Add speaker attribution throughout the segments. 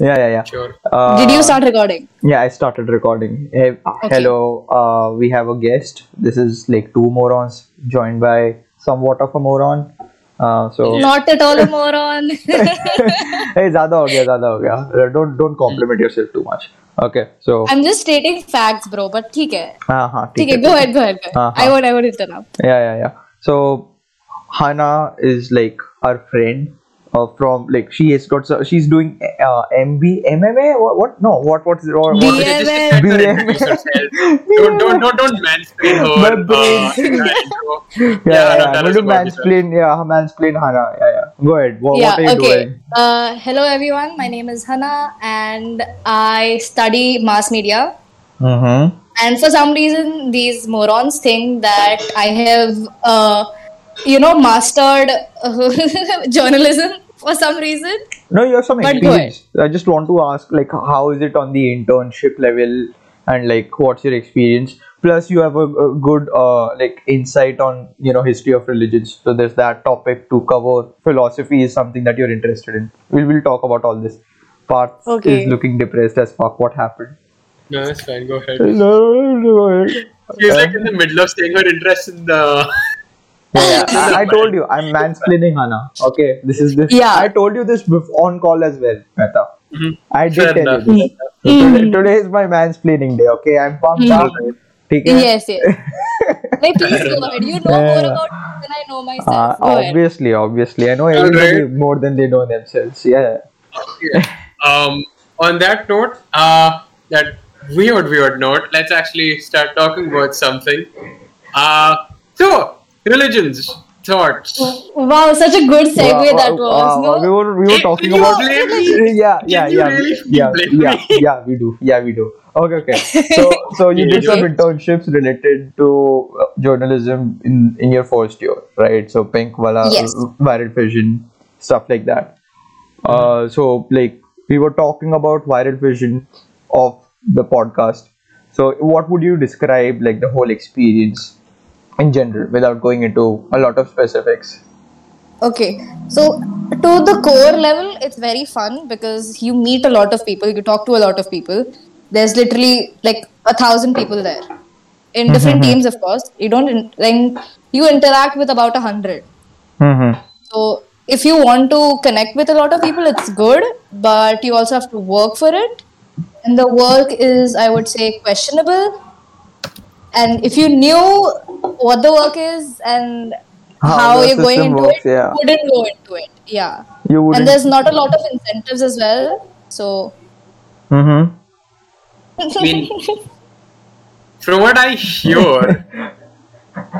Speaker 1: yeah yeah yeah.
Speaker 2: Sure.
Speaker 1: Uh,
Speaker 3: did you start recording?
Speaker 1: Yeah i started recording. Hey, uh, okay. hello uh, we have a guest. This is like two morons joined by somewhat of a moron. Uh, so
Speaker 3: not at all a moron.
Speaker 1: Hey zyada ho gaya zyada ho gaya. Uh, don't don't compliment yourself too much. Okay so
Speaker 3: i'm just stating facts bro but
Speaker 1: theek hai.
Speaker 3: Ha
Speaker 1: ha
Speaker 3: theek
Speaker 1: hai
Speaker 3: go ahead go ahead
Speaker 1: uh-huh.
Speaker 3: i won't i won't interrupt
Speaker 1: yeah yeah yeah. So hana is like our friend. Uh, from like she has got so she's doing uh, MB MMA what, what no what what's what, what
Speaker 3: BA. BMA.
Speaker 2: let her introduce herself. Don't, don't, don't, don't mansplain her.
Speaker 1: My brain.
Speaker 2: uh, intro.
Speaker 1: yeah,
Speaker 2: Yeah,
Speaker 1: yeah,
Speaker 2: no,
Speaker 1: I'm going to mansplain yeah mansplain Hana yeah yeah go ahead what,
Speaker 3: yeah.
Speaker 1: what are you
Speaker 3: okay.
Speaker 1: doing
Speaker 3: Uh, hello, everyone. My name is Hana, and I study mass media.
Speaker 1: mm-hmm.
Speaker 3: And for some reason, these morons think that I have, uh, you know, mastered uh, journalism for some reason.
Speaker 1: No, you have some
Speaker 3: But
Speaker 1: experience. I just want to ask, like, how is it on the internship level, and like, what's your experience? Plus, you have a, a good, uh, like, insight on you know history of religions. So there's that topic to cover. Philosophy is something that you're interested in. We'll will talk about all this. Parth
Speaker 3: Okay.
Speaker 1: is looking depressed as fuck. What happened?
Speaker 2: No, that's fine. Go ahead.
Speaker 1: No, no, no.
Speaker 2: She's like in the middle of saying her interest in the
Speaker 1: yeah, I, told you, I'm mansplaining Hana. Okay, this is this.
Speaker 3: Yeah,
Speaker 1: I told you this on call as well, Meta.
Speaker 2: Mm-hmm.
Speaker 1: I did
Speaker 2: Fair
Speaker 1: tell
Speaker 2: enough.
Speaker 1: you. This. Mm-hmm. Today, today, is my mansplaining day. Okay, I'm pumped mm-hmm. up.
Speaker 3: Yes, yes. hey, please go ahead. You know
Speaker 1: yeah.
Speaker 3: more about me than I know myself.
Speaker 1: Uh, obviously, obviously, I know everybody
Speaker 2: right.
Speaker 1: more than they know themselves. Yeah. yeah.
Speaker 2: um. On that note, uh, that weird, weird note, let's actually start talking about something. Uh, so religions, thoughts.
Speaker 3: Wow, such a good segue
Speaker 1: Wow,
Speaker 3: that was.
Speaker 1: wow,
Speaker 3: no?
Speaker 1: we were we were
Speaker 2: Hey,
Speaker 1: talking about
Speaker 2: blame
Speaker 1: yeah yeah yeah
Speaker 2: really
Speaker 1: yeah
Speaker 2: blame
Speaker 1: yeah yeah we do. Yeah we do. Okay okay. So so you did some internships related to uh, journalism in in your first year right? So pink wala
Speaker 3: Yes.
Speaker 1: uh, viral vision stuff like that. Uh so like we were talking about viral vision of the podcast. So what would you describe like the whole experience in general without going into a lot of specifics
Speaker 3: Okay, so to the core level, it's very fun because you meet a lot of people, you talk to a lot of people. There's literally like a thousand people there in different teams, of course. You don't then you interact with about a hundred.
Speaker 1: mm-hmm.
Speaker 3: So if you want to connect with a lot of people, it's good, but you also have to work for it, and the work is, I would say, questionable. And if you knew what the work is and
Speaker 1: How
Speaker 3: how, you're going into
Speaker 1: works,
Speaker 3: it,
Speaker 1: yeah.
Speaker 3: you wouldn't go into it. Yeah.
Speaker 1: you wouldn't
Speaker 3: And there's not a lot of incentives as well. So
Speaker 1: mm-hmm.
Speaker 2: I mean, from what I hear,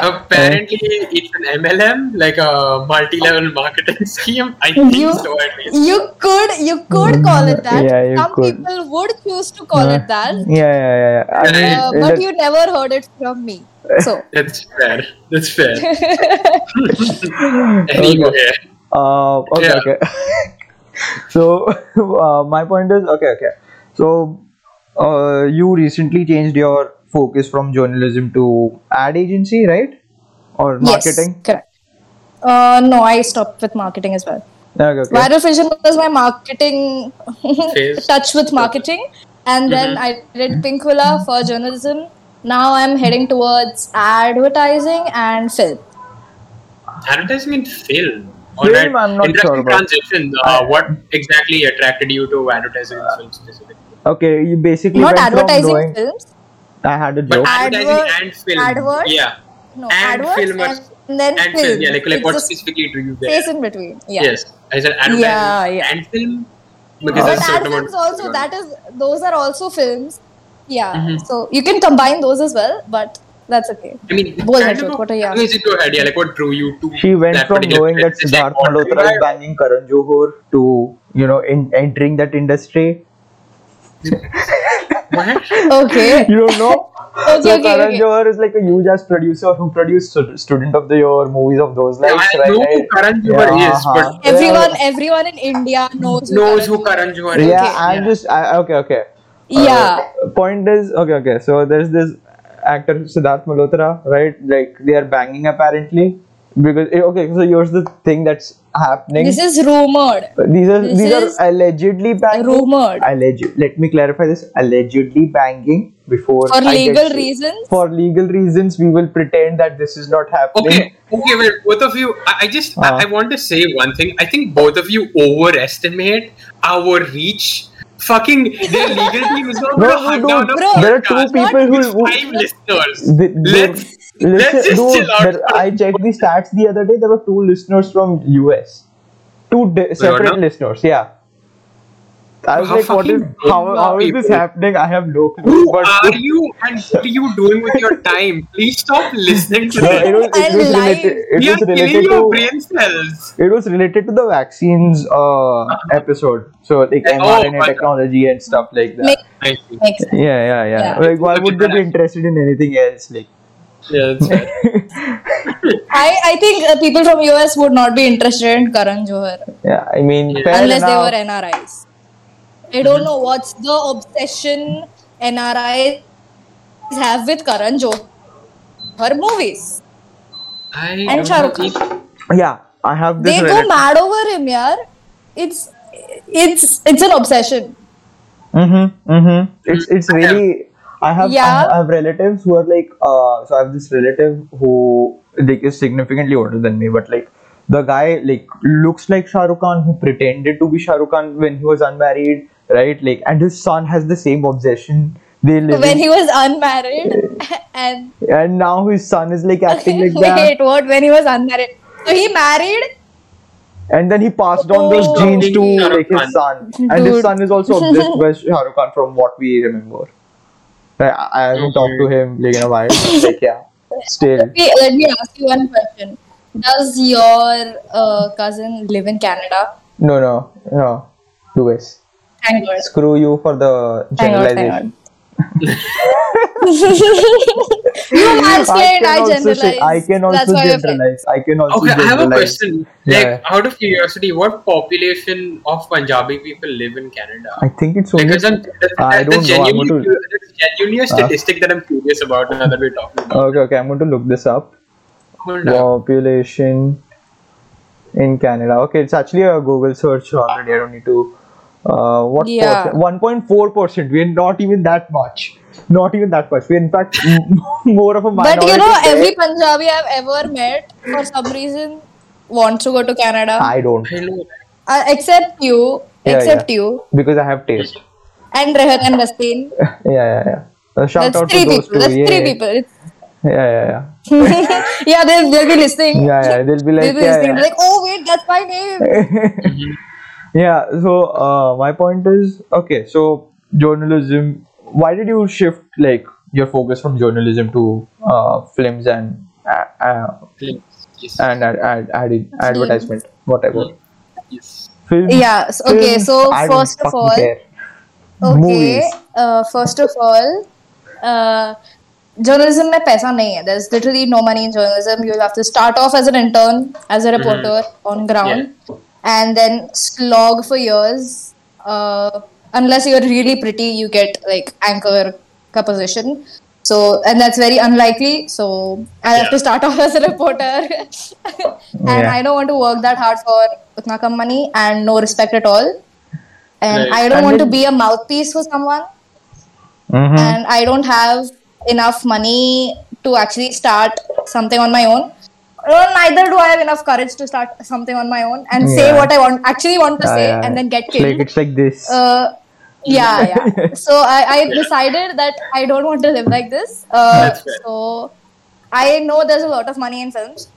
Speaker 2: apparently it's an MLM, like a multi-level marketing scheme. I think
Speaker 3: you
Speaker 2: so at least.
Speaker 3: you could you could call it that.
Speaker 1: Yeah, you
Speaker 3: Some
Speaker 1: could.
Speaker 3: people would choose to call it that.
Speaker 1: Yeah, yeah, yeah. yeah. I mean,
Speaker 3: Uh,
Speaker 1: it-
Speaker 3: but
Speaker 1: that-
Speaker 3: you never heard it from me. So
Speaker 2: That's fair. That's fair. anyway,
Speaker 1: uh, okay,
Speaker 2: Yeah.
Speaker 1: okay. so uh, my point is okay, okay. So uh, you recently changed your focus from journalism to ad agency, right? Or marketing?
Speaker 3: Yes, correct. Uh, no, I stopped with marketing as well.
Speaker 1: Okay, okay.
Speaker 3: Viral Vision was my marketing
Speaker 2: Phase.
Speaker 3: touch with marketing, and then I did Pinkvilla for journalism. Now I'm heading towards advertising and film.
Speaker 2: advertising in film.
Speaker 1: Film, I'm not
Speaker 2: Interesting
Speaker 1: sure about.
Speaker 2: transition. Uh, what exactly attracted you to advertising in film specifically?
Speaker 1: Okay, you basically
Speaker 3: Not
Speaker 1: went from
Speaker 3: advertising films.
Speaker 1: I had a
Speaker 2: But
Speaker 1: joke.
Speaker 2: advertising
Speaker 3: Advert-
Speaker 2: and film.
Speaker 3: adverts?
Speaker 2: Yeah.
Speaker 3: No,
Speaker 2: And
Speaker 3: adverts
Speaker 2: film or-
Speaker 3: and then
Speaker 2: and
Speaker 3: film.
Speaker 2: film. Yeah, like, like what
Speaker 3: just
Speaker 2: specifically do you there?
Speaker 3: space in between. Yeah.
Speaker 2: Yes. I said advertising
Speaker 3: Yeah, yeah.
Speaker 2: and film. Because
Speaker 3: But
Speaker 2: there's a
Speaker 3: ad films also that is those are also films. Yeah.
Speaker 2: Mhm.
Speaker 3: So you can combine those as well, but that's okay.
Speaker 2: I mean,
Speaker 3: Both
Speaker 2: kind
Speaker 3: network,
Speaker 2: of,
Speaker 3: what are you
Speaker 2: anyways, go ahead. Yeah, like what drew you to
Speaker 1: She went
Speaker 2: that
Speaker 1: from knowing that
Speaker 2: place? Is
Speaker 1: Sidharth
Speaker 2: what
Speaker 1: Malhotra is banging Karan Johar to you know in entering that industry.
Speaker 2: you? What?
Speaker 3: Okay.
Speaker 1: You don't know?
Speaker 3: Okay,
Speaker 1: so
Speaker 3: okay,
Speaker 1: Karan
Speaker 3: okay.
Speaker 1: Johar is like a huge ass producer who produced Student of the Year movies of those
Speaker 2: Yeah, I
Speaker 1: right?
Speaker 2: know who Karan Johar
Speaker 1: Yeah,
Speaker 2: is, but
Speaker 1: uh-huh.
Speaker 3: Everyone everyone in India knows
Speaker 2: knows who
Speaker 3: Karan
Speaker 2: Karan Johar
Speaker 1: Yeah,
Speaker 2: is.
Speaker 1: yeah
Speaker 3: Okay.
Speaker 1: I'm just I, okay, okay.
Speaker 3: Yeah.
Speaker 1: Uh, point is okay, okay. So there's this actor Sidharth Malhotra, right? Like they are banging apparently because eh, okay. So here's the thing that's happening.
Speaker 3: This is rumored.
Speaker 1: these are
Speaker 3: this
Speaker 1: these
Speaker 3: is
Speaker 1: are allegedly banging.
Speaker 3: rumored.
Speaker 1: Alleged. Let me clarify this. Allegedly banging before
Speaker 3: For
Speaker 1: I
Speaker 3: legal
Speaker 1: to-
Speaker 3: reasons?
Speaker 1: For legal reasons, we will pretend that this is not happening.
Speaker 2: Okay, okay, wait, both of you. I, I just I,
Speaker 1: Uh.
Speaker 2: I want to say one thing. I think both of you overestimate our reach. Fucking their legal team is not
Speaker 1: No,
Speaker 2: going to
Speaker 1: no,
Speaker 2: hunt
Speaker 1: dude.
Speaker 2: down a
Speaker 3: Bro,
Speaker 1: there are two people who-
Speaker 2: with
Speaker 1: who-
Speaker 2: five listeners.
Speaker 1: The- the-
Speaker 2: Let's let's
Speaker 1: listen,
Speaker 2: just
Speaker 1: dude,
Speaker 2: chill out.
Speaker 1: I checked the stats the other day. There were two listeners from US, two di- separate
Speaker 2: no?
Speaker 1: listeners. Yeah. I was
Speaker 2: How
Speaker 1: like, what is
Speaker 2: fucking
Speaker 1: how,
Speaker 2: dumb
Speaker 1: how this happening? I have no clue.
Speaker 2: Who
Speaker 1: But
Speaker 2: are you and what are you doing with your time? Please stop listening to
Speaker 1: no, it
Speaker 2: them.
Speaker 1: was, it was related. It
Speaker 2: We are
Speaker 1: was
Speaker 2: killing
Speaker 1: related
Speaker 2: your
Speaker 1: to.
Speaker 2: brain cells.
Speaker 1: It was related to the vaccines uh, episode. So like
Speaker 2: Oh,
Speaker 1: mRNA
Speaker 2: my-
Speaker 1: technology and stuff like that.
Speaker 3: Make, makes sense.
Speaker 1: yeah, yeah, yeah,
Speaker 3: Yeah.
Speaker 1: Like, why would they be interested in anything else? Like,
Speaker 2: Yeah, that's fair.
Speaker 3: I, I think uh, people from US would not be interested in Karan Johar
Speaker 1: yeah, I mean, fair
Speaker 3: unless they were NRIs. I don't know what's the obsession NRIs have with Karan Johar movies.
Speaker 2: I
Speaker 3: And
Speaker 2: don't
Speaker 3: Shah Rukh Khan.
Speaker 1: Yeah, I have this.
Speaker 3: They go mad over him, yaar. It's it's it's an obsession.
Speaker 1: Mm-hmm. Mm-hmm. It's it's really. I have
Speaker 3: Yeah.
Speaker 1: I have relatives who are like uh so I have this relative who like is significantly older than me, but like the guy like looks like Shah Rukh Khan. He pretended to be Shah Rukh Khan when he was unmarried, right? Like, and his son has the same obsession. They live
Speaker 3: When
Speaker 1: in-
Speaker 3: he was unmarried and
Speaker 1: and now his son is like acting like that,
Speaker 3: wait, what? When he was unmarried, so he married.
Speaker 1: and then he passed on those
Speaker 3: Oh.
Speaker 1: genes to like his son, and his son is also obsessed with Shah Rukh Khan from what we remember. I, haven't talked to him like in a while. Like yeah, still.
Speaker 3: Let me, let me ask you one question. Does your uh, cousin live in Canada?
Speaker 1: No, no, no. Louis.
Speaker 3: Thank God.
Speaker 1: Screw you for the
Speaker 3: Hang on, hang
Speaker 1: generalization.
Speaker 3: on. you mansplained, I,
Speaker 1: also
Speaker 3: generalized.
Speaker 1: say- I can also
Speaker 3: That's why
Speaker 1: generalize. I can also
Speaker 2: Okay, I have a
Speaker 1: generalize.
Speaker 2: question.
Speaker 1: Yeah.
Speaker 2: Like, out of curiosity, what population of Punjabi people live in Canada?
Speaker 1: I think it's
Speaker 2: Like,
Speaker 1: only.
Speaker 2: that's, an- that's,
Speaker 1: I don't know, I'm going to-
Speaker 2: that's genuinely a statistic that I'm curious about now that we're talking about.
Speaker 1: Okay, okay. I'm going to look this up.
Speaker 2: Hold up.
Speaker 1: Population in Canada. Okay, it's actually a Google search already. I don't need to. Uh, what?
Speaker 3: Yeah.
Speaker 1: One point four percent. We're not even that much. Not even that much. We're in fact more of a minority.
Speaker 3: But you know,
Speaker 1: there.
Speaker 3: every Punjabi I've ever met, for some reason, wants to go to Canada.
Speaker 1: I don't.
Speaker 2: I know.
Speaker 3: Uh, except you.
Speaker 1: Yeah,
Speaker 3: except
Speaker 1: yeah.
Speaker 3: you.
Speaker 1: Because I have taste.
Speaker 3: And Rehan and Rasteen.
Speaker 1: yeah, yeah, yeah. Uh, shout
Speaker 3: That's
Speaker 1: out
Speaker 3: three
Speaker 1: to those
Speaker 3: people.
Speaker 1: two.
Speaker 3: That's
Speaker 1: yeah.
Speaker 3: three people. It's,
Speaker 1: Yeah, yeah, yeah.
Speaker 3: yeah, they'll, they'll be listening.
Speaker 1: Yeah, yeah. They'll be like,
Speaker 3: They'll be
Speaker 1: yeah,
Speaker 3: listening.
Speaker 1: yeah.
Speaker 3: Like, oh, wait, that's my name.
Speaker 1: yeah so uh, my point is okay so journalism why did you shift like your focus from journalism to uh, films and uh, uh and ad- advertisement whatever?
Speaker 2: Yes.
Speaker 3: Yeah okay so
Speaker 1: uh,
Speaker 3: first of all okay first of all journalism there's literally no money in journalism. You'll have to start off as an intern as a reporter mm-hmm. on ground and then slog for years unless you're really pretty, you get like anchor ka position. So, and that's very unlikely. So, I have to start off as a reporter, and
Speaker 1: Yeah.
Speaker 3: I don't want to work that hard for utna kam money and no respect at all. And
Speaker 2: Right.
Speaker 3: I don't
Speaker 1: And
Speaker 3: want
Speaker 1: then-
Speaker 3: to be a mouthpiece for someone,
Speaker 1: Mhm.
Speaker 3: and I don't have enough money to actually start something on my own. Well, neither do I have enough courage to start something on my own and say what I want actually want to
Speaker 1: Yeah,
Speaker 3: say
Speaker 1: yeah,
Speaker 3: and then get
Speaker 1: it's like
Speaker 3: killed.
Speaker 1: it's like this
Speaker 3: Uh, yeah, yeah. So I, I decided that I don't want to live like this. Uh, so I know there's a lot of money in films,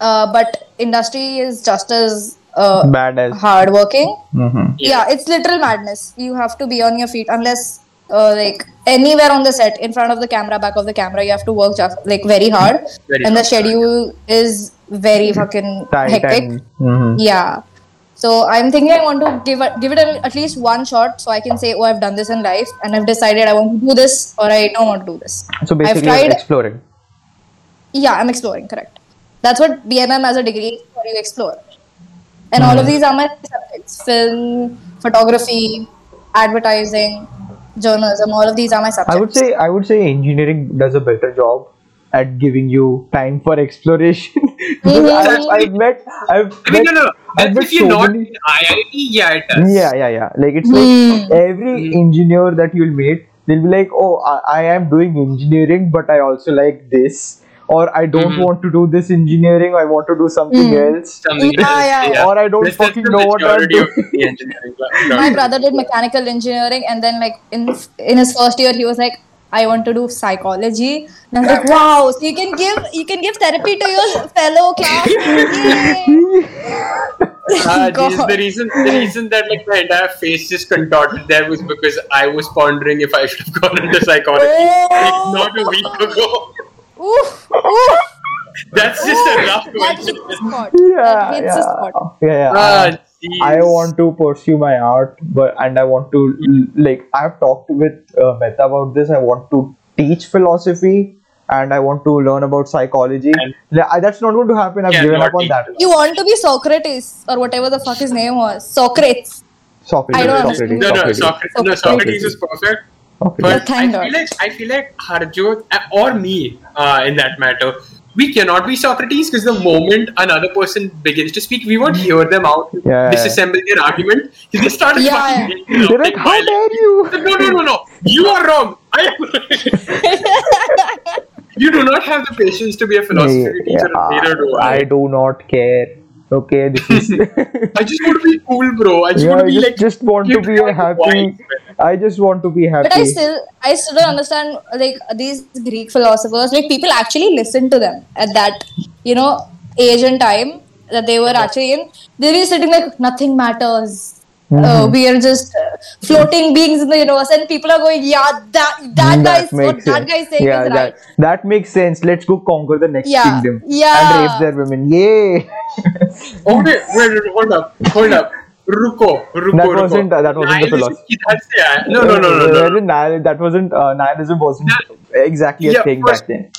Speaker 3: uh, but industry is just as uh,
Speaker 1: bad as
Speaker 3: hardworking.
Speaker 1: Mhm.
Speaker 3: Yeah. it's literal madness. You have to be on your feet unless. Uh, like anywhere on the set, in front of the camera, back of the camera, you have to work just like very hard,
Speaker 2: Very
Speaker 3: and the
Speaker 2: hard.
Speaker 3: schedule is very fucking
Speaker 1: tight
Speaker 3: hectic.
Speaker 1: mhm.
Speaker 3: Yeah. So I'm thinking I want to give it, give it a, at least one shot so I can say, oh, I've done this in life and I've decided I want to do this or I don't want to do this.
Speaker 1: so
Speaker 3: I've
Speaker 1: basically
Speaker 3: tried.
Speaker 1: exploring
Speaker 3: Yeah, I'm exploring. Correct. That's what BMM as a degree is for you explore. And all of mm-hmm. these are my subjects: film, photography, advertising, journalism. All of these are my subjects.
Speaker 1: I would say I would say engineering does a better job at giving you time for exploration Because I've, mm-hmm. I've met, I've
Speaker 2: I mean,
Speaker 1: met,
Speaker 2: no, no, no.
Speaker 1: I've met
Speaker 2: if you're
Speaker 1: so
Speaker 2: not
Speaker 1: many-
Speaker 2: in IIT, yeah, it does.
Speaker 1: yeah, yeah, yeah. Like it's like hmm. every hmm. engineer that you'll meet, they'll be like, "Oh, I, I am doing engineering, but I also like this." Or I don't
Speaker 2: Mhm.
Speaker 1: want to do this engineering. I want to do something hmm. else.
Speaker 2: Something
Speaker 3: Yeah,
Speaker 2: else,
Speaker 3: yeah.
Speaker 1: Or I don't
Speaker 2: That's- that's
Speaker 1: fucking know what I'm
Speaker 2: majority
Speaker 1: doing.
Speaker 2: engineering
Speaker 3: My brother did mechanical engineering, and then like in in his first year, he was like, "I want to do psychology." And I was like, "Wow! So you can give you can give therapy to your fellow class." Yay!
Speaker 2: Uh,
Speaker 3: God.
Speaker 2: geez, the reason the reason that like my entire face just contorted there was because I was pondering if I should have gone into psychology like
Speaker 3: Oh.
Speaker 2: not a week ago.
Speaker 3: Oof, oof.
Speaker 2: That's just a rough
Speaker 3: That hits the spot.
Speaker 1: yeah,
Speaker 3: that hits the
Speaker 1: yeah,
Speaker 3: spot.
Speaker 1: yeah, yeah.
Speaker 2: Ah,
Speaker 1: I-
Speaker 2: jeez.
Speaker 1: I want to pursue my art, but and I want to like I've talked with uh, Meta about this. I want to teach philosophy and I want to learn about psychology.
Speaker 2: And-
Speaker 1: Yeah, I- that's not going to happen. I've given up on that.
Speaker 3: You want to be Socrates or whatever the fuck his name was. Socrates.
Speaker 1: Socrates,
Speaker 3: I don't
Speaker 1: Socrates,
Speaker 3: understand.
Speaker 2: no, no,
Speaker 1: Socrates.
Speaker 2: Socrates, no, Socrates is perfect.
Speaker 1: Socrates.
Speaker 2: But I feel
Speaker 3: God.
Speaker 2: like I feel like Harjot uh, or me, uh, in that matter, we cannot be Socrates because the moment another person begins to speak, we won't hear them out,
Speaker 1: Yeah.
Speaker 2: disassemble their argument. They start
Speaker 3: Yeah.
Speaker 2: fucking getting
Speaker 1: They're like, how dare you?
Speaker 2: No, no, no, no. You are wrong. I am You do not have the patience to be a philosophy
Speaker 1: Yeah,
Speaker 2: teacher, and neither do I.
Speaker 1: I do not care. Okay, this is.
Speaker 2: I just want to be cool, bro. I just
Speaker 1: yeah,
Speaker 2: want to be
Speaker 1: just,
Speaker 2: like.
Speaker 1: just want to be
Speaker 2: like,
Speaker 1: happy.
Speaker 2: vibes.
Speaker 1: I just want to be happy.
Speaker 3: But I still, I still don't understand like these Greek philosophers. Like people actually listen to them at that, you know, age and time that they were actually in. They're just sitting like nothing matters. Uh, we are just uh, floating beings in the universe, and people are going, "Yeah, that that guy's what
Speaker 1: makes
Speaker 3: that
Speaker 1: sense.
Speaker 3: guy's saying
Speaker 1: yeah,
Speaker 3: is right."
Speaker 1: That, that makes sense. Let's go conquer the next
Speaker 3: Yeah,
Speaker 1: kingdom
Speaker 3: yeah.
Speaker 1: and rape their women. Yay!
Speaker 2: Hold it. Wait, hold up. Hold up. Ruko, Ruko,
Speaker 1: that wasn't uh, that wasn't the philosophy.
Speaker 2: No, no, no, no, no.
Speaker 1: no. Nihil, that wasn't uh, nihilism wasn't exactly a thing back then.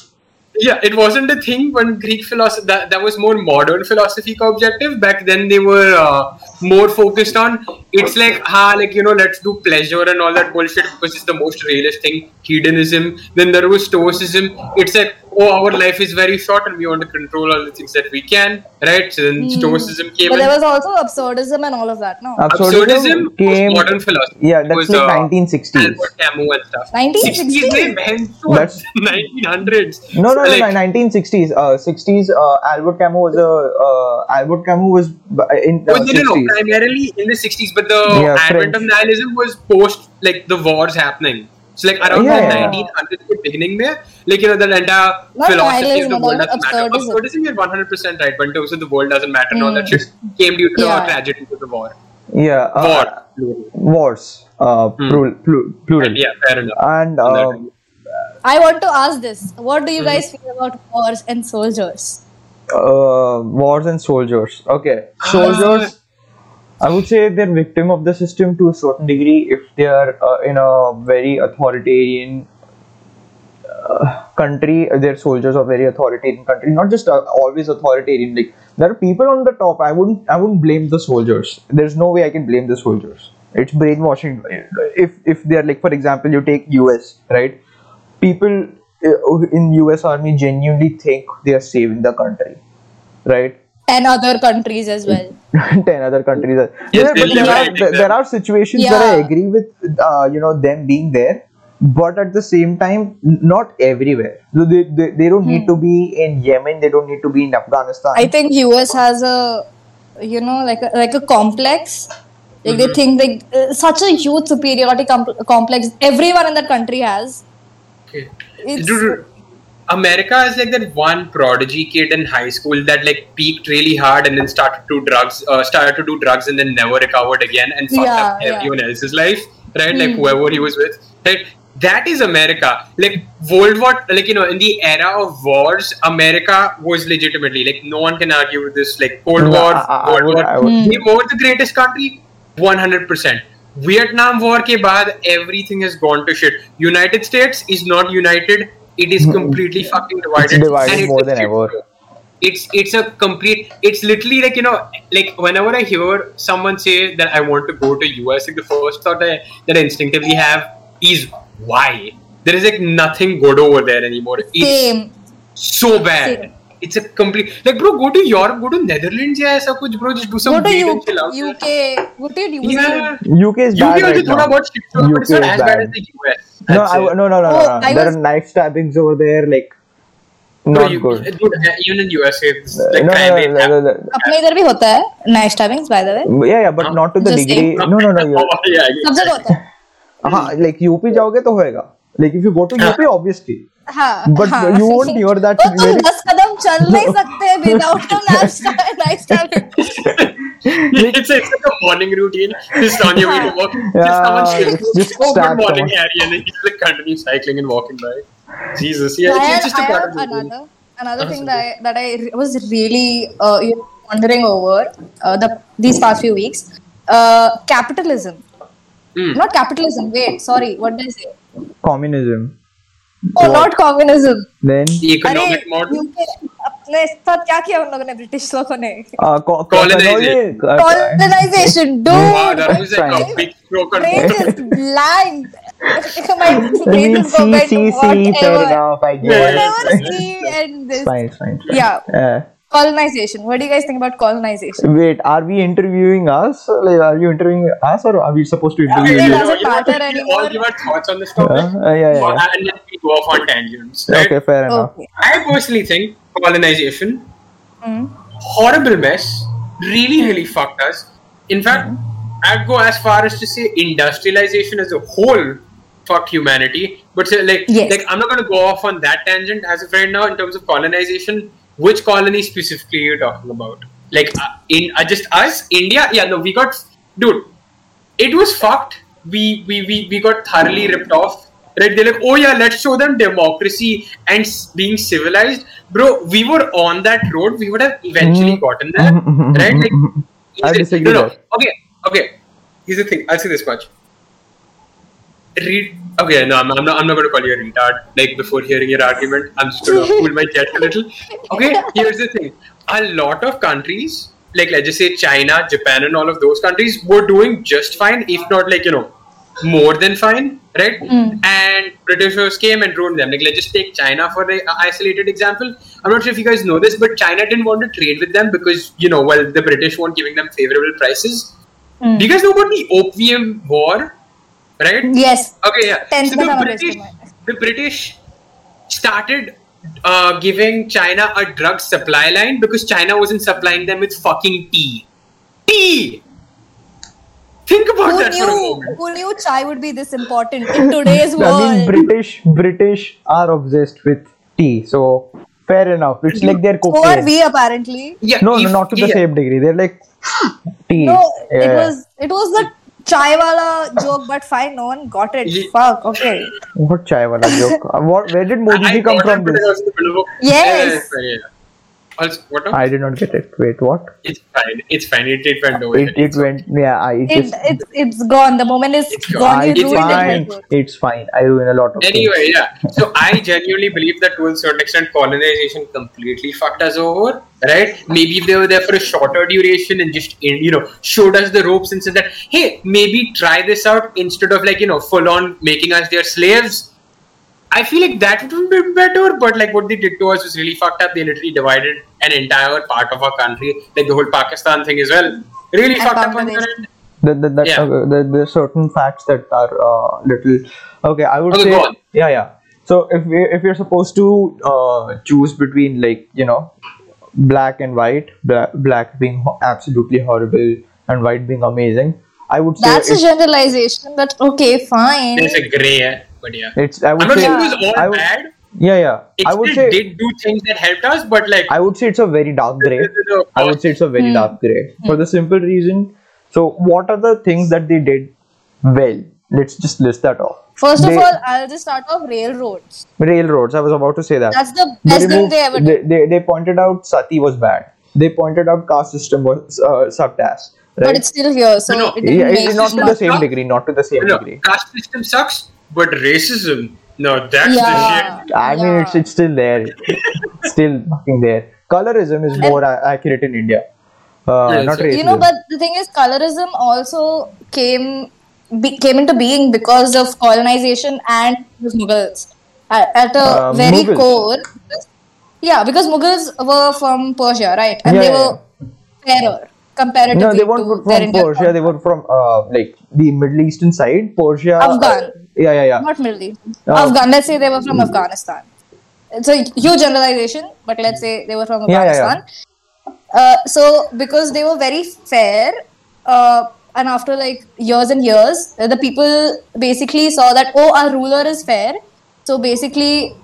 Speaker 2: Yeah, it wasn't a thing when Greek philosophy that, that was more modern philosophy objective. Back then they were uh, more focused on it's like ha like you know let's do pleasure and all that bullshit because it's the most realist thing. Hedonism. Then there was Stoicism. It's like oh, our life is very short and we want to control all the things that we can, right? So then mm. Stoicism came.
Speaker 3: But
Speaker 2: in.
Speaker 3: there was also absurdism and all of that, no?
Speaker 2: Absurdism, absurdism
Speaker 1: came.
Speaker 2: modern philosophy.
Speaker 1: Yeah, that's
Speaker 2: was,
Speaker 1: like
Speaker 2: uh,
Speaker 1: 1960s.
Speaker 2: Albert Camus and stuff.
Speaker 3: 1960s.
Speaker 1: That's
Speaker 2: 1900s.
Speaker 1: No, no, no,
Speaker 2: like,
Speaker 1: no, 1960s. Uh, 60s. Uh, Albert Camus was a uh, Albert Camus was uh, in. Uh,
Speaker 2: oh, no, no, no, primarily in the 60s, but the
Speaker 1: yeah,
Speaker 2: advent
Speaker 1: French.
Speaker 2: of nihilism was post like the wars happening. So like around
Speaker 1: Yeah,
Speaker 2: the
Speaker 1: yeah.
Speaker 2: 1900s के beginning में, like you know the entire
Speaker 3: Not
Speaker 2: philosophy of the world doesn't matter.
Speaker 3: absurdism.
Speaker 2: Absurdism, you're 100% right, but in terms of the world doesn't matter and all that shit came due to the
Speaker 3: tragedy
Speaker 2: tragedies of the war.
Speaker 1: Yeah. Uh,
Speaker 2: War.
Speaker 1: Wars. Uh, plural. Plural. plural.
Speaker 2: Yeah, fair enough.
Speaker 1: And
Speaker 2: On
Speaker 1: um,
Speaker 3: I want to ask this: What do you guys feel about wars and soldiers?
Speaker 1: uh, wars and soldiers. Okay, soldiers. I would say they're victim of the system to a certain degree if they are uh, in a very authoritarian uh, country. They're soldiers of very authoritarian country. Not just uh, always authoritarian. Like there are people on the top. I wouldn't. I wouldn't blame the soldiers. There's no way I can blame the soldiers. It's brainwashing. If if they're like, for example, you take US, right? People uh, in US Army genuinely think they are saving the country, right?
Speaker 3: And other countries as well.
Speaker 1: 10 other countries
Speaker 2: Yes,
Speaker 1: Yeah, but there, are, there, there are situations where I agree with uh, you know them being there but at the same time not everywhere so they, they, they don't need to be in Yemen they don't need to be in Afghanistan
Speaker 3: I think US has a, you know, like a, like a complex. Like they think like uh, such a huge superiority com- complex. Everyone in that country has.
Speaker 2: Okay.
Speaker 3: It's,
Speaker 2: Dude, America is like that one prodigy kid in high school that like peaked really hard and then started to drugs, uh, started to do drugs and then never recovered again and fucked
Speaker 3: yeah,
Speaker 2: up
Speaker 3: yeah.
Speaker 2: everyone else's life, right? Mm. Like hmm. whoever he was with, right? That is America. Like World War, like you know, in the era of wars, America was legitimately like no one can argue with this. Like Cold War, World War,
Speaker 1: I
Speaker 2: were the greatest country, one hundred percent. Vietnam War ke baad, everything has gone to shit. United States is not united it is hmm. completely fucking divided.
Speaker 1: It's divided
Speaker 2: and
Speaker 1: more
Speaker 2: a
Speaker 1: than
Speaker 2: shit
Speaker 1: ever.
Speaker 2: It's it's a complete. It's literally like you know, like whenever I hear someone say that I want to go to US, like the first thought I, that I instinctively have is why. There is like nothing good over there anymore. It's
Speaker 3: same.
Speaker 2: so bad. It's a complete like bro go to Europe go to Netherlands या ऐसा कुछ bro just do some
Speaker 3: Go to
Speaker 2: weed
Speaker 3: U-
Speaker 2: and chill out
Speaker 3: UK. Go to New
Speaker 2: yeah
Speaker 1: UK is bad
Speaker 2: also
Speaker 1: right
Speaker 2: थोड़ा
Speaker 1: now.
Speaker 2: बहुत shit but it's not as bad
Speaker 1: bad.
Speaker 2: as the US
Speaker 1: No, I, no, no, no, no,
Speaker 3: Oh,
Speaker 1: no. There
Speaker 3: was-
Speaker 1: are knife stabbings over there, like
Speaker 2: Bro,
Speaker 1: not
Speaker 2: you,
Speaker 1: good.
Speaker 2: dude, even in USA it's
Speaker 1: Uh,
Speaker 2: like
Speaker 1: no, no, no, no, no,
Speaker 3: अपने इधर भी होता है night stabbings by the
Speaker 1: way. Yeah, yeah, but
Speaker 2: Huh?
Speaker 1: not to the
Speaker 3: Just
Speaker 1: degree. No, no, no.
Speaker 2: Oh.
Speaker 3: सब जगह होता है
Speaker 1: हाँ, like UP जाओगे तो होएगा. Like if you go to UP, obviously.
Speaker 3: हाँ
Speaker 1: But
Speaker 3: हाँ.
Speaker 1: you won't hear that
Speaker 3: तो तुम दस कदम चल नहीं सकते without night stabbing
Speaker 2: it's, a, it's like a morning routine. Just on your way to work.
Speaker 1: Yeah,
Speaker 2: just someone says,
Speaker 1: it's just
Speaker 2: oh,
Speaker 1: stab
Speaker 2: good morning,
Speaker 1: someone.
Speaker 2: Harry. And then you just like continue cycling and walking by. Jesus. Yeah,
Speaker 3: I
Speaker 2: it's,
Speaker 3: have,
Speaker 2: it's just a
Speaker 3: I
Speaker 2: part
Speaker 3: have
Speaker 2: of the routine.
Speaker 3: another another thing that I, that I was really uh, you know, wondering over uh, the these past few weeks. Uh, capitalism,
Speaker 2: Mm.
Speaker 3: not capitalism. Wait, sorry, what did I say?
Speaker 1: Communism.
Speaker 3: Not communism
Speaker 1: then
Speaker 2: economic model
Speaker 3: अपने साथ क्या किया उन लोगों ने British लोगों ने?
Speaker 2: Colonization
Speaker 1: do blind
Speaker 2: yeah.
Speaker 3: Colonization. What do you guys think about colonization?
Speaker 1: wait, are we interviewing us? Like, are you interviewing us, or are we supposed to interview
Speaker 3: It
Speaker 1: you?
Speaker 3: doesn't
Speaker 2: you know,
Speaker 3: matter
Speaker 2: we'll
Speaker 3: anymore.
Speaker 2: all give our thoughts on this topic.
Speaker 1: Uh, uh, yeah, yeah, yeah.
Speaker 2: And then we go off on tangents. Right?
Speaker 1: Okay, fair enough.
Speaker 3: Okay.
Speaker 2: I personally think colonization,
Speaker 3: Mm.
Speaker 2: horrible mess, really, really fucked us. In fact, I'd go as far as to say industrialization as a whole fucked humanity. But say, like,
Speaker 3: Yes.
Speaker 2: like I'm not going to go off on that tangent as of right now in terms of colonization. Which colony specifically you're talking about? Like, uh, in uh, just us, India? Yeah, no, we got, dude. It was fucked. We we we, we got thoroughly ripped off. Right? They're like, oh yeah, let's show them democracy and being civilized, bro. We were on that road. We would have eventually
Speaker 1: Mhm.
Speaker 2: gotten there,
Speaker 1: Mhm.
Speaker 2: right? Like,
Speaker 1: I
Speaker 2: here's the-
Speaker 1: disagree
Speaker 2: No, no. Okay, okay. Here's the thing. I'll say this much. Read. Okay, no, I'm, I'm not. I'm not going to call you a retard. Like before hearing your argument, I'm just going to cool my jet a little. Okay, here's the thing. A lot of countries, like let's just say China, Japan, and all of those countries, were doing just fine, if not like you know, more than fine, right? And Britishers came and ruined them. Like let's just take China for an isolated example. I'm not sure if you guys know this, but China didn't want to trade with them because you know, well, the British weren't giving them favorable prices.
Speaker 3: Mm.
Speaker 2: Do you guys know about the Opium War? Right?
Speaker 3: Yes.
Speaker 2: Okay, yeah.
Speaker 3: Tenth
Speaker 2: So the British, the British started uh, giving China a drug supply line because China wasn't supplying them with fucking tea. Tea. Think about
Speaker 3: Who
Speaker 2: that for a
Speaker 3: knew?
Speaker 2: moment.
Speaker 3: Who knew chai would be this important in today's world?
Speaker 1: I mean, British British are obsessed with tea, so fair enough. It's like their
Speaker 3: Who
Speaker 1: cooking.
Speaker 3: are we apparently?
Speaker 2: Yeah,
Speaker 1: No, no, not to the
Speaker 2: yeah.
Speaker 1: same degree. They're like tea.
Speaker 3: No, it was it was the chai wala joke, but fine, no one got it.
Speaker 2: Ye-
Speaker 3: Fuck. Okay.
Speaker 1: What chai wala joke? Uh, what? Where did Modi
Speaker 2: I
Speaker 1: ji come
Speaker 2: Also, what? now?
Speaker 1: I did not get it. Wait, what?
Speaker 2: It's fine. It's fine. It, it went over.
Speaker 1: It, it went. Yeah, I. It,
Speaker 3: It,
Speaker 1: is,
Speaker 3: it's it's gone. The moment is
Speaker 2: It's
Speaker 3: gone.
Speaker 2: gone.
Speaker 1: I,
Speaker 3: You
Speaker 2: It's
Speaker 1: fine.
Speaker 3: it.
Speaker 1: It's fine. I ruin a lot of
Speaker 2: Anyway, yeah. So I genuinely believe that to a certain extent, colonization completely fucked us over. Right? Maybe if they were there for a shorter duration and just you know showed us the ropes and said that, hey, maybe try this out instead of like you know full on making us their slaves. I feel like that would have been better, but like what they did to us was really fucked up. They literally divided an entire part of our country, like the whole Pakistan thing as well. Really
Speaker 3: And
Speaker 2: fucked up on
Speaker 3: Bangladesh.
Speaker 1: The, the, that,
Speaker 2: Yeah.
Speaker 1: uh, the, the certain facts that are uh, little. Okay, I would
Speaker 2: Okay,
Speaker 1: say.
Speaker 2: go on.
Speaker 1: Yeah, yeah. So if we if you're supposed to uh, choose between like you know black and white, bla- black being ho- absolutely horrible and white being amazing, I would say
Speaker 3: That's a generalization, but okay, fine.
Speaker 2: There's a grey, eh, but yeah.
Speaker 1: it's. I
Speaker 2: I'm
Speaker 1: would
Speaker 2: not
Speaker 1: say.
Speaker 2: saying it was all
Speaker 1: I would,
Speaker 2: bad.
Speaker 1: yeah, yeah.
Speaker 2: It
Speaker 1: I would
Speaker 2: still
Speaker 1: say.
Speaker 2: did do things that helped us, but like
Speaker 1: I would say it's a very dark gray. I would say it's a very
Speaker 3: Hmm.
Speaker 1: dark gray for the simple reason. So, what are the things that they did well? Let's just list that off.
Speaker 3: First
Speaker 1: They-
Speaker 3: of all, I'll just start off railroads.
Speaker 1: Railroads. I was about to say that.
Speaker 3: That's the
Speaker 1: they,
Speaker 3: best thing they ever did.
Speaker 1: they, they, they pointed out sati was bad. They pointed out caste system was uh, subtask. Right?
Speaker 3: But it's still here, so
Speaker 2: No, no.
Speaker 3: it didn't
Speaker 1: yeah,
Speaker 3: make
Speaker 1: it- not to the same degree. Not to the same
Speaker 2: no,
Speaker 1: degree.
Speaker 2: caste system sucks, but racism, no, that's
Speaker 3: Yeah.
Speaker 2: the shit.
Speaker 1: I mean, it's
Speaker 3: Yeah.
Speaker 1: it's still there. It's still fucking there. Colorism is more a- accurate in India. Uh,
Speaker 2: Yeah,
Speaker 1: not racism.
Speaker 3: You know, but the thing is, colorism also came be, came into being because of colonization and the Mughals. At, at a
Speaker 1: Uh,
Speaker 3: very
Speaker 1: Mughals.
Speaker 3: core, Yeah, because Mughals were from Persia, right? And
Speaker 1: Yeah,
Speaker 3: they
Speaker 1: yeah,
Speaker 3: were fairer comparatively
Speaker 1: No, they weren't from Persia. They were from uh, like the Middle Eastern side. Persia.
Speaker 3: Afghan.
Speaker 1: yeah, yeah, yeah.
Speaker 3: Not Middle East.
Speaker 1: Oh.
Speaker 3: Afghan. Let's say they were from Afghanistan. It's a huge generalization, but let's say they were from
Speaker 1: Afghanistan. Yeah, yeah,
Speaker 3: yeah. Uh, so because they were very fair, uh, and after like years and years, uh, the people basically saw that oh, our ruler is fair. So basically,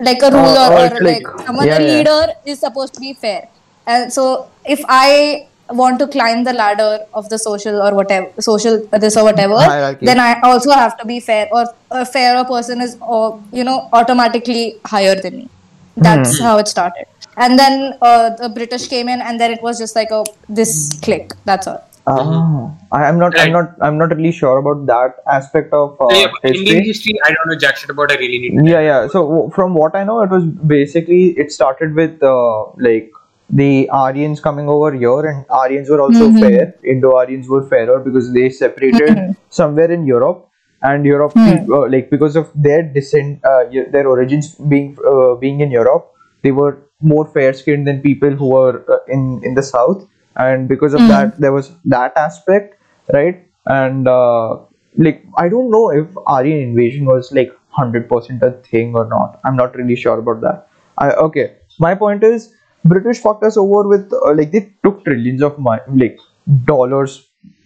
Speaker 3: like a ruler
Speaker 1: or
Speaker 3: or like,
Speaker 1: like-
Speaker 3: someone a leader is supposed to be fair. And so if I want to climb the ladder of the social or whatever social this or whatever
Speaker 1: Hierarchy.
Speaker 3: then i also have to be fair or a fairer person is or you know automatically higher than me that's how it started and then uh, the british came in and then it was just like a this click that's all
Speaker 1: Ah, I, I'm not. I'm not. I'm not really sure about that aspect of uh,
Speaker 2: Yeah, but Indian
Speaker 1: history.
Speaker 2: history, I don't know jack shit about. I really need.
Speaker 1: Yeah, yeah. So w- from what I know, it was basically it started with uh, like the Aryans coming over here, and Aryans were also fair. Indo-Aryans were fairer because they separated somewhere in Europe, and Europe, uh, like because of their descent, uh, their origins being uh, being in Europe, they were more fair-skinned than people who were uh, in in the south, and because of that, there was that aspect, right? And uh, like I don't know if Aryan invasion was like hundred percent a thing or not. I'm not really sure about that. I okay. My point is, British fucked us over with uh, like they took trillions of money, like dollars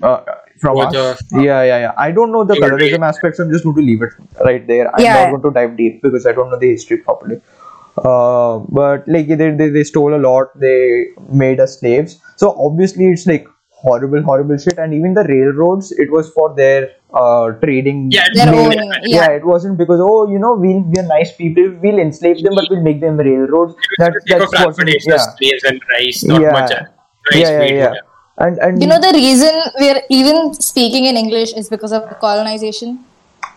Speaker 1: uh, from
Speaker 2: Worth
Speaker 1: us.
Speaker 2: of-
Speaker 1: Yeah, yeah, yeah. I don't know the
Speaker 2: They were
Speaker 1: colorism aspects. I'm just going to leave it right there. I'm
Speaker 3: Yeah.
Speaker 1: not going to dive deep because I don't know the history properly. Uh, but like they, they they stole a lot. They made us slaves. So obviously it's like horrible, horrible shit. And even the railroads, it was for their uh trading.
Speaker 2: Yeah,
Speaker 3: their own
Speaker 1: yeah.
Speaker 3: yeah,
Speaker 1: it wasn't because oh you know we'll we're nice people we'll enslave them but we'll make them railroads that
Speaker 2: Take
Speaker 1: that's
Speaker 2: what.
Speaker 1: wasn't yeah
Speaker 2: slaves and rice, not
Speaker 1: yeah.
Speaker 2: much. uh, Rice
Speaker 1: yeah yeah yeah and and
Speaker 3: you know the reason we're even speaking in english is because of colonization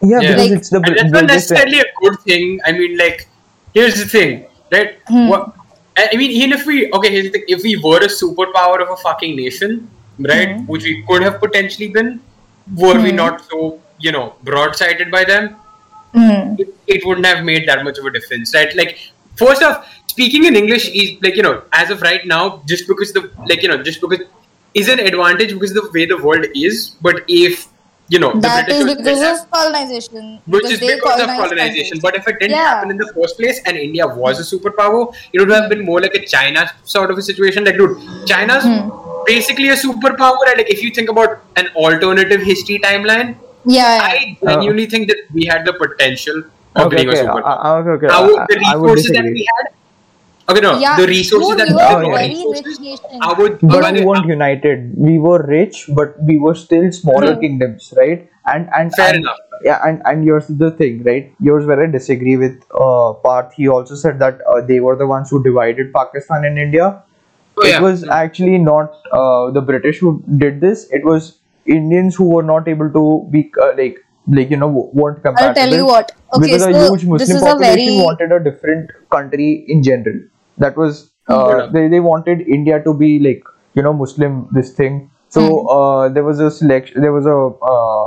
Speaker 1: yeah,
Speaker 2: Yeah.
Speaker 1: because
Speaker 3: Like-
Speaker 1: it's the
Speaker 2: and that's not necessarily a good thing. I mean, like, here's the thing, right?
Speaker 3: Hmm.
Speaker 2: What, I I mean, even if we okay, here's the thing: if we were a superpower of a fucking nation, right,
Speaker 3: Hmm.
Speaker 2: which we could have potentially been, were we not so you know broad-sided by them,
Speaker 3: Hmm.
Speaker 2: it, it wouldn't have made that much of a difference, right? Like, first off, speaking in English is like you know, as of right now, just because the like you know, just because is an advantage because the way the world is. But if you know, the
Speaker 3: that
Speaker 2: British
Speaker 3: is because of colonization
Speaker 2: which is because of colonization. But if it didn't
Speaker 3: Yeah.
Speaker 2: happen in the first place and India was a superpower, it would have been more like a China sort of a situation. Like, dude, China's
Speaker 3: Hmm.
Speaker 2: Basically a superpower. And like, if you think about an alternative history timeline,
Speaker 3: yeah, yeah.
Speaker 2: I genuinely think that we had the potential of
Speaker 1: okay
Speaker 2: being
Speaker 1: okay
Speaker 2: a superpower.
Speaker 1: uh, uh, okay,
Speaker 2: Now,
Speaker 1: I-
Speaker 2: the
Speaker 1: I
Speaker 2: resources that we had. Okay, no,
Speaker 3: yeah
Speaker 2: the resources
Speaker 3: dude,
Speaker 2: that
Speaker 3: we
Speaker 2: we
Speaker 3: were
Speaker 2: had.
Speaker 3: a
Speaker 1: yeah.
Speaker 3: very
Speaker 2: resources,
Speaker 3: rich nation
Speaker 2: I would,
Speaker 1: but
Speaker 2: I
Speaker 1: we weren't united we were rich but we were still smaller kingdoms right and and
Speaker 2: Fair
Speaker 1: and,
Speaker 2: enough.
Speaker 1: yeah and and yours is the thing right yours where i disagree with uh Parth he also said that uh, they were the ones who divided pakistan and india
Speaker 2: Oh,
Speaker 1: it was actually not uh, the british who did this it was indians who were not able to be uh, like like you know w- weren't compatible
Speaker 3: I'll tell you what. Okay,
Speaker 1: because a huge muslim
Speaker 3: this is a
Speaker 1: population
Speaker 3: very
Speaker 1: wanted a different country in general that was uh,
Speaker 2: Yeah.
Speaker 1: they, they wanted india to be like you know muslim this thing so
Speaker 3: Hmm.
Speaker 1: uh, there was a selection there was a uh,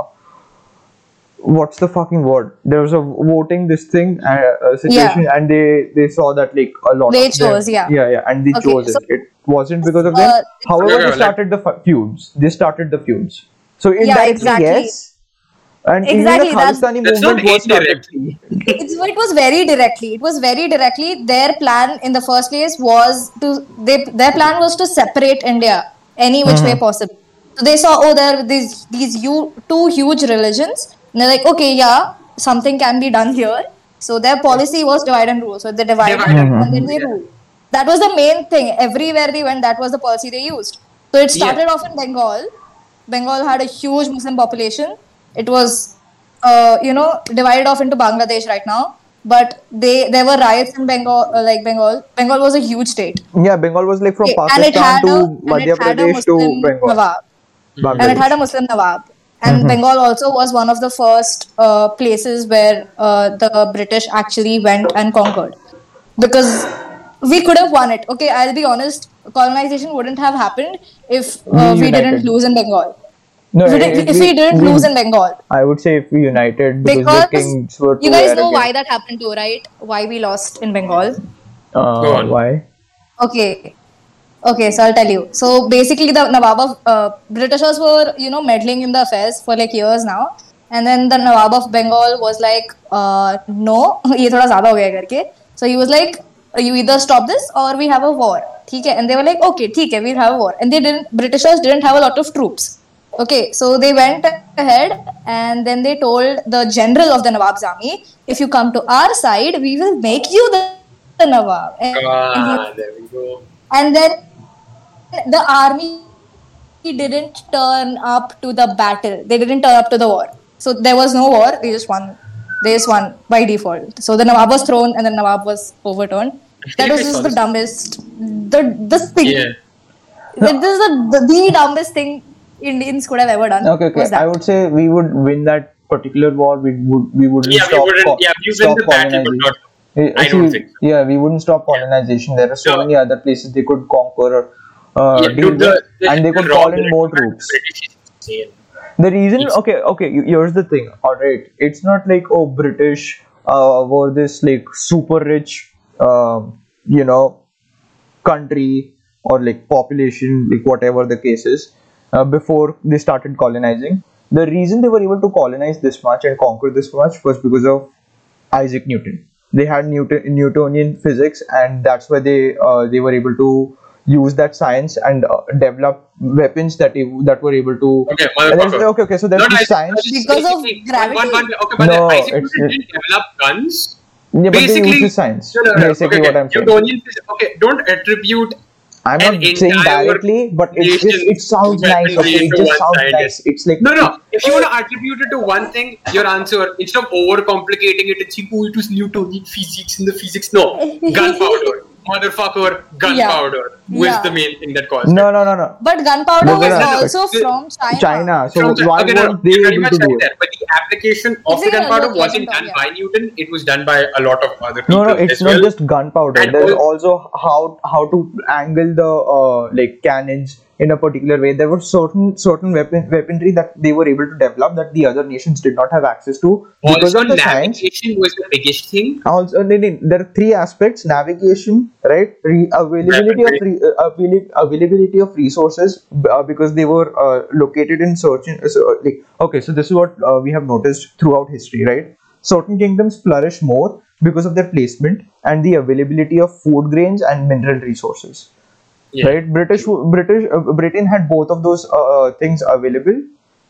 Speaker 1: what's the fucking word? There was a voting this thing uh, uh, situation and they they saw that like a lot
Speaker 3: They
Speaker 1: of them-
Speaker 3: chose, yeah.
Speaker 1: yeah yeah and they
Speaker 3: Okay,
Speaker 1: chose
Speaker 3: so-
Speaker 1: it. It wasn't because of
Speaker 3: Uh,
Speaker 1: them however
Speaker 2: Yeah,
Speaker 1: they
Speaker 2: yeah, like-
Speaker 1: started the fu- feuds. They started the feuds. So
Speaker 3: Yeah,
Speaker 1: indirectly
Speaker 3: exactly.
Speaker 1: yes. And
Speaker 3: Exactly,
Speaker 1: even the
Speaker 3: that's-
Speaker 1: Khalistani
Speaker 2: That's not
Speaker 1: movement was started
Speaker 2: indirectly.
Speaker 3: it's, it was very directly. It was very directly. Their plan in the first place was to they their plan was to separate india any which way possible. So they saw oh there are these these hu- two huge religions and they're like okay yeah something can be done here. So their policy was divide and rule. So they divided
Speaker 2: Divide and
Speaker 3: and then they ruled that was the main thing. Everywhere they went that was the policy they used. So it started off in bengal. Bengal had a huge muslim population. It was uh, you know divided off into bangladesh right now. But they there were riots in bengal uh, like bengal. Bengal was a huge state.
Speaker 1: Yeah Bengal was like from
Speaker 3: Okay,
Speaker 1: Pakistan to
Speaker 3: a, and
Speaker 1: Madhya
Speaker 3: it had a
Speaker 1: Pradesh to
Speaker 3: Muslim
Speaker 1: Bengal.
Speaker 3: Nawab. and it had a Muslim Nawab. And Bengal also was one of the first uh, places where uh, the British actually went and conquered. Because we could have won it. Okay, I'll be honest, colonization wouldn't have happened if uh,
Speaker 1: We
Speaker 3: we, didn't lose in Bengal.
Speaker 1: no,
Speaker 3: If we,
Speaker 1: it-
Speaker 3: did, if we didn't lose in Bengal.
Speaker 1: I would say if we united because,
Speaker 3: Because
Speaker 1: the kings were
Speaker 3: you
Speaker 1: too
Speaker 3: guys know
Speaker 1: arrogant.
Speaker 3: why that happened too, right? Why we lost in Bengal.
Speaker 1: Uh,
Speaker 2: Go on.
Speaker 1: Why?
Speaker 3: Okay. Okay, so I'll tell you. So basically, the Nawab of uh, Britishers were, you know, meddling in the affairs for like years now, and then the Nawab of Bengal was like, uh, "No, ये थोड़ा ज़्यादा हो गया करके." So he was like, "You either stop this or we have a war." ठीक है? And they were like, "Okay, ठीक है, we'll have a war." And they didn't. Britishers didn't have a lot of troops. Okay, so they went ahead and then they told the general of the Nawab's army, "If you come to our side, we will make you the, the Nawab." And, and he
Speaker 2: Ah, there we go.
Speaker 3: and then the army didn't turn up to the battle they didn't turn up to the war so there was no war they just won they just won by default so the nawab was thrown and the nawab was overturned that was just the dumbest the this thing
Speaker 2: Yeah.
Speaker 3: this is the, the, the dumbest thing indians could have ever done
Speaker 1: Okay, okay. I would say we would win that particular war. We would we wouldn't
Speaker 2: Yeah, we
Speaker 1: stop.
Speaker 2: wouldn't-
Speaker 1: co-
Speaker 2: yeah, we win
Speaker 1: stop
Speaker 2: the battle, but not-
Speaker 1: Eh,
Speaker 2: I don't
Speaker 1: see,
Speaker 2: think
Speaker 1: Yeah, we wouldn't stop colonization. There are so
Speaker 2: No.
Speaker 1: many other places they could conquer or uh,
Speaker 2: Yeah, dude, the- the-
Speaker 1: and they could
Speaker 2: raw
Speaker 1: call in more troops.
Speaker 2: British is insane.
Speaker 1: The reason, okay, okay. Here's the thing. All right, it's not like oh, British uh, were this like super rich, um, you know, country or like population, like whatever the case is, uh, before they started colonizing. The reason they were able to colonize this much and conquer this much was because of Isaac Newton. They had Newton, Newtonian physics, and that's why they uh, they were able to use that science and uh, develop weapons that ev- that were able to.
Speaker 2: Okay,
Speaker 1: And okay, okay. So there's
Speaker 2: Not
Speaker 1: this
Speaker 2: Isaac
Speaker 1: science.
Speaker 2: Newton,
Speaker 3: Because of gravity?
Speaker 2: One, one, okay, but
Speaker 1: No,
Speaker 2: Isaac
Speaker 1: it's-
Speaker 2: didn't develop guns.
Speaker 1: Yeah, but they
Speaker 2: basically,
Speaker 1: use science.
Speaker 2: No, no, no,
Speaker 1: Basically,
Speaker 2: okay,
Speaker 1: what
Speaker 2: okay.
Speaker 1: I'm saying.
Speaker 2: Newtonian physics- okay, don't attribute
Speaker 1: I'm
Speaker 2: an
Speaker 1: not saying directly, but it's just it sounds nice. Okay, it
Speaker 2: to
Speaker 1: just
Speaker 2: one
Speaker 1: sounds
Speaker 2: side,
Speaker 1: nice.
Speaker 2: yes.
Speaker 1: It's like
Speaker 2: No, no. If you want to attribute it to one thing, your answer instead of overcomplicating it and saying, "Oh, it was Newtonian physics in the physics." No, gunpowder, motherfucker, gunpowder was
Speaker 3: Yeah.
Speaker 2: the main thing that caused
Speaker 1: No,
Speaker 2: it.
Speaker 1: no, no, no.
Speaker 3: but gunpowder
Speaker 1: No, no,
Speaker 3: was
Speaker 1: no, no.
Speaker 3: also
Speaker 2: The-
Speaker 3: from china
Speaker 1: China. So
Speaker 2: From-
Speaker 1: why
Speaker 2: okay, no, no,
Speaker 1: they
Speaker 2: you're very
Speaker 1: able
Speaker 2: much
Speaker 1: to do
Speaker 2: right
Speaker 1: it?
Speaker 2: there, but the application of the gunpowder wasn't done
Speaker 3: talking
Speaker 2: by Newton; it was done by a lot of other people.
Speaker 1: No, no, it's
Speaker 2: as
Speaker 1: not
Speaker 2: well.
Speaker 1: just gunpowder. There's also how how to angle the uh, like cannons in a particular way. There were certain certain weapon weaponry that they were able to develop that the other nations did not have access to because
Speaker 2: Also,
Speaker 1: of the science.
Speaker 2: navigation was the biggest thing.
Speaker 1: Also, no, no, there are three aspects: navigation, right? Re- availability of re- uh, avail- availability of resources uh, because they were uh, located in certain. So, uh, like, okay, so this is what uh, we have noticed throughout history, right? Certain kingdoms flourish more because of their placement and the availability of food grains and mineral resources
Speaker 2: Yeah.
Speaker 1: right? British british uh, britain had both of those uh, uh, things available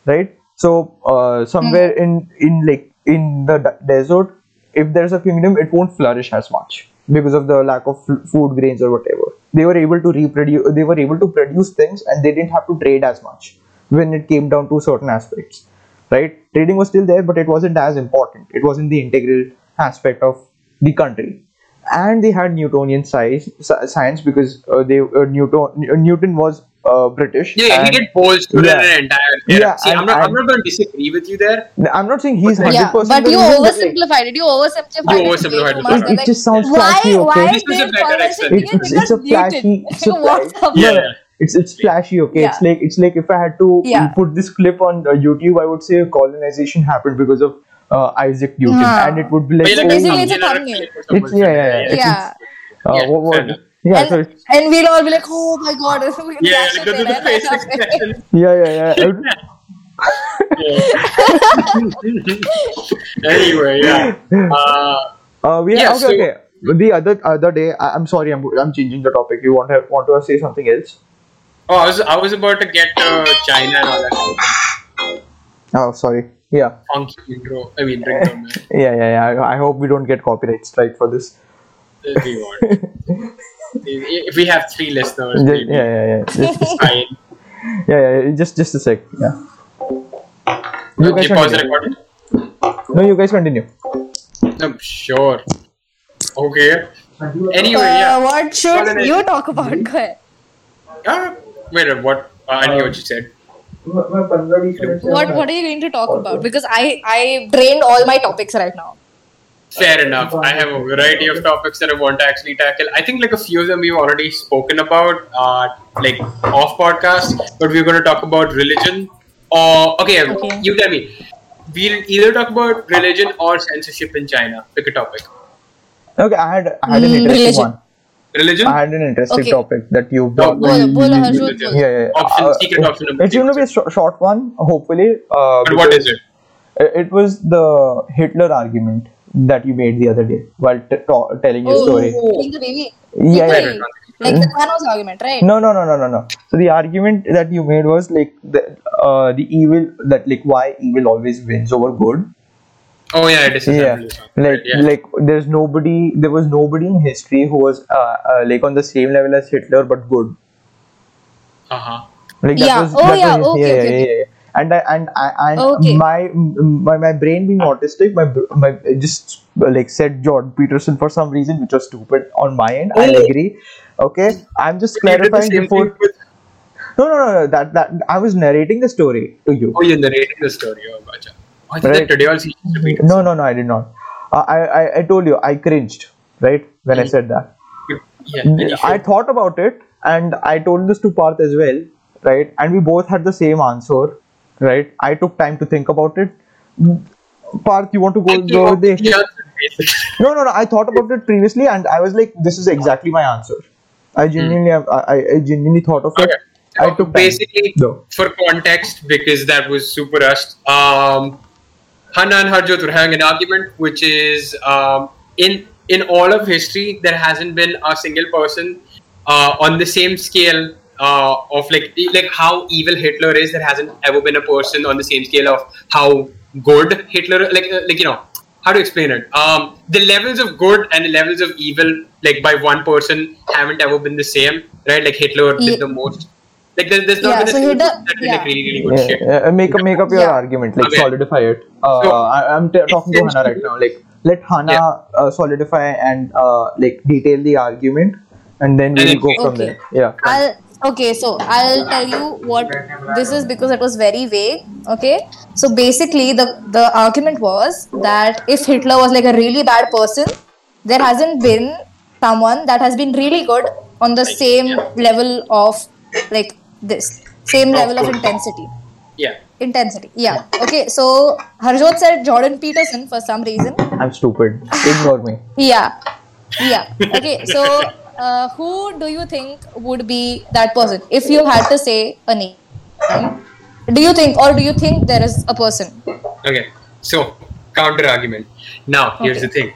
Speaker 1: right? So uh, somewhere in in like in the d- desert if there's a kingdom it won't flourish as much because of the lack of f- food grains or whatever. They were able to reproduce they were able to produce things and they didn't have to trade as much when it came down to certain aspects right? Trading was still there but it wasn't as important. It wasn't the integral aspect of the country and they had Newtonian science, science because uh, they uh, Newton Newton was uh, British.
Speaker 2: Yeah, he
Speaker 1: and-
Speaker 2: did bolster
Speaker 1: Yeah.
Speaker 2: an entire.
Speaker 1: Yeah,
Speaker 2: See, I'm
Speaker 1: and-
Speaker 2: not. I'm not going to disagree with you there.
Speaker 1: I'm not saying he's hundred
Speaker 3: yeah
Speaker 1: percent.
Speaker 3: but you oversimplified it you oversimplified
Speaker 2: You oversimplified it.
Speaker 3: too much.
Speaker 2: It
Speaker 3: Like,
Speaker 1: just sounds
Speaker 3: why
Speaker 1: flashy, okay?
Speaker 3: why
Speaker 2: This was a better
Speaker 3: colonization
Speaker 2: extent.
Speaker 1: It's, it's a flashy. It's a
Speaker 3: what
Speaker 1: fla-
Speaker 2: Yeah.
Speaker 1: it's it's flashy. Okay, it's like it's like if I had to
Speaker 3: Yeah.
Speaker 1: put this clip on uh, YouTube, I would say colonization happened because of uh, Isaac Newton,
Speaker 3: Ah.
Speaker 1: and it would be like,
Speaker 2: But
Speaker 3: So
Speaker 2: like
Speaker 1: oh,
Speaker 3: basically it's a
Speaker 2: thumbnail or
Speaker 3: thumbnail.
Speaker 2: clip or something.
Speaker 1: It's- yeah, yeah, yeah.
Speaker 3: yeah
Speaker 1: uh,
Speaker 2: Yeah,
Speaker 1: what, what, yeah,
Speaker 3: and,
Speaker 1: so it's-
Speaker 3: and we'll all be like oh my god we can
Speaker 2: Yeah,
Speaker 3: flash
Speaker 2: like
Speaker 3: it
Speaker 2: go the face
Speaker 3: stuff.
Speaker 2: expression.
Speaker 1: yeah, yeah, yeah.
Speaker 2: anyway, yeah. Uh,
Speaker 1: Uh, we
Speaker 2: Yeah,
Speaker 1: have, okay,
Speaker 2: so-
Speaker 1: okay. The other other day, I, I'm sorry, I'm I'm changing the topic. You want to want to say something else?
Speaker 2: oh, I was I was about to get to China and all that
Speaker 1: Oh, sorry. Yeah,
Speaker 2: funky intro. I mean, ringtone.
Speaker 1: yeah, yeah, yeah. I, I hope we don't get copyright strike for this.
Speaker 2: If we want. If we have three listeners,
Speaker 1: Just-
Speaker 2: maybe.
Speaker 1: yeah, yeah, yeah. Just, just-
Speaker 2: Fine.
Speaker 1: yeah, yeah. Just just a sec. Yeah. You guys
Speaker 2: pause the
Speaker 1: continue.
Speaker 2: recording.
Speaker 1: No, you guys continue.
Speaker 2: I'm sure. Okay. Anyway,
Speaker 3: Uh,
Speaker 2: yeah.
Speaker 3: what should
Speaker 2: Colonization.
Speaker 3: you talk about go ahead
Speaker 2: Uh, wait, what? Uh, I knew what you said.
Speaker 3: What what are you going to talk about because i i drained all my topics right now
Speaker 2: Fair enough. I have a variety of topics that I want to actually tackle. I think like a few of them we've already spoken about, uh, like off podcast, but we're going to talk about religion. Or okay,
Speaker 3: Okay.
Speaker 2: you tell me. We'll either talk about religion or censorship in China. Pick a topic.
Speaker 1: Okay, I had I had an
Speaker 3: Mm,
Speaker 1: interesting
Speaker 3: religion.
Speaker 1: one.
Speaker 2: Religion.
Speaker 1: I had an interesting
Speaker 3: Okay.
Speaker 1: topic that you brought.
Speaker 3: Bola, bola,
Speaker 1: Yeah,
Speaker 3: Harjot,
Speaker 2: Religion.
Speaker 3: bola.
Speaker 1: yeah, yeah.
Speaker 2: Option-
Speaker 1: Uh,
Speaker 2: secret option number
Speaker 1: It's going to be a sh- short one, hopefully. Uh,
Speaker 2: But what
Speaker 1: because
Speaker 2: is it?
Speaker 1: it- It was the Hitler argument that you made the other day while t- ta- telling your
Speaker 3: Oh,
Speaker 1: story.
Speaker 3: killing the baby.
Speaker 1: Yeah,
Speaker 3: Equally,
Speaker 1: yeah.
Speaker 3: Like the Thanos argument, right?
Speaker 1: No, no, no, no, no, no. So the argument that you made was like the uh, the evil that like why evil always wins over good.
Speaker 2: Oh yeah, it is.
Speaker 1: Yeah, like
Speaker 2: yeah.
Speaker 1: like there's nobody there was nobody in history who was uh, uh, like on the same level as Hitler but good.
Speaker 2: Uh huh.
Speaker 1: Like that
Speaker 3: Yeah.
Speaker 1: was
Speaker 3: Oh,
Speaker 1: that
Speaker 3: yeah.
Speaker 1: was,
Speaker 3: Okay,
Speaker 1: yeah,
Speaker 3: okay,
Speaker 1: yeah, yeah, yeah. And I and I and
Speaker 3: Okay.
Speaker 1: my, my my brain being autistic, my my just uh, like said Jordan Peterson for some reason, which was stupid on my end. I'll
Speaker 2: Oh.
Speaker 1: agree. Okay, I'm just
Speaker 2: You
Speaker 1: clarifying before.
Speaker 2: with-
Speaker 1: No, no, no, no. That that I was narrating the story to you.
Speaker 2: Oh, you're narrating the story. Oh, gotcha. I think
Speaker 1: Right.
Speaker 2: that today also you just repeated.
Speaker 1: No, no, no. I did not. Uh, I, I I told you I cringed right when I said that.
Speaker 2: Yeah.
Speaker 1: I thought about it and I told this to Parth as well, right? And we both had the same answer, right? I took time to think about it. Parth, you want to go,
Speaker 2: I
Speaker 1: go with the
Speaker 2: answer.
Speaker 1: No, no, no. I thought about it previously and I was like, this is exactly my answer. I genuinely have, I, I- genuinely thought of it.
Speaker 2: Okay.
Speaker 1: I took
Speaker 2: basically,
Speaker 1: No.
Speaker 2: for context, because that was super rushed, um, Hannah and Harjot having an argument, which is um, in in all of history, there hasn't been a single person uh, on the same scale uh, of like like how evil Hitler is. There hasn't ever been a person on the same scale of how good Hitler like uh, like you know how to explain it. Um, the levels of good and the levels of evil, like by one person, haven't ever been the same, right? Like Hitler did the most. Like there, there's not
Speaker 3: Yeah,
Speaker 2: been a
Speaker 3: so
Speaker 2: single
Speaker 3: Hitler-
Speaker 2: person that did
Speaker 3: yeah.
Speaker 2: like really really good
Speaker 1: Yeah,
Speaker 2: shit.
Speaker 1: yeah, make up make up your
Speaker 3: Yeah.
Speaker 1: argument, like
Speaker 2: Okay.
Speaker 1: solidify it. Uh,
Speaker 2: So,
Speaker 1: I, I'm t- talking to Hannah right now. Like, let Hannah
Speaker 2: Yeah.
Speaker 1: uh, solidify and uh, like detail the argument, and then we'll go
Speaker 2: we-
Speaker 1: from there. Yeah.
Speaker 3: I'll okay, so I'll tell you what this is because it was very vague. Okay, so basically the the argument was that if Hitler was like a really bad person, there hasn't been someone that has been really good on the same level of like this same level of intensity.
Speaker 2: Yeah.
Speaker 3: Intensity, yeah. Okay, so Harjot said Jordan Peterson for some reason.
Speaker 1: I'm stupid. Ignore me.
Speaker 3: Yeah. Yeah. Okay. So, uh, who do you think would be that person? If you had to say a name, do you think, or do you think there is a person?
Speaker 2: Okay, so counter argument. Now, here's
Speaker 3: Okay.
Speaker 2: the thing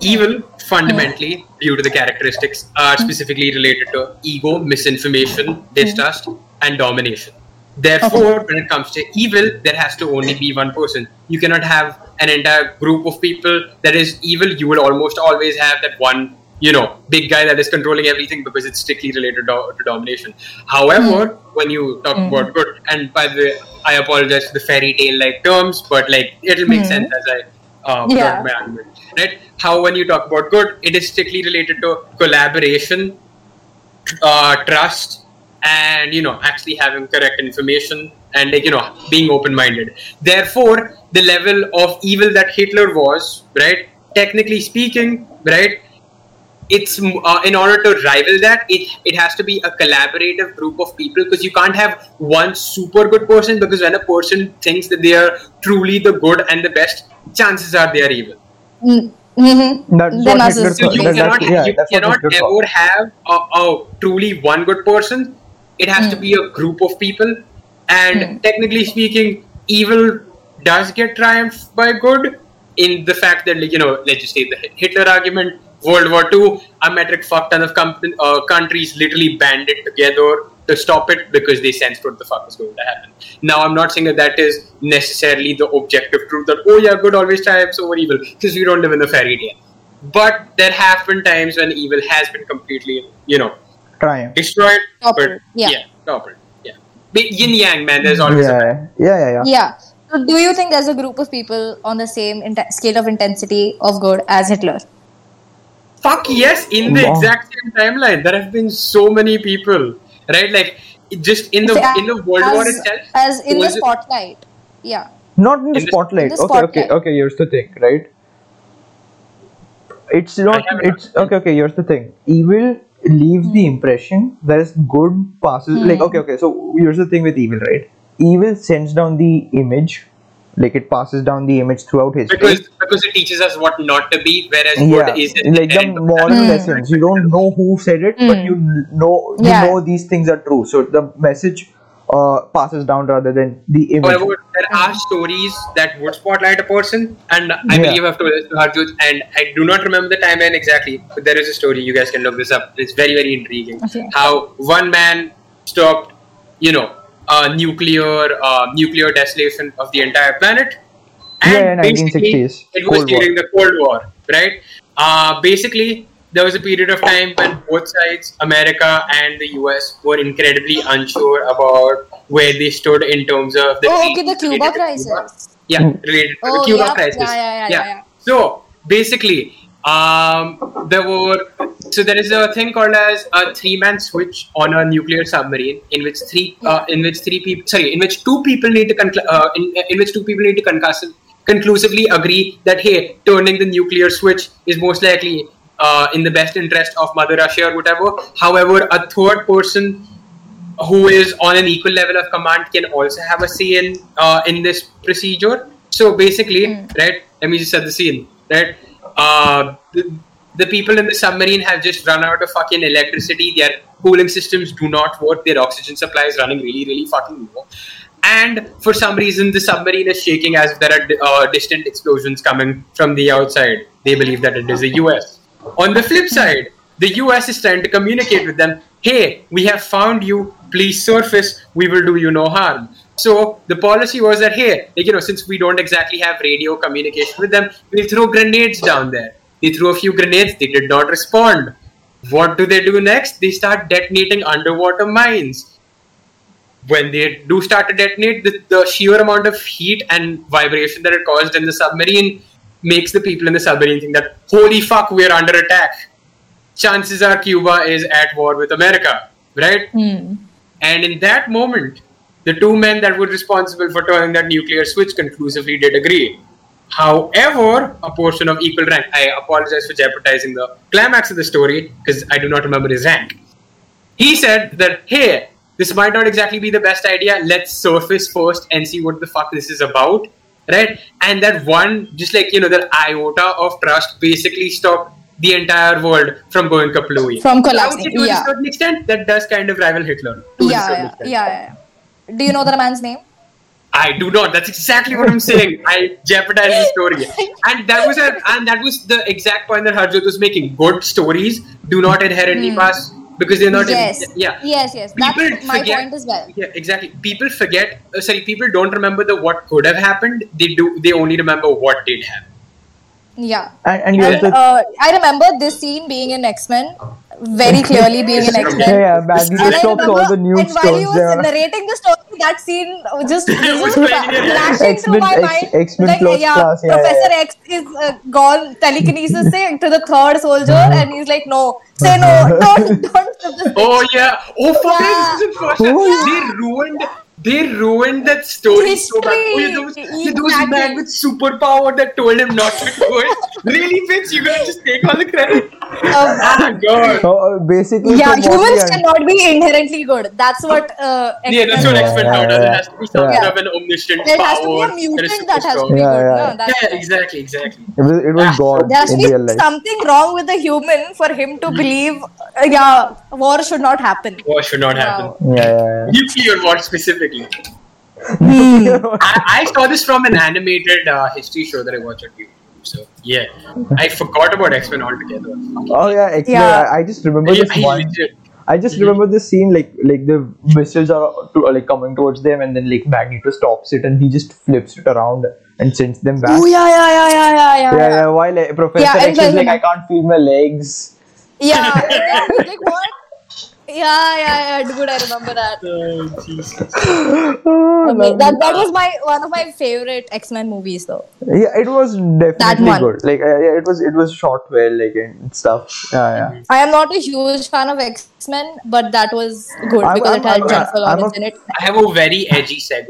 Speaker 2: evil, fundamentally, due to the characteristics, are mm-hmm. specifically related to ego, misinformation, mm-hmm. distrust, and domination. Therefore, when it comes to evil, there has to only be one person. You cannot have an entire group of people that is evil. You will almost always have that one, you know, big guy that is controlling everything because it's strictly related to, to domination. However, mm. when you talk mm. about good, and by the way, I apologize for the fairy tale like terms, but like it'll make mm-hmm. sense as I uh,
Speaker 3: Yeah.
Speaker 2: got my argument. Right? How when you talk about good, it is strictly related to collaboration, uh, trust and you know actually having correct information and like you know being open-minded therefore the level of evil that hitler was right technically speaking right it's uh, in order to rival that it it has to be a collaborative group of people because you can't have one super good person because when a person thinks that they are truly the good and the best chances are they are evil
Speaker 3: Mm-hmm.
Speaker 1: That's
Speaker 3: Then
Speaker 1: what
Speaker 3: us
Speaker 1: Hitler
Speaker 3: is-
Speaker 2: so you
Speaker 1: That-
Speaker 2: cannot,
Speaker 1: yeah,
Speaker 2: you cannot ever
Speaker 1: thought.
Speaker 2: have a, a truly one good person. It has to be a group of people. And technically speaking, evil does get triumphed by good in the fact that, like, you know, let's just say the Hitler argument, World War II, a metric fuck ton of com- uh, countries literally banded together to stop it because they sensed what the fuck was going to happen. Now, I'm not saying that that is necessarily the objective truth that, oh yeah, good always triumphs over evil, because we don't live in a fairy tale. But there have been times when evil has been completely, you know,
Speaker 1: Triumph.
Speaker 2: destroyed.
Speaker 3: Toppled,
Speaker 2: But
Speaker 3: yeah.
Speaker 2: yeah, toppled. Yeah. Yin yang, man. There's always a
Speaker 1: Yeah, yeah, yeah, yeah.
Speaker 3: Yeah. So, do you think there's a group of people on the same inte- scale of intensity of good as Hitler?
Speaker 2: fuck yes in the
Speaker 1: Wow.
Speaker 2: exact same timeline. There have been so many people, right? Like just in the in the World War
Speaker 3: as,
Speaker 2: itself.
Speaker 3: as in the
Speaker 2: was it-
Speaker 3: spotlight. Yeah.
Speaker 1: Not in the
Speaker 2: In the-
Speaker 1: spotlight.
Speaker 3: in the
Speaker 1: okay, okay, okay. Here's the thing, right? It's not.
Speaker 2: haven't
Speaker 1: It's okay. Okay. Here's the thing. Evil leaves the hmm. impression, whereas good passes. Hmm. Like okay, okay. So here's the thing with evil, right? Evil sends down the image, like it passes down the image throughout history.
Speaker 2: because because because it teaches us what not to be, whereas
Speaker 1: yeah,
Speaker 2: good is
Speaker 1: like the moral
Speaker 2: that.
Speaker 1: lessons. You don't know who said it, but
Speaker 3: Mm.
Speaker 1: you know you
Speaker 3: Yeah.
Speaker 1: know these things are true. So the message uh, passes down rather than the image.
Speaker 2: However, there are stories that would spotlight a person, and I
Speaker 1: Yeah.
Speaker 2: believe I've told this to Harjot, and I do not remember the timeline exactly, but there is a story. You guys can look this up. It's very, very intriguing.
Speaker 3: Okay.
Speaker 2: How one man stopped, you know, uh, nuclear uh, nuclear desolation of the entire planet. And
Speaker 1: Yeah, yeah,
Speaker 2: basically,
Speaker 1: 1960s,
Speaker 2: it was
Speaker 1: Cold War.
Speaker 2: during the Cold War, right? Uh, basically, there was a period of time when both sides, America and the US, were incredibly unsure about where they stood in terms of the
Speaker 3: Oh, okay, the Cuba
Speaker 2: related to
Speaker 3: crisis.
Speaker 2: yeah, related to the
Speaker 3: Oh,
Speaker 2: Cuba
Speaker 3: yeah,
Speaker 2: crisis.
Speaker 3: yeah, yeah, yeah, yeah, yeah.
Speaker 2: So basically, um, there were so there is a thing called as a three-man switch on a nuclear submarine, in which three, uh, in which three people, sorry, in which two people need to conclu- uh, in, in which two people need to concuss- conclusively agree that hey, turning the nuclear switch is most likely uh, in the best interest of Mother Russia or whatever. However, a third person who is on an equal level of command can also have a say in uh, in this procedure. So basically, right? Let me just set the scene. Right? Uh, the, the people in the submarine have just run out of fucking electricity. Their cooling systems do not work. Their oxygen supply is running really, really fucking low. And for some reason, the submarine is shaking as if there are uh, distant explosions coming from the outside. They believe that it is the US. On the flip side, the US is trying to communicate with them hey, we have found you, please surface, we will do you no harm. So the policy was that hey, like, you know, since we don't exactly have radio communication with them, we'll throw grenades down there. They threw a few grenades, they did not respond. What do they do next? They start detonating underwater mines when they do start to detonate, the, the sheer amount of heat and vibration that it caused in the submarine makes the people in the submarine think that, holy fuck, we're under attack. Chances are Cuba is at war with America, right?
Speaker 3: Hmm.
Speaker 2: And in that moment, the two men that were responsible for turning that nuclear switch conclusively did agree. However, a portion of equal rank, I apologize for jeopardizing the climax of the story because I do not remember his rank. He said that, hey, this might not exactly be the best idea. Let's surface first and see what the fuck this is about. Right? And that one, just like, you know, that iota of trust basically stopped the entire world from going kaplooey.
Speaker 3: From collapsing.
Speaker 2: to a
Speaker 3: Yeah.
Speaker 2: certain extent, that does kind of rival Hitler.
Speaker 3: Yeah, yeah, yeah, yeah. Do you know the man's name?
Speaker 2: I do not. That's exactly what I'm saying. I jeopardized the story, and that was a, and that was the exact point that Harjot was making. Good stories do not inherently pass because they're not.
Speaker 3: Yes.
Speaker 2: yeah.
Speaker 3: Yes, yes.
Speaker 2: People
Speaker 3: That's my
Speaker 2: forget-
Speaker 3: point as well.
Speaker 2: Yeah, exactly. People forget. Uh, sorry, people don't remember the what could have happened. They do. They only remember what did happen.
Speaker 3: Yeah.
Speaker 1: And, and
Speaker 3: And, uh, I remember this scene being in X Men, very clearly being an expert.
Speaker 1: yeah,
Speaker 3: Men.
Speaker 1: yeah, Magneto
Speaker 3: And I
Speaker 1: stops all the
Speaker 3: remember,
Speaker 1: nuke
Speaker 3: and while he was
Speaker 1: there.
Speaker 3: narrating the story, that scene just,
Speaker 2: It was
Speaker 3: just
Speaker 2: playing in your head.
Speaker 3: flashing through
Speaker 1: X-Men-
Speaker 3: my
Speaker 1: X-
Speaker 3: mind.
Speaker 1: X-Men
Speaker 3: like, yeah,
Speaker 1: class, yeah,
Speaker 3: Professor
Speaker 1: yeah.
Speaker 3: X is uh, gone telekinesis thing to the third soldier, and he's like, no, say no, don't, don't.
Speaker 2: Oh yeah. Oh fuck!
Speaker 3: Yeah.
Speaker 2: This is first.
Speaker 1: Oh,
Speaker 2: They ruined. They ruined that story so bad. Oh, yeah, there was,
Speaker 3: History.
Speaker 2: yeah, a man with superpower that told him not to do it. really, Vince? You're gonna just take all the credit?
Speaker 3: Um,
Speaker 2: ah, God.
Speaker 1: So, uh, basically,
Speaker 3: yeah,
Speaker 1: from
Speaker 3: humans
Speaker 1: un-
Speaker 3: cannot be inherently good. That's what. Uh,
Speaker 2: Yeah, that's what
Speaker 3: X-Men
Speaker 2: X-Men
Speaker 1: Yeah, yeah.
Speaker 2: There
Speaker 1: yeah.
Speaker 2: has to be some
Speaker 1: Yeah.
Speaker 2: kind of an omniscient
Speaker 3: There has to be a
Speaker 2: that is
Speaker 3: mutant
Speaker 2: super
Speaker 3: that has to be
Speaker 1: Yeah,
Speaker 3: good.
Speaker 1: yeah.
Speaker 3: No,
Speaker 2: Yeah,
Speaker 3: right.
Speaker 2: exactly, exactly.
Speaker 1: It was, it was
Speaker 2: Ah,
Speaker 1: God
Speaker 3: There has
Speaker 1: in
Speaker 3: to
Speaker 1: real
Speaker 3: be
Speaker 1: life.
Speaker 3: something wrong with the human for him to believe, uh, yeah, war should not happen.
Speaker 2: War should not happen.
Speaker 3: Yeah,
Speaker 1: Yeah, yeah,
Speaker 2: Nuclear war specifically.
Speaker 1: Yeah.
Speaker 2: I, I saw this from an animated uh, history show that I watched on YouTube. So yeah, I forgot about X Men altogether.
Speaker 1: oh yeah, actually,
Speaker 3: Yeah.
Speaker 1: I, I just remember
Speaker 2: I,
Speaker 1: this one. I just remember this scene like like the missiles are to, like coming towards them, and then like Magneto stops it, and he just flips it around and sends them back.
Speaker 3: Oh yeah, yeah, yeah, yeah, yeah, yeah.
Speaker 1: yeah, yeah. While uh, Professor
Speaker 3: Yeah,
Speaker 1: X is
Speaker 3: and
Speaker 1: like,
Speaker 3: then-
Speaker 1: I can't feel my legs.
Speaker 3: Yeah, yeah, like what? Yeah, yeah, yeah. Dude, I remember that.
Speaker 2: Oh, Jesus.
Speaker 1: Oh,
Speaker 3: Okay, that that was my one of my favorite X Men movies, though.
Speaker 1: yeah, it was definitely good. Like, uh, yeah, it was it was shot well, like and stuff. Yeah, yeah.
Speaker 3: I am not a huge fan of X Men, but that was good
Speaker 1: I'm-
Speaker 3: because
Speaker 1: I'm-
Speaker 3: it had
Speaker 1: I'm-
Speaker 3: Jennifer Lawrence in it.
Speaker 2: I have a very edgy segue.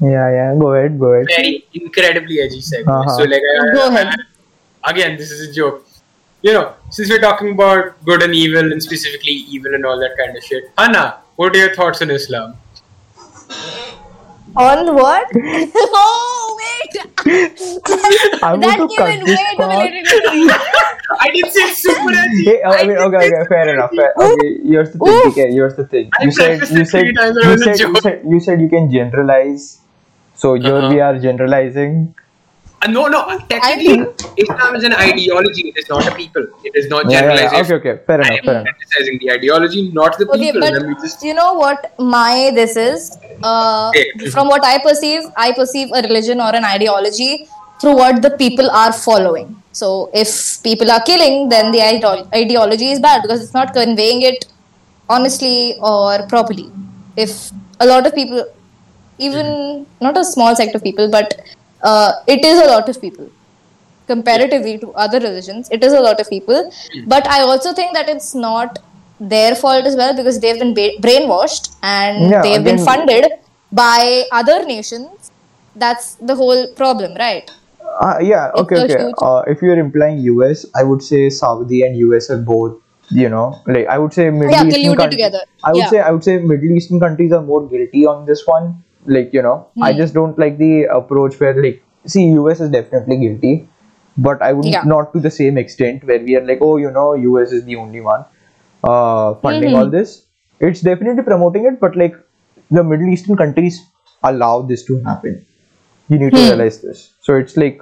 Speaker 1: Yeah, yeah. Go ahead, go ahead.
Speaker 2: Very incredibly edgy segue.
Speaker 1: Uh-huh.
Speaker 2: So like, I,
Speaker 3: Go ahead.
Speaker 2: I- again, this is a joke. You know, since we're talking about good and evil, and specifically evil and all that kind of shit. Anna, what are your thoughts on Islam?
Speaker 3: On what? oh wait,
Speaker 1: I'm
Speaker 3: that
Speaker 1: going
Speaker 3: came
Speaker 1: cut
Speaker 3: in
Speaker 1: this
Speaker 3: way too related.
Speaker 2: I didn't say super edgy.
Speaker 1: Hey, I
Speaker 2: I
Speaker 1: mean,
Speaker 2: didn't
Speaker 1: okay,
Speaker 2: say
Speaker 1: okay, fair enough. Fair, okay, here's the thing.
Speaker 3: Oof.
Speaker 1: Okay, here's the thing. You said, you said,
Speaker 2: three times,
Speaker 1: you said, you said, you said you can generalize. So here
Speaker 2: Uh-huh.
Speaker 1: we are generalizing.
Speaker 2: Uh, no, no. Technically, Islam is an ideology. It is not a people. It is not
Speaker 1: Yeah, yeah, yeah. Okay, okay, fair
Speaker 2: I
Speaker 1: enough,
Speaker 2: am
Speaker 1: fair enough.
Speaker 2: criticizing the ideology, not the
Speaker 3: Okay,
Speaker 2: people.
Speaker 3: but
Speaker 2: just
Speaker 3: you know what my this is? Uh,
Speaker 2: Yeah.
Speaker 3: from what I perceive, I perceive a religion or an ideology through what the people are following. So if people are killing, then the ideo- ideology is bad because it's not conveying it honestly or properly. If a lot of people, even not a small sect of people, but uh, it is a lot of people comparatively to other religions it is a lot of people but i also think that it's not their fault as well because they've been ba- brainwashed and
Speaker 1: Yeah,
Speaker 3: they've been funded by other nations that's the whole problem right
Speaker 1: Uh, yeah, okay,
Speaker 3: It's
Speaker 1: okay. Uh, if you're implying US, I would say Saudi and US are both, you know, like I would say Middle
Speaker 3: Yeah,
Speaker 1: Eastern countries.
Speaker 3: together.
Speaker 1: I would
Speaker 3: Yeah.
Speaker 1: say I would say Middle Eastern countries are more guilty on this one. Like you know, I
Speaker 3: Hmm.
Speaker 1: just don't like the approach where like see US is definitely guilty, but I would
Speaker 3: Yeah.
Speaker 1: not to the same extent where we are like, oh, you know, US is the only one uh, funding
Speaker 3: Mm-hmm.
Speaker 1: all this. It's definitely promoting it, but like the Middle Eastern countries allow this to happen you need to
Speaker 3: Hmm.
Speaker 1: realize this so it's like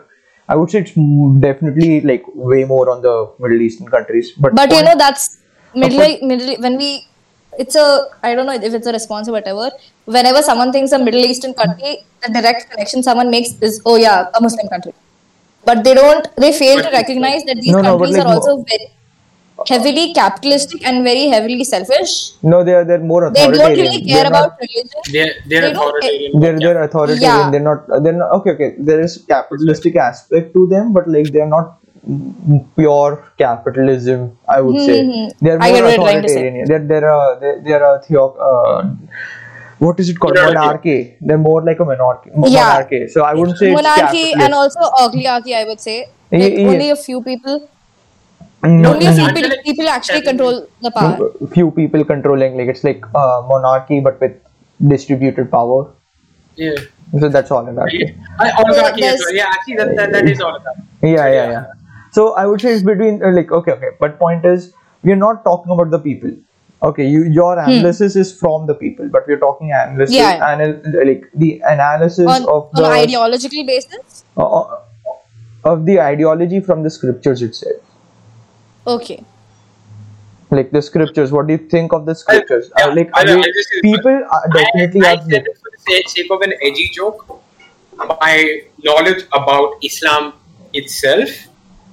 Speaker 1: i would say it's definitely like way more on the middle eastern countries but
Speaker 3: but you know that's middle middle when we it's a i don't know if it's a response or whatever. Whenever someone thinks a middle eastern country the direct connection someone makes is oh yeah a muslim country. But they don't they fail to recognize that these
Speaker 1: No, no,
Speaker 3: countries
Speaker 1: like
Speaker 3: are also
Speaker 1: mo-
Speaker 3: very heavily capitalistic and very heavily selfish.
Speaker 1: No they're they're more authoritarian.
Speaker 3: they don't really care
Speaker 1: they're
Speaker 3: about
Speaker 1: not,
Speaker 3: religion.
Speaker 2: They're, they're
Speaker 3: They
Speaker 2: authoritarian.
Speaker 1: they're they're authoritarian.
Speaker 3: Yeah.
Speaker 1: they're not they're not okay okay there is capitalistic aspect to them but like they're not pure capitalism i would say
Speaker 3: Mhm.
Speaker 1: they're more
Speaker 3: get what you're trying to say.
Speaker 1: authoritarian they're they're a they're, they're a theo uh, what is it called
Speaker 2: Monarchy.
Speaker 1: monarchy they're more like a monarchy
Speaker 3: Yeah.
Speaker 1: monarchy so i wouldn't say it's
Speaker 3: monarchy and also oligarchy i would say
Speaker 1: Ye-
Speaker 3: like
Speaker 1: yes.
Speaker 3: only a few people
Speaker 1: Mm,
Speaker 3: only a few people,
Speaker 2: it-
Speaker 3: people actually control the power
Speaker 1: few people controlling like it's like uh, monarchy but with distributed power
Speaker 2: Yeah.
Speaker 1: so that's all in that
Speaker 2: I, oligarchy as well. Yeah, actually, that, that, that is oligarchy.
Speaker 1: yeah yeah yeah so i would say it's between uh, like okay okay but point is we're not talking about the people okay you your analysis is from the people but we're talking analysis
Speaker 3: Hmm. Yeah.
Speaker 1: anal- like the analysis
Speaker 3: on,
Speaker 1: of
Speaker 3: on
Speaker 1: the
Speaker 3: ideological basis
Speaker 1: uh, uh, of the ideology from the scriptures itself
Speaker 3: okay
Speaker 1: like the scriptures what do you think of the scriptures
Speaker 2: yeah,
Speaker 1: Uh, like
Speaker 2: I know, I
Speaker 1: they- people are definitely
Speaker 2: I, I
Speaker 1: are
Speaker 2: said it for the sake- sake of an edgy joke. My knowledge about Islam itself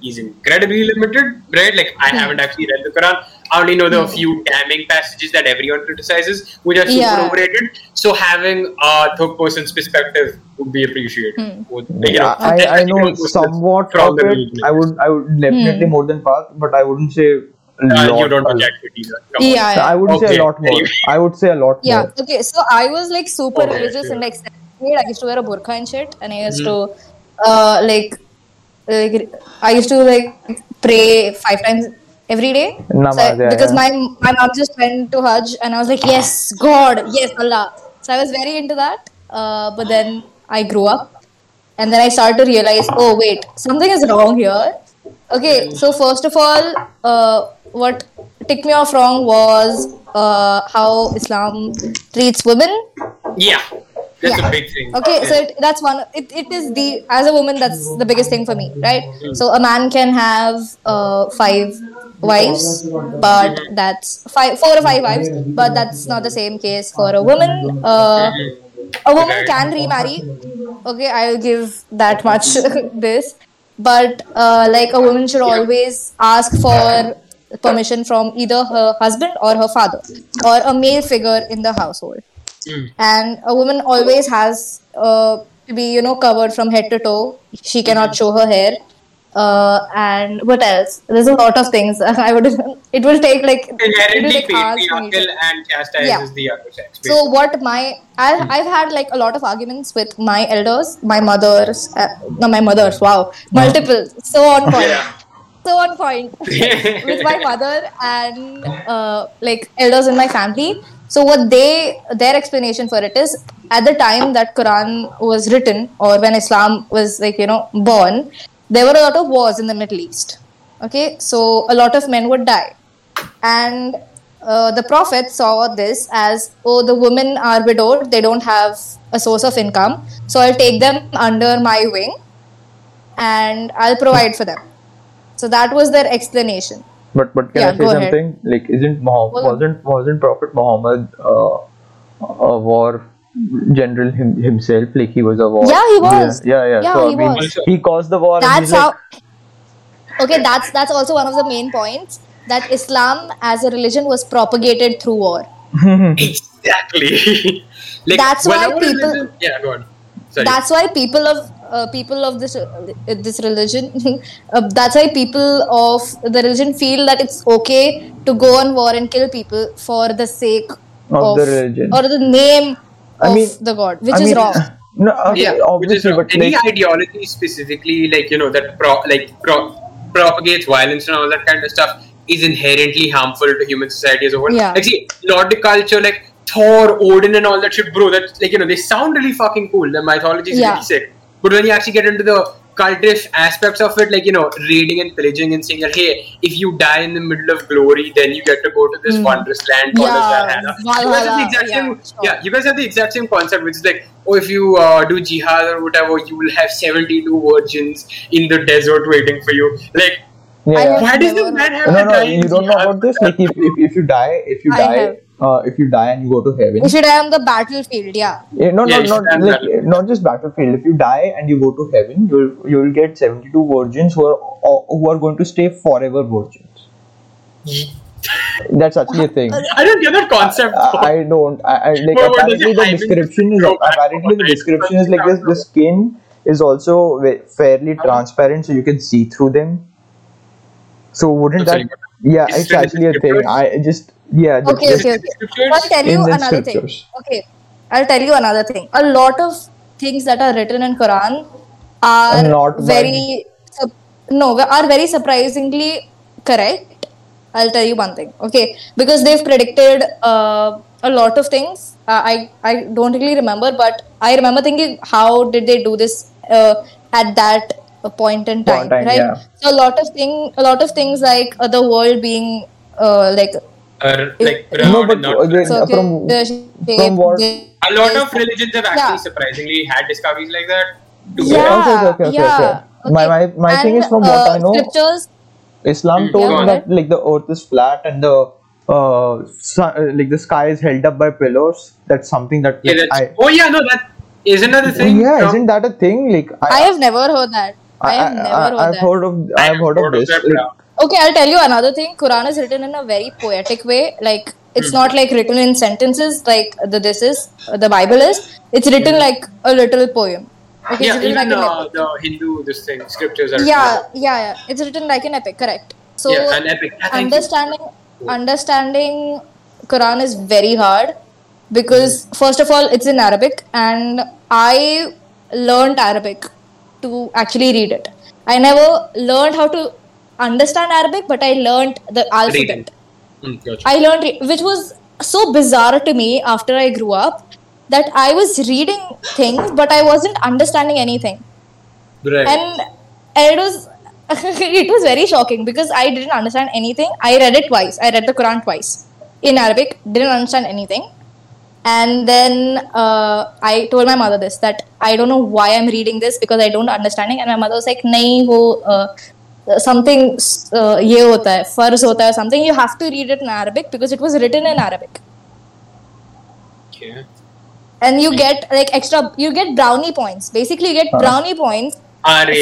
Speaker 2: is incredibly limited, right? Like, I haven't actually read the Quran. I only know the few damning passages that everyone criticizes, which are super
Speaker 3: Yeah.
Speaker 2: overrated. So, having a third person's perspective would be appreciated. Would- like, you know,
Speaker 1: I, I
Speaker 2: especially
Speaker 1: know somewhat
Speaker 2: from
Speaker 1: of
Speaker 2: the
Speaker 1: it. I would I would definitely
Speaker 3: Hmm.
Speaker 1: more than Parth, but I wouldn't say a
Speaker 2: Uh,
Speaker 1: lot.
Speaker 2: you don't
Speaker 1: a-
Speaker 2: reject it either. Come
Speaker 3: yeah,
Speaker 1: So I
Speaker 3: yeah.
Speaker 1: would say
Speaker 2: Okay,
Speaker 1: a lot more. I would say a lot
Speaker 3: yeah
Speaker 1: more.
Speaker 3: okay so i was like super
Speaker 2: Okay,
Speaker 3: religious
Speaker 2: sure.
Speaker 3: in like seventh grade i used to wear a burqa and shit and i used
Speaker 2: Mm-hmm.
Speaker 3: to uh like like i used to like pray five times every day
Speaker 1: Namaz,
Speaker 3: So I-
Speaker 1: yeah,
Speaker 3: because
Speaker 1: yeah.
Speaker 3: my my mom just went to hajj and i was like yes god yes allah so i was very into that uh, but then i grew up and then I started to realize, oh wait, something is wrong here. Okay, so first of all, uh, what ticked me off wrong was uh, how Islam treats women.
Speaker 2: Yeah, that's
Speaker 3: Yeah.
Speaker 2: a big thing.
Speaker 3: Okay, so it, that's one. It, it is the as a woman that's the biggest thing for me, right? So a man can have uh, five wives, but that's five, four or five wives, but that's not the same case for a woman. Uh, a woman can remarry. Okay, I'll give that much this, but uh, like a woman should always ask for permission from either her husband or her father or a male figure in the household and a woman always has uh, to be you know covered from head to toe. She cannot show her hair. Uh, and what else? There's a lot of things. I would it will take like
Speaker 2: Inherently
Speaker 3: take hours for me to-
Speaker 2: patriarchal and chastises
Speaker 3: Yeah.
Speaker 2: the other sex.
Speaker 3: so what my I, I've had like a lot of arguments with my elders, my mothers, uh, no, my mothers. Wow, multiple, so on point,
Speaker 2: Yeah.
Speaker 3: so on point. With my mother and uh, like elders in my family So what they their explanation for it is at the time that Quran was written or when Islam was like you know born, there were a lot of wars in the Middle East. Okay, so a lot of men would die, and uh, the Prophet saw this as oh the women are widowed, they don't have a source of income, so I'll take them under my wing, and I'll provide for them. So that was their explanation.
Speaker 1: But but can
Speaker 3: Yeah,
Speaker 1: I say
Speaker 3: go ahead.
Speaker 1: something? Like, isn't Muhammad
Speaker 3: Well-
Speaker 1: wasn't wasn't Prophet Muhammad uh, a war general him, himself? Like he was a war.
Speaker 3: Yeah, he was.
Speaker 1: Yeah, yeah. yeah.
Speaker 3: Yeah,
Speaker 1: so
Speaker 3: he
Speaker 1: I mean,
Speaker 3: was.
Speaker 1: he caused the war.
Speaker 3: that's how
Speaker 1: like,
Speaker 3: okay that's that's also one of the main points that islam as a religion was propagated through war
Speaker 2: Exactly. like
Speaker 3: That's why people-
Speaker 2: religion- Yeah, go on. Sorry.
Speaker 3: that's why people of uh, people of this uh, this religion uh, that's why people of the religion feel that it's okay to go on war and kill people for the sake
Speaker 1: Of
Speaker 3: of,
Speaker 1: the religion.
Speaker 3: or the name
Speaker 1: I
Speaker 3: of
Speaker 1: mean-
Speaker 3: the god which
Speaker 1: I
Speaker 3: is
Speaker 1: mean,
Speaker 3: wrong
Speaker 1: No, okay,
Speaker 2: yeah,
Speaker 1: obviously,
Speaker 2: wrong.
Speaker 1: but
Speaker 2: any
Speaker 1: like,
Speaker 2: ideology specifically like you know that pro like pro propagates violence and all that kind of stuff is inherently harmful to human society as a whole.
Speaker 3: Yeah.
Speaker 2: Like see, Nordic culture like Thor, Odin, and all that shit, bro. That like you know they sound really fucking cool. The mythology is
Speaker 3: Yeah.
Speaker 2: really sick. But when you actually get into the cultish aspects of it, like you know, raiding and pillaging and saying, "Hey, if you die in the middle of glory, then you get to go to this
Speaker 3: Mm.
Speaker 2: wondrous land called
Speaker 3: Yeah,
Speaker 2: Valhalla." You guys have the
Speaker 3: Valhalla,
Speaker 2: exact same,
Speaker 3: yeah, sure.
Speaker 2: yeah, you guys have the exact same concept, which is like, oh, if you uh, do jihad or whatever, you will have 72 virgins in the desert waiting for you. Like,
Speaker 1: yeah.
Speaker 3: have
Speaker 2: why does the
Speaker 3: never
Speaker 2: man
Speaker 3: heard
Speaker 2: have
Speaker 1: No,
Speaker 2: to
Speaker 1: no,
Speaker 2: die in
Speaker 1: you don't know about this. Like, if, if, if you die, if you
Speaker 3: I
Speaker 1: die,
Speaker 3: have.
Speaker 1: Uh, if you die and you go to heaven,
Speaker 3: you should have on the battlefield yeah
Speaker 1: Yeah, no,
Speaker 2: Yeah,
Speaker 1: no, not like
Speaker 2: that.
Speaker 1: not just battlefield. If you die and you go to heaven, you'll you'll get seventy two virgins who are who are going to stay forever virgins. That's actually a thing.
Speaker 2: I don't get that concept.
Speaker 1: I, I don't. I, I like
Speaker 2: But
Speaker 1: apparently
Speaker 2: it
Speaker 1: the description is apparently the description is like this. The skin is also fairly transparent, so you can see through them. So wouldn't
Speaker 2: That's
Speaker 1: that? Yeah, it's
Speaker 2: it in the
Speaker 1: actually a thing. I just yeah. the-
Speaker 3: okay
Speaker 1: the-
Speaker 3: okay. okay i'll tell you
Speaker 1: In the
Speaker 3: another thing. okay i'll tell you another thing. A lot of things that are written in quran are
Speaker 1: Are not
Speaker 3: very sup- no are very surprisingly correct. I'll tell you one thing okay? Because they've predicted uh, a lot of things. Uh, i i don't really remember but i remember thinking how did they do this uh, at that point in time,
Speaker 1: time,
Speaker 3: right?
Speaker 1: yeah.
Speaker 3: so a lot of thing a lot of things like uh, the world being uh, like
Speaker 2: Or, like,
Speaker 1: no, but
Speaker 2: not
Speaker 1: uh, they-
Speaker 3: circular
Speaker 1: from from what?
Speaker 2: A lot of religions have actually
Speaker 3: Yeah.
Speaker 2: surprisingly had discoveries like that.
Speaker 3: Yeah,
Speaker 1: okay, okay, okay, okay,
Speaker 3: yeah.
Speaker 1: okay. My- my- my thing is from what
Speaker 3: uh,
Speaker 1: I know-
Speaker 3: Scriptures,
Speaker 1: Islam
Speaker 2: Mm.
Speaker 1: told
Speaker 3: Yeah,
Speaker 1: that like the earth is flat and the uh, sun, uh, like the sky is held up by pillars. That's something that
Speaker 2: Yeah,
Speaker 1: like,
Speaker 2: that's,
Speaker 1: I,
Speaker 2: oh yeah, no, that isn't that a thing.
Speaker 1: yeah,
Speaker 2: from-
Speaker 1: isn't that a thing? Like I,
Speaker 3: I have never heard that. I have never heard
Speaker 1: I've
Speaker 3: that.
Speaker 1: heard of I've heard of this.
Speaker 2: that,
Speaker 1: like,
Speaker 2: yeah.
Speaker 3: Okay, I'll tell you another thing. Quran is written in a very poetic way. Like it's not like written in sentences like the this is the Bible is. It's written like a little poem. Okay.
Speaker 2: Yeah, even
Speaker 3: like
Speaker 2: uh, the Hindu this thing scriptures are
Speaker 3: Yeah, yeah, yeah. It's written like an epic. Correct. So
Speaker 2: yeah, an epic. Thank you.
Speaker 3: understanding understanding Quran is very hard because first of all it's in Arabic and I learned Arabic to actually read it. I never learned how to understand Arabic, but I learned the alphabet.
Speaker 2: Mm, gotcha.
Speaker 3: I learned, re- which was so bizarre to me after I grew up that I was reading things, but I wasn't understanding anything.
Speaker 2: Right.
Speaker 3: And it was it was very shocking because I didn't understand anything. I read it twice. I read the Quran twice in Arabic. Didn't understand anything. And then uh, I told my mother this that I don't know why I'm reading this because I don't understand it. And my mother was like, "Nahi wo uh, something uh, ye hota hai farz hota hai something you have to read it in arabic because it was written in arabic.
Speaker 2: Yeah.
Speaker 3: and you get like extra you get brownie points. Basically you get brownie points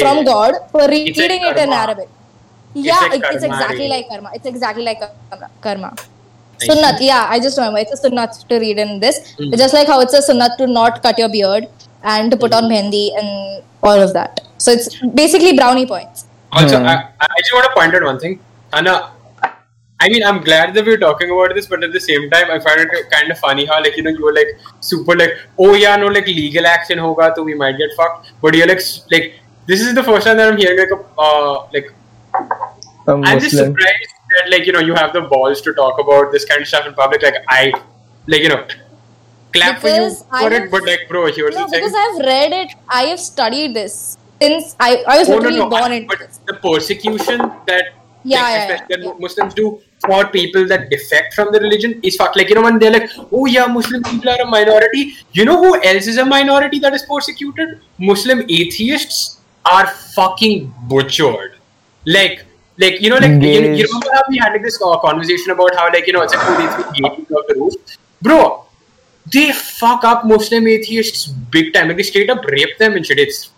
Speaker 3: from god for reading it in arabic. Yeah it's, exactly like karma. It's exactly like karma sunnat yeah i just remember it's a sunnat to read in this. Just like how it's a sunnat to not cut your beard and to put on mehndi and all of that. So it's basically brownie points.
Speaker 2: Also,
Speaker 1: Hmm.
Speaker 2: I, I just want to point out one thing. Anna, I mean, I'm glad that we're talking about this, but at the same time, I find it kind of funny how, like, you know, you were like super, like, oh yeah, no, like legal action hoga, so we might get fucked. But you're like, like, this is the first time that I'm hearing like a, uh, like, I'm, just surprised that, like, you know, you have the balls to talk about this kind of stuff in public. Like, I like you know, clap for you
Speaker 3: Because I
Speaker 2: for it,
Speaker 3: have-
Speaker 2: but like, bro, here's
Speaker 3: No,
Speaker 2: the thing.
Speaker 3: because I've read it. I have studied this since I, I was
Speaker 2: Oh, no,
Speaker 3: literally
Speaker 2: no,
Speaker 3: born
Speaker 2: I-
Speaker 3: into
Speaker 2: but the persecution that
Speaker 3: Yeah,
Speaker 2: like,
Speaker 3: yeah,
Speaker 2: especially
Speaker 3: yeah, yeah.
Speaker 2: Muslims do for people that defect from the religion is fucked. Like you know when they're like, oh yeah, Muslim people are a minority. You know who else is a minority that is persecuted? Muslim atheists are fucking butchered. Like. Like you know, like you, you remember how we had like this uh, conversation about how like you know it's like oh, they threw the roof, bro. They fuck up Muslim atheists big time. Like they straight up rape them and shit. It's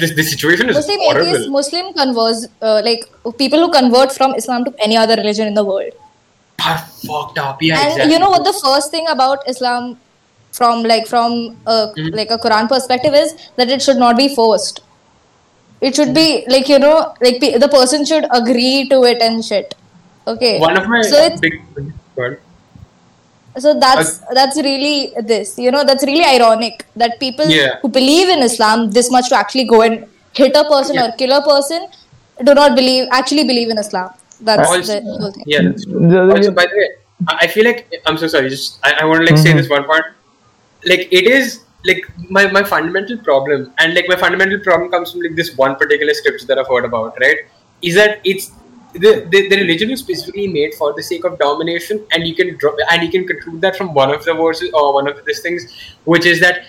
Speaker 2: this the situation is
Speaker 3: Muslim
Speaker 2: horrible.
Speaker 3: atheists, Muslim converts, uh, like people who convert from Islam to any other religion in the world.
Speaker 2: are fucked up. Yeah,
Speaker 3: and
Speaker 2: exactly.
Speaker 3: you know what the first thing about Islam, from like from a,
Speaker 2: Mm-hmm.
Speaker 3: like a Quran perspective, is that it should not be forced. It should be like you know, like pe- the person should agree to it and shit. Okay.
Speaker 2: One of my
Speaker 3: so it's
Speaker 2: big. God.
Speaker 3: So that's that's really this you know that's really ironic that people
Speaker 2: Yeah.
Speaker 3: who believe in islam this much to actually go and hit a person
Speaker 2: Yeah.
Speaker 3: or kill a person do not believe actually believe in islam that's
Speaker 2: Also,
Speaker 3: the whole thing
Speaker 2: yeah, that's true.
Speaker 1: The- the-
Speaker 2: Also, by the way, I I feel like I'm so sorry. Just I, I want to like say
Speaker 1: Mhm.
Speaker 2: this one part. Like it is like my my fundamental problem, and like my fundamental problem comes from like this one particular scripture that I've heard about. Right? Is that it's the, the religion is specifically made for the sake of domination, and you can drop and you can conclude that from one of the verses or uh, one of these things, which is that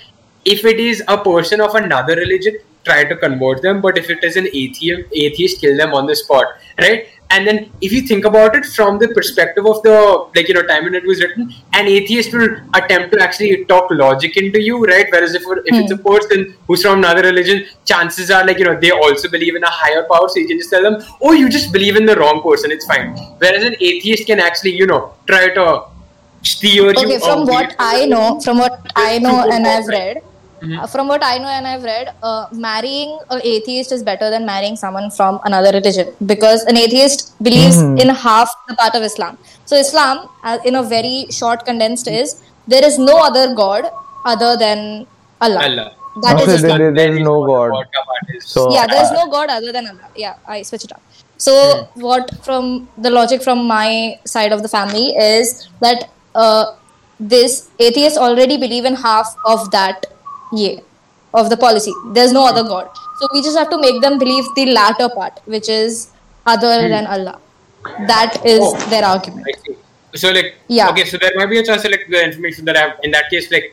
Speaker 2: if it is a person of another religion, try to convert them. But if it is an atheist, atheist, kill them on the spot, right? And then if you think about it from the perspective of the like you know time when it was written, an atheist will attempt to actually talk logic into you, right? Whereas if if it's a hmm. person who's from another religion, chances are like you know they also believe in a higher power, so you can just tell them, oh, you just believe in the wrong person, it's fine. Whereas an atheist can actually you know try to steer you.
Speaker 3: okay from what i know from what i know and i've read
Speaker 2: Mhm.
Speaker 3: uh, from what i know and i've read uh, marrying an atheist is better than marrying someone from another religion because an atheist believes
Speaker 1: Mhm.
Speaker 3: in half the part of islam so islam uh, in a very short condensed is there is no other god other than allah,
Speaker 2: Allah.
Speaker 3: That is
Speaker 1: Okay,
Speaker 3: Islam.
Speaker 1: there- there is no God.
Speaker 2: Vodka
Speaker 1: So-
Speaker 3: yeah there's no god other than allah yeah i switch it up so what from the logic from my side of the family is that uh, this atheists already believe in half of that yeah of the policy there's no other god so we just have to make them believe the latter part which is other than allah that is
Speaker 2: Oh.
Speaker 3: their argument
Speaker 2: I see. So like
Speaker 3: Yeah.
Speaker 2: okay, so there might be a chance like the information that I have in that case like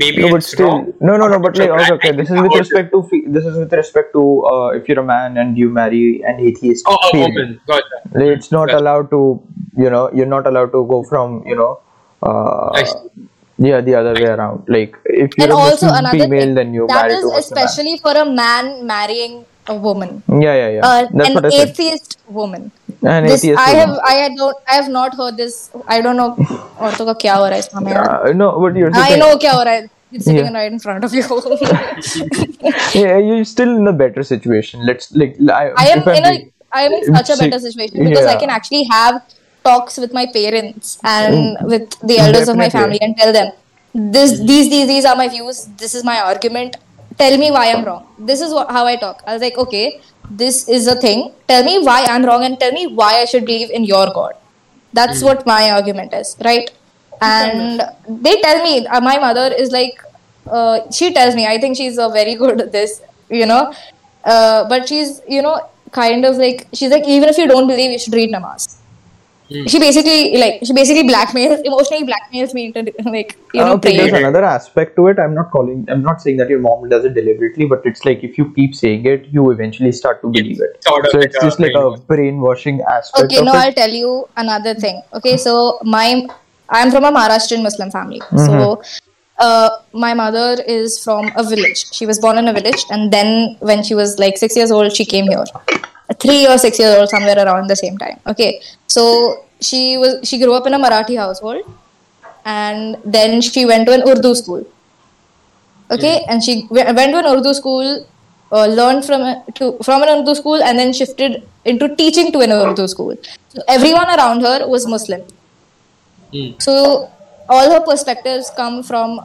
Speaker 2: maybe
Speaker 1: No, but
Speaker 2: it's
Speaker 1: still,
Speaker 2: wrong.
Speaker 1: no, no, no. But like,
Speaker 2: sure,
Speaker 1: okay,
Speaker 2: I-
Speaker 1: okay.
Speaker 2: I
Speaker 1: This is with respect to this is with respect to uh, if you're a man and you marry an atheist.
Speaker 2: it. Oh, a woman. Gotcha.
Speaker 1: It's not
Speaker 2: Gotcha.
Speaker 1: allowed to, you know, you're not allowed to go from, you know, uh,
Speaker 2: I see
Speaker 1: yeah, the other way around. Like, if you're
Speaker 3: and
Speaker 1: a
Speaker 3: also
Speaker 1: Muslim
Speaker 3: another
Speaker 1: female,
Speaker 3: thing
Speaker 1: then you
Speaker 3: that
Speaker 1: marry
Speaker 3: is
Speaker 1: to a Muslim man.
Speaker 3: especially for a man marrying a woman
Speaker 1: Yeah, yeah, yeah.
Speaker 3: uh,
Speaker 1: That's
Speaker 3: an
Speaker 1: what I said.
Speaker 3: atheist woman
Speaker 1: An
Speaker 3: this
Speaker 1: atheist.
Speaker 3: I have
Speaker 1: woman.
Speaker 3: I had don't I have not heard this I don't know औरतों का क्या हो रहा है इसमें यार
Speaker 1: Uh, no, but you're
Speaker 3: I know क्या हो रहा है it's sitting
Speaker 1: Yeah.
Speaker 3: right in front of you
Speaker 1: Yeah, you're still in a better situation. Let's like. I,
Speaker 3: I am
Speaker 1: if I'm
Speaker 3: in a
Speaker 1: being-
Speaker 3: I am in such a
Speaker 1: See,
Speaker 3: better situation because I
Speaker 1: yeah.
Speaker 3: can actually have talks with my parents and with the elders of my family and tell them this these these these are my views. This is my argument. Tell me why i'm wrong. This is what, how i talk. I was like okay this is a thing. Tell me why i'm wrong and tell me why i should believe in your god. That's what my argument is right? And they tell me uh, my mother is like uh, she tells me i think she's a very good at this you know? Uh, but she's you know kind of like she's like even if you don't believe you should read namaz
Speaker 2: Hmm.
Speaker 3: she basically like she basically blackmails emotionally blackmails me into like you know
Speaker 1: okay, there's another aspect to it. I'm not calling. I'm not saying that your mom does it deliberately, but it's like if you keep saying it, you eventually start to believe it.
Speaker 2: sort of
Speaker 1: so
Speaker 2: like
Speaker 1: it's just like a brainwashing aspect
Speaker 3: okay
Speaker 1: of
Speaker 3: now
Speaker 1: it.
Speaker 3: i'll tell you another thing okay so my i'm from a maharashtrian muslim family so uh, my mother is from a village she was born in a village and then when she was like six years old she came here three or six years old somewhere around the same time. Okay. So she was she grew up in a marathi household and then she went to an urdu school. Okay. And she went to an urdu school uh, learned from a, to from an urdu school and then shifted into teaching to an urdu school. So everyone around her was muslim.
Speaker 2: Hmm.
Speaker 3: so all her perspectives come from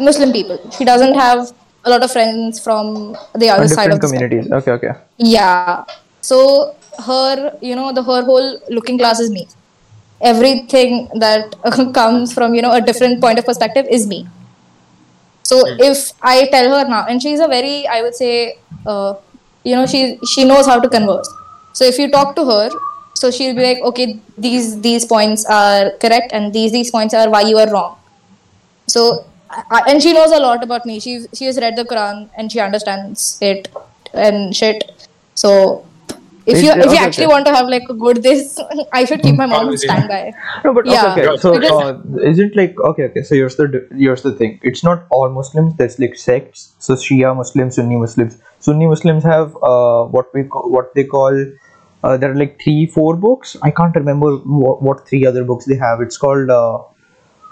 Speaker 3: muslim people. She doesn't have a lot of friends from the other side of
Speaker 1: different
Speaker 3: the spectrum.
Speaker 1: communities. Okay, okay.
Speaker 3: yeah so her you know the her whole looking glass is me everything that comes from you know a different point of perspective is me. So if I tell her now, and she's a very, I would say, uh, you know, she she knows how to converse. So if you talk to her, so she'll be like, okay, these these points are correct, and these these points are why you are wrong. So I, and she knows a lot about me. She she has read the Quran and she understands it and shit. So if you if you
Speaker 1: okay,
Speaker 3: actually
Speaker 1: okay.
Speaker 3: want to have like a good this, I should keep my mom on
Speaker 2: Conversation.
Speaker 3: standby.
Speaker 1: No, but
Speaker 3: Yeah,
Speaker 1: okay, okay. So
Speaker 3: because-
Speaker 1: uh, isn't like okay, okay. So here's the here's the thing. It's not all Muslims. There's like sects. So Shia Muslims, Sunni Muslims. Sunni Muslims have uh, what we call, what they call. Uh, there are like three, four books. I can't remember what, what three other books they have. It's called uh,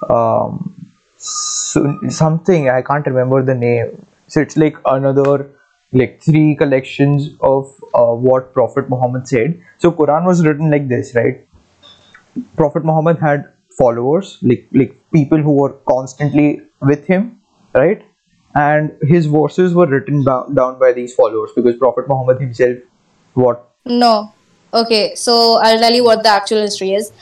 Speaker 1: um, Sun- something. I can't remember the name. So it's like another like three collections of uh, what Prophet Muhammad said. So Quran was written like this, right? Prophet Muhammad had followers, like like people who were constantly with him, right? And his verses were written down by these followers because Prophet Muhammad himself, what?
Speaker 3: No. Okay, so I'll tell you what the actual history is.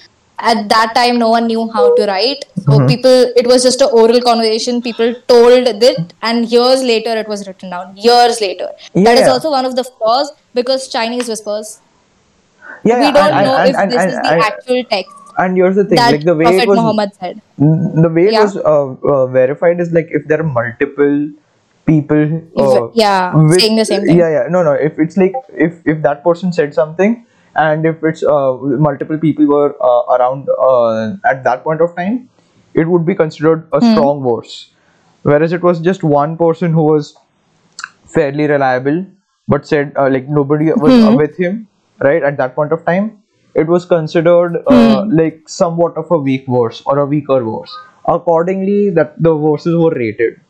Speaker 3: At that time, no one knew how to write. So
Speaker 1: Mm-hmm.
Speaker 3: people, it was just an oral conversation. People told it, and years later, it was written down. Years later. That is also one of the flaws because Chinese whispers.
Speaker 1: Yeah,
Speaker 3: we don't
Speaker 1: and-
Speaker 3: know
Speaker 1: and-
Speaker 3: if
Speaker 1: and-
Speaker 3: this is the actual text
Speaker 1: And here's the thing,
Speaker 3: that
Speaker 1: like the way
Speaker 3: Prophet
Speaker 1: it was,
Speaker 3: Muhammad said.
Speaker 1: the way it
Speaker 3: Yeah.
Speaker 1: was uh, uh, verified is like if there are multiple people, uh,
Speaker 3: yeah,
Speaker 1: with-
Speaker 3: saying the same thing.
Speaker 1: Yeah, yeah. No, no. If it's like if if that person said something, and if it's uh, multiple people were uh, around uh, at that point of time, it would be considered a
Speaker 3: Hmm.
Speaker 1: strong verse. Whereas it was just one person who was fairly reliable, but said uh, like nobody was uh, with him, right? At that point of time, it was considered uh,
Speaker 3: Hmm.
Speaker 1: like somewhat of a weak verse or a weaker verse. Accordingly, that the verses were rated.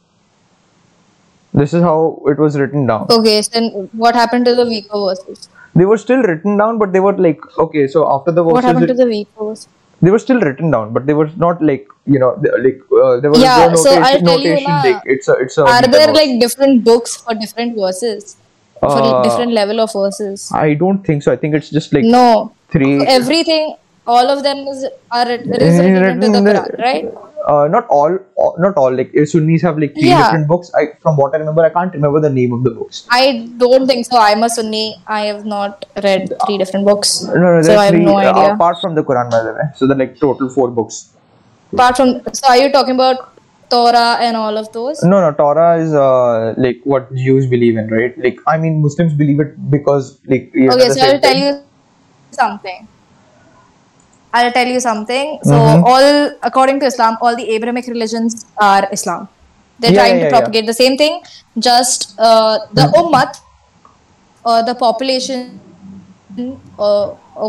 Speaker 1: This is how it was written down.
Speaker 3: Okay, so then what happened to the weaker verses?
Speaker 1: They were still written down, but they were like okay. So after the
Speaker 3: What happened to the verses?
Speaker 1: they were still written down, but they were not like you know they- like uh, there was
Speaker 3: Yeah,
Speaker 1: no
Speaker 3: so I'll tell you
Speaker 1: notation
Speaker 3: na,
Speaker 1: like it's a it's a.
Speaker 3: Are there
Speaker 1: verse.
Speaker 3: like different books for different verses? For
Speaker 1: Uh,
Speaker 3: different level of verses?
Speaker 1: I don't think so. I think it's just like
Speaker 3: No.
Speaker 1: three.
Speaker 3: Everything, all of them is are is into the
Speaker 1: Written in the-
Speaker 3: Quran, right?
Speaker 1: Uh, not all, all- not all. Like uh, Sunnis have like three
Speaker 3: Yeah.
Speaker 1: different books. I from what I remember, I can't remember the name of the books.
Speaker 3: I don't think so. I'm a Sunni. I have not read three different books,
Speaker 1: No, no,
Speaker 3: so I have
Speaker 1: three
Speaker 3: no
Speaker 1: uh, apart from the Quran, by the way. So the like total four books.
Speaker 3: Apart from, so are you talking about Torah and all of those?
Speaker 1: No, no, Torah is uh, like what Jews believe in, right? Like I mean, Muslims believe it because like
Speaker 3: Okay, so I'll tell you something. I'll tell you something. So,
Speaker 1: Mm-hmm.
Speaker 3: all according to Islam, all the Abrahamic religions are Islam. They're
Speaker 1: Yeah,
Speaker 3: trying
Speaker 1: yeah,
Speaker 3: to
Speaker 1: yeah.
Speaker 3: propagate the same thing. Just uh, the ummat, or the population, uh, uh,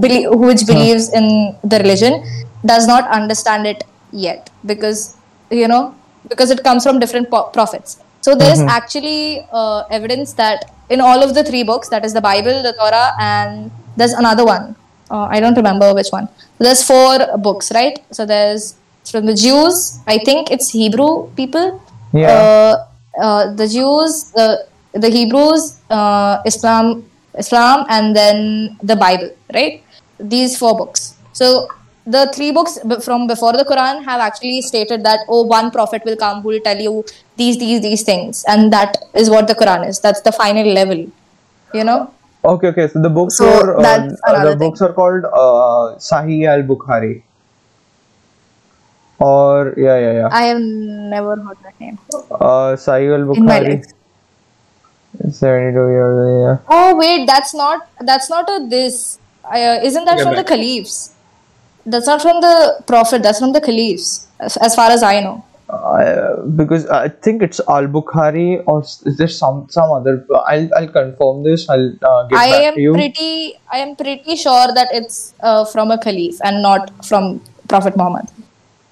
Speaker 3: which believes in the religion, does not understand it yet because you know because it comes from different po- prophets. So there is
Speaker 1: Mm-hmm.
Speaker 3: actually uh, evidence that in all of the three books, that is the Bible, the Torah, and there's another one. Uh, I don't remember which one. There's four books, right? So there's from the Jews. I think it's Hebrew people.
Speaker 1: Yeah.
Speaker 3: Uh, uh, the Jews, uh, the Hebrews, uh, Islam, Islam, and then the Bible, right? These four books. So the three books from before the Quran have actually stated that oh, one prophet will come who will tell you these, these, these things, and that is what the Quran is. That's the final level, you know.
Speaker 1: Okay, okay. So the books
Speaker 3: So
Speaker 1: were uh, the
Speaker 3: another
Speaker 1: books are called uh, Sahih al Bukhari. Or yeah, yeah, yeah.
Speaker 3: I have never heard that name
Speaker 1: Uh, Sahih al
Speaker 3: in my
Speaker 1: Bukhari.
Speaker 3: life.
Speaker 1: Seventy-two years. Yeah.
Speaker 3: Oh wait, that's not that's not a this. Uh, isn't that
Speaker 2: Yeah,
Speaker 3: from the caliphs? That's not from the prophet. That's from the caliphs, as, as far as I know.
Speaker 1: Uh, because I think it's Al Bukhari or is there some some other? I'll I'll confirm this. I'll uh, get
Speaker 3: I
Speaker 1: back
Speaker 3: am
Speaker 1: to you.
Speaker 3: pretty I am pretty sure that it's uh, from a caliph and not from Prophet Muhammad.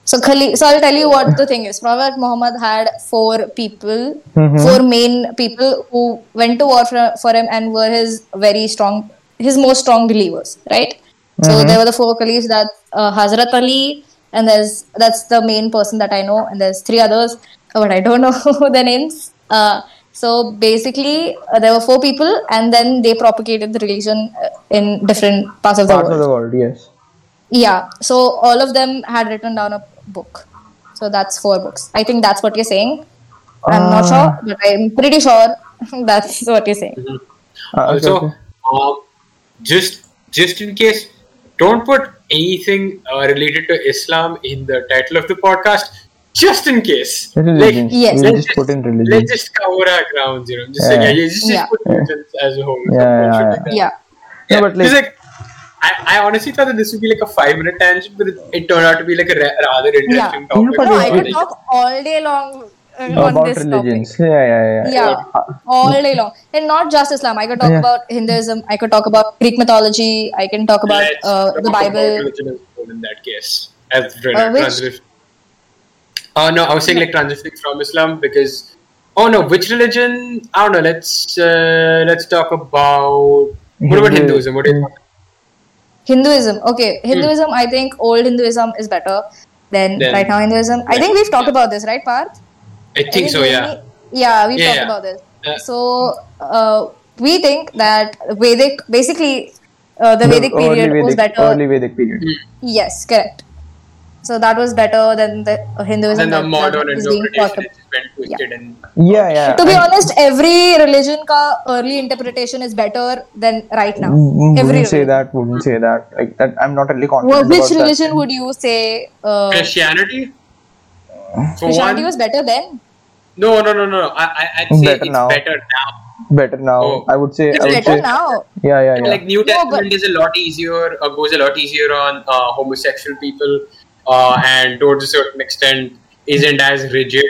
Speaker 3: So caliph, so I'll tell you what the thing is. Prophet Muhammad had four people,
Speaker 1: Mm-hmm.
Speaker 3: four main people who went to war for, for him and were his very strong, his most strong believers, right?
Speaker 1: Mm-hmm.
Speaker 3: So there were the four caliphs that uh, Hazrat Ali, and there's that's the main person that I know, and there's three others, but I don't know the names. Uh, so basically, uh, there were four people, and then they propagated the religion uh, in different parts of the
Speaker 1: Parts of
Speaker 3: world.
Speaker 1: the world, yes.
Speaker 3: yeah. So all of them had written down a book. So that's four books. I think that's what you're saying. I'm not
Speaker 1: Uh,
Speaker 3: sure, but I'm pretty sure that's what you're saying.
Speaker 1: Uh, okay,
Speaker 2: also,
Speaker 1: okay.
Speaker 2: um, just just in case, don't put anything uh, related to Islam in the title of the podcast. Just in case,
Speaker 1: Religions.
Speaker 3: yes.
Speaker 2: Let's
Speaker 1: just put in religion.
Speaker 2: Let's just cover our grounds, you know. Just
Speaker 1: Yeah.
Speaker 2: say, yeah, yeah, just, just
Speaker 3: Yeah.
Speaker 2: put religions as a whole.
Speaker 1: Yeah,
Speaker 2: Some
Speaker 1: yeah,
Speaker 2: bullshit
Speaker 1: yeah.
Speaker 2: like that.
Speaker 3: Yeah.
Speaker 1: No, but
Speaker 2: Just
Speaker 1: like,
Speaker 2: like I, I honestly thought that this would be like a five minute tangent, but it, it turned out to be like a ra- rather interesting
Speaker 3: Yeah.
Speaker 2: topic.
Speaker 1: but
Speaker 3: No,
Speaker 1: it's-
Speaker 3: I could talk all day long on
Speaker 1: about
Speaker 3: this
Speaker 1: religions.
Speaker 3: topic.
Speaker 1: Yeah, yeah, yeah.
Speaker 3: Yeah, all day long, and not just Islam. I could talk
Speaker 1: Yeah.
Speaker 3: about Hinduism. I could talk about Greek mythology. I can talk about
Speaker 2: Let's
Speaker 3: uh,
Speaker 2: talk
Speaker 3: the
Speaker 2: about
Speaker 3: Bible.
Speaker 2: religion as a whole in that case. As
Speaker 3: Uh, which-
Speaker 2: transition. Oh no, I was saying like transitioning from Islam because. Oh no, which religion? I don't know. Let's uh, let's talk about what about Hinduism? What do you
Speaker 3: Hinduism. Okay,
Speaker 2: Hmm.
Speaker 3: Hinduism. I think old Hinduism is better than
Speaker 2: Then-
Speaker 3: right now Hinduism. I think we've talked
Speaker 2: Yeah.
Speaker 3: about this, right, Parth?
Speaker 2: I think so. Yeah.
Speaker 3: any- Yeah, we've
Speaker 2: Yeah,
Speaker 3: talked
Speaker 2: yeah.
Speaker 3: about this.
Speaker 2: Uh,
Speaker 3: so uh, we think that Vedic, basically, uh, the Vedic
Speaker 1: early
Speaker 3: period was better.
Speaker 1: Early Vedic period.
Speaker 3: Yes, correct. So that was better than the uh, Hinduism.
Speaker 2: then the
Speaker 3: that- that
Speaker 2: modern
Speaker 3: is
Speaker 2: interpretation
Speaker 3: about.
Speaker 2: is twisted and
Speaker 1: Yeah, yeah.
Speaker 3: To be
Speaker 1: and-
Speaker 3: honest, every religion ka early interpretation is better than right now.
Speaker 1: Mm,
Speaker 3: Every
Speaker 1: wouldn't say
Speaker 3: religion.
Speaker 1: that. Wouldn't say that. Like that. I'm not really confident
Speaker 3: Well, which
Speaker 1: about
Speaker 3: religion
Speaker 1: that.
Speaker 3: would you say uh,
Speaker 2: Christianity. For
Speaker 3: Christianity was better then?
Speaker 2: no, no, no, no. I, I, I'd say
Speaker 1: Better
Speaker 2: it's
Speaker 1: now.
Speaker 2: better now.
Speaker 1: Better now.
Speaker 2: Oh.
Speaker 1: I would say.
Speaker 3: It's
Speaker 1: would
Speaker 3: better
Speaker 1: say.
Speaker 3: now.
Speaker 1: Yeah, yeah, yeah.
Speaker 2: Like New
Speaker 3: No,
Speaker 2: Testament
Speaker 3: but-
Speaker 2: is a lot easier, uh, goes a lot easier on uh, homosexual people, uh, and towards a certain extent isn't as rigid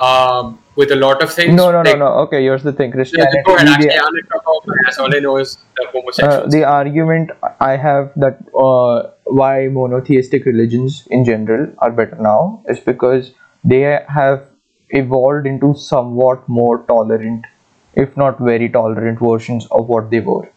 Speaker 2: um, with a lot of things.
Speaker 1: no, no, no,
Speaker 2: Like,
Speaker 1: no. Okay, here's the thing. Christianity.
Speaker 2: Go ahead.
Speaker 1: the-
Speaker 2: Actually, I'll talk about my ass. All I know is the
Speaker 1: uh,
Speaker 2: homosexuals.
Speaker 1: the argument I have that uh, why monotheistic religions in general are better now is because they have evolved into somewhat more tolerant, if not very tolerant versions of what they were.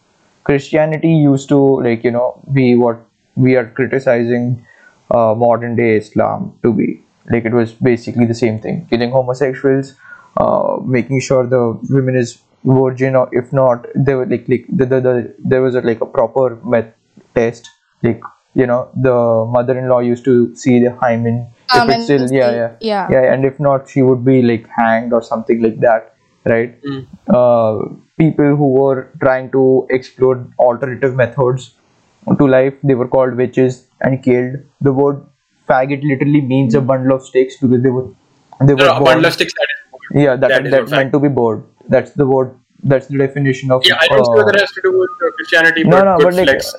Speaker 1: Christianity used to like you know be what we are criticizing uh, modern day Islam to be. Like it was basically the same thing, killing homosexuals, uh, making sure the women is virgin, or if not, they were like like the, the, the there was a, like a proper met test. Like you know, the mother-in-law used to see the hymen.
Speaker 3: Um,
Speaker 1: if it's still
Speaker 3: and
Speaker 1: yeah yeah
Speaker 3: yeah.
Speaker 1: yeah, and if not, she would be like hanged or something like that, right?
Speaker 2: Mm.
Speaker 1: uh, people who were trying to explore alternative methods to life they were called witches and killed the word faggot literally means a bundle of sticks because they were they were
Speaker 2: no, no,
Speaker 1: born-
Speaker 2: bundle of sticks. That is
Speaker 1: yeah that,
Speaker 2: that
Speaker 1: that,
Speaker 2: is
Speaker 1: meant to be bored. That's the word that's the definition of
Speaker 2: yeah, I don't
Speaker 1: uh,
Speaker 2: know that has to do with uh, Christianity,
Speaker 1: No,
Speaker 2: but
Speaker 1: no, but like,
Speaker 2: flex.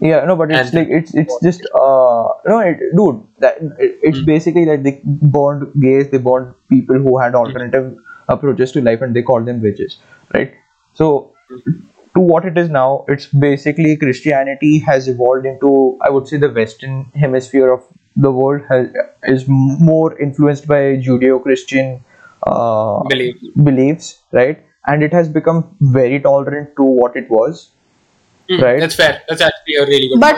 Speaker 1: yeah no but it's
Speaker 2: And-
Speaker 1: like it's it's just uh no it, dude that it, it's
Speaker 2: Hmm.
Speaker 1: basically that they burned gays they burned people who had alternative approaches to life and they call them witches right? So to what it is now it's basically christianity has evolved into i would say the western hemisphere of the world has is more influenced by judeo-christian uh,
Speaker 2: Belief.
Speaker 1: beliefs right and it has become very tolerant to what it was
Speaker 2: Mm,
Speaker 1: Right.
Speaker 2: That's fair. That's actually a really good
Speaker 3: But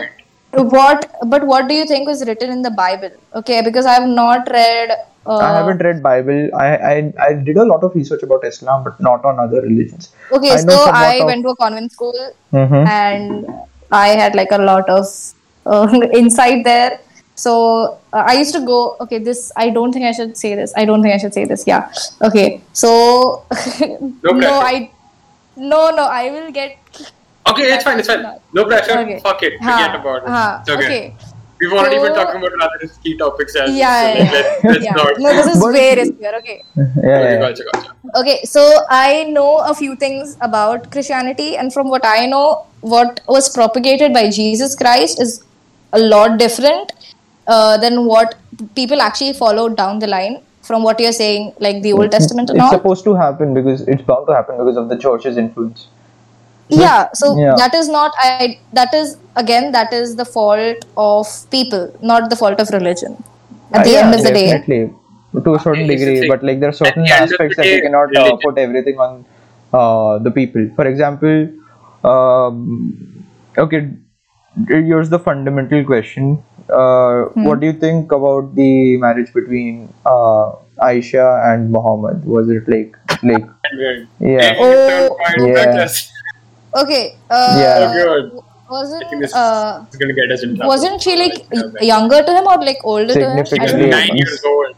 Speaker 2: point.
Speaker 3: what? But what do you think was written in the Bible? Okay, because I have not read. Uh,
Speaker 1: I haven't read Bible. I, I I did a lot of research about Islam, but not on other religions.
Speaker 3: Okay,
Speaker 1: I
Speaker 3: so
Speaker 1: somewhat
Speaker 3: I
Speaker 1: of-
Speaker 3: went to a convent school
Speaker 1: Mhm.
Speaker 3: and I had like a lot of uh, insight there. So uh, I used to go. Okay, this I don't think I should say this. I don't think I should say this. Yeah. Okay. So no,
Speaker 2: pressure.
Speaker 3: I no no I will get.
Speaker 2: Okay, it's fine. It's fine. No pressure.
Speaker 3: Okay.
Speaker 2: Fuck it.
Speaker 3: Ha,
Speaker 2: Forget about it.
Speaker 3: ha,
Speaker 2: It's okay.
Speaker 3: okay.
Speaker 2: We've already been talking about rather risky topics as
Speaker 3: Yeah.
Speaker 2: so
Speaker 3: yeah,
Speaker 2: let's,
Speaker 3: yeah.
Speaker 2: let's
Speaker 3: yeah.
Speaker 2: not.
Speaker 3: No, this is
Speaker 1: But-
Speaker 3: very riskier. Okay.
Speaker 1: Yeah, yeah, yeah.
Speaker 2: Gotcha, gotcha.
Speaker 3: Okay, so I know a few things about Christianity, and from what I know, what was propagated by Jesus Christ is a lot different uh, than what people actually followed down the line from what you're saying, like the Old Testament and
Speaker 1: It's
Speaker 3: all.
Speaker 1: supposed to happen because it's bound to happen because of the church's influence.
Speaker 3: yeah, so
Speaker 1: Yeah.
Speaker 3: that is not I. That is again, that is the fault of people, not the fault of religion. At
Speaker 1: Uh,
Speaker 3: the
Speaker 1: yeah,
Speaker 3: end of the day,
Speaker 1: definitely to a certain degree, but like there are certain
Speaker 2: the end of
Speaker 1: aspects that you cannot uh, put everything on uh, the people. For example, um, okay, here's the fundamental question. Uh,
Speaker 3: Hmm.
Speaker 1: What do you think about the marriage between uh, Aisha and Muhammad? Was it like like
Speaker 2: And,
Speaker 1: Yeah.
Speaker 2: taking a turn
Speaker 3: Oh.
Speaker 1: Yeah.
Speaker 3: okay. Uh,
Speaker 1: Yeah.
Speaker 2: Good. this
Speaker 3: wasn't uh,
Speaker 2: going to get us in trouble.
Speaker 3: wasn't she like y- younger to him or like older to him?
Speaker 1: Significantly.
Speaker 2: Nine years old.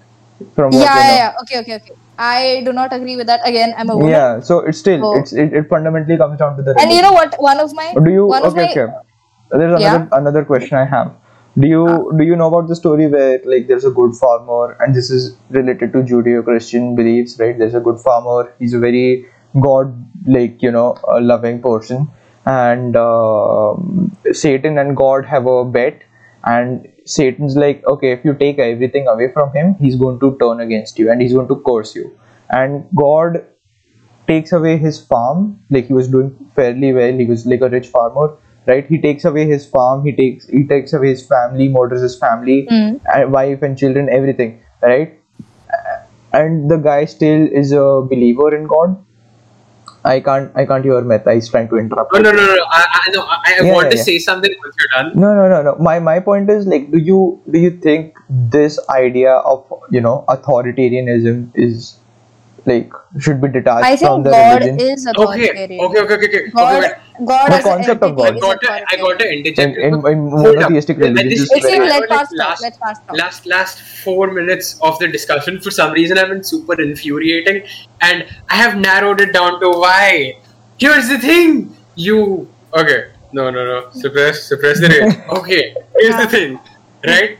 Speaker 1: From
Speaker 3: Yeah, yeah, yeah. Okay, okay, okay. I do not agree with that. Again, I'm a woman.
Speaker 1: Yeah, so it's still
Speaker 3: So-
Speaker 1: it's it, it fundamentally comes down to the
Speaker 3: And you know what? One of my
Speaker 1: do you
Speaker 3: one of
Speaker 1: okay
Speaker 3: my
Speaker 1: okay there's
Speaker 3: Yeah.
Speaker 1: another another question i have do you do you know about the story where like there's a good farmer and this is related to judeo-christian beliefs right? There's a good farmer. He's a very god like you know a loving person. And um, satan and god have a bet and satan's like okay if you take everything away from him he's going to turn against you and he's going to curse you. And god takes away his farm. Like he was doing fairly well. He was like a rich farmer right he takes away his farm he takes he takes away his family murders his family
Speaker 3: Mm.
Speaker 1: and wife and children everything right and the guy still is a believer in god i can't i can't hear meta he's trying to interrupt
Speaker 2: No, no, no, no. I, I, no, I, I
Speaker 1: Yeah,
Speaker 2: want
Speaker 1: yeah,
Speaker 2: to
Speaker 1: yeah.
Speaker 2: say something once you're done.
Speaker 1: no no no no my my point is like do you do you think this idea of you know authoritarianism is like should be detached
Speaker 3: I
Speaker 1: from
Speaker 3: think
Speaker 1: the
Speaker 3: God
Speaker 1: religion
Speaker 3: is
Speaker 2: Okay, okay, okay, okay. okay.
Speaker 3: God,
Speaker 2: okay wait.
Speaker 3: God
Speaker 1: The concept of
Speaker 3: entity
Speaker 1: God.
Speaker 2: I got to, I got
Speaker 3: authoritarian.
Speaker 2: to.
Speaker 1: In- in- in monotheistic
Speaker 2: Let- let
Speaker 1: religions,
Speaker 2: this-
Speaker 1: it's
Speaker 3: It's in let
Speaker 2: like
Speaker 3: pass talk.
Speaker 2: last-
Speaker 3: Let pass talk.
Speaker 2: last last four minutes of the discussion for some reason I've been super infuriating and i have narrowed it down to why here's the thing you okay no no no suppress suppress the rage okay here's the thing right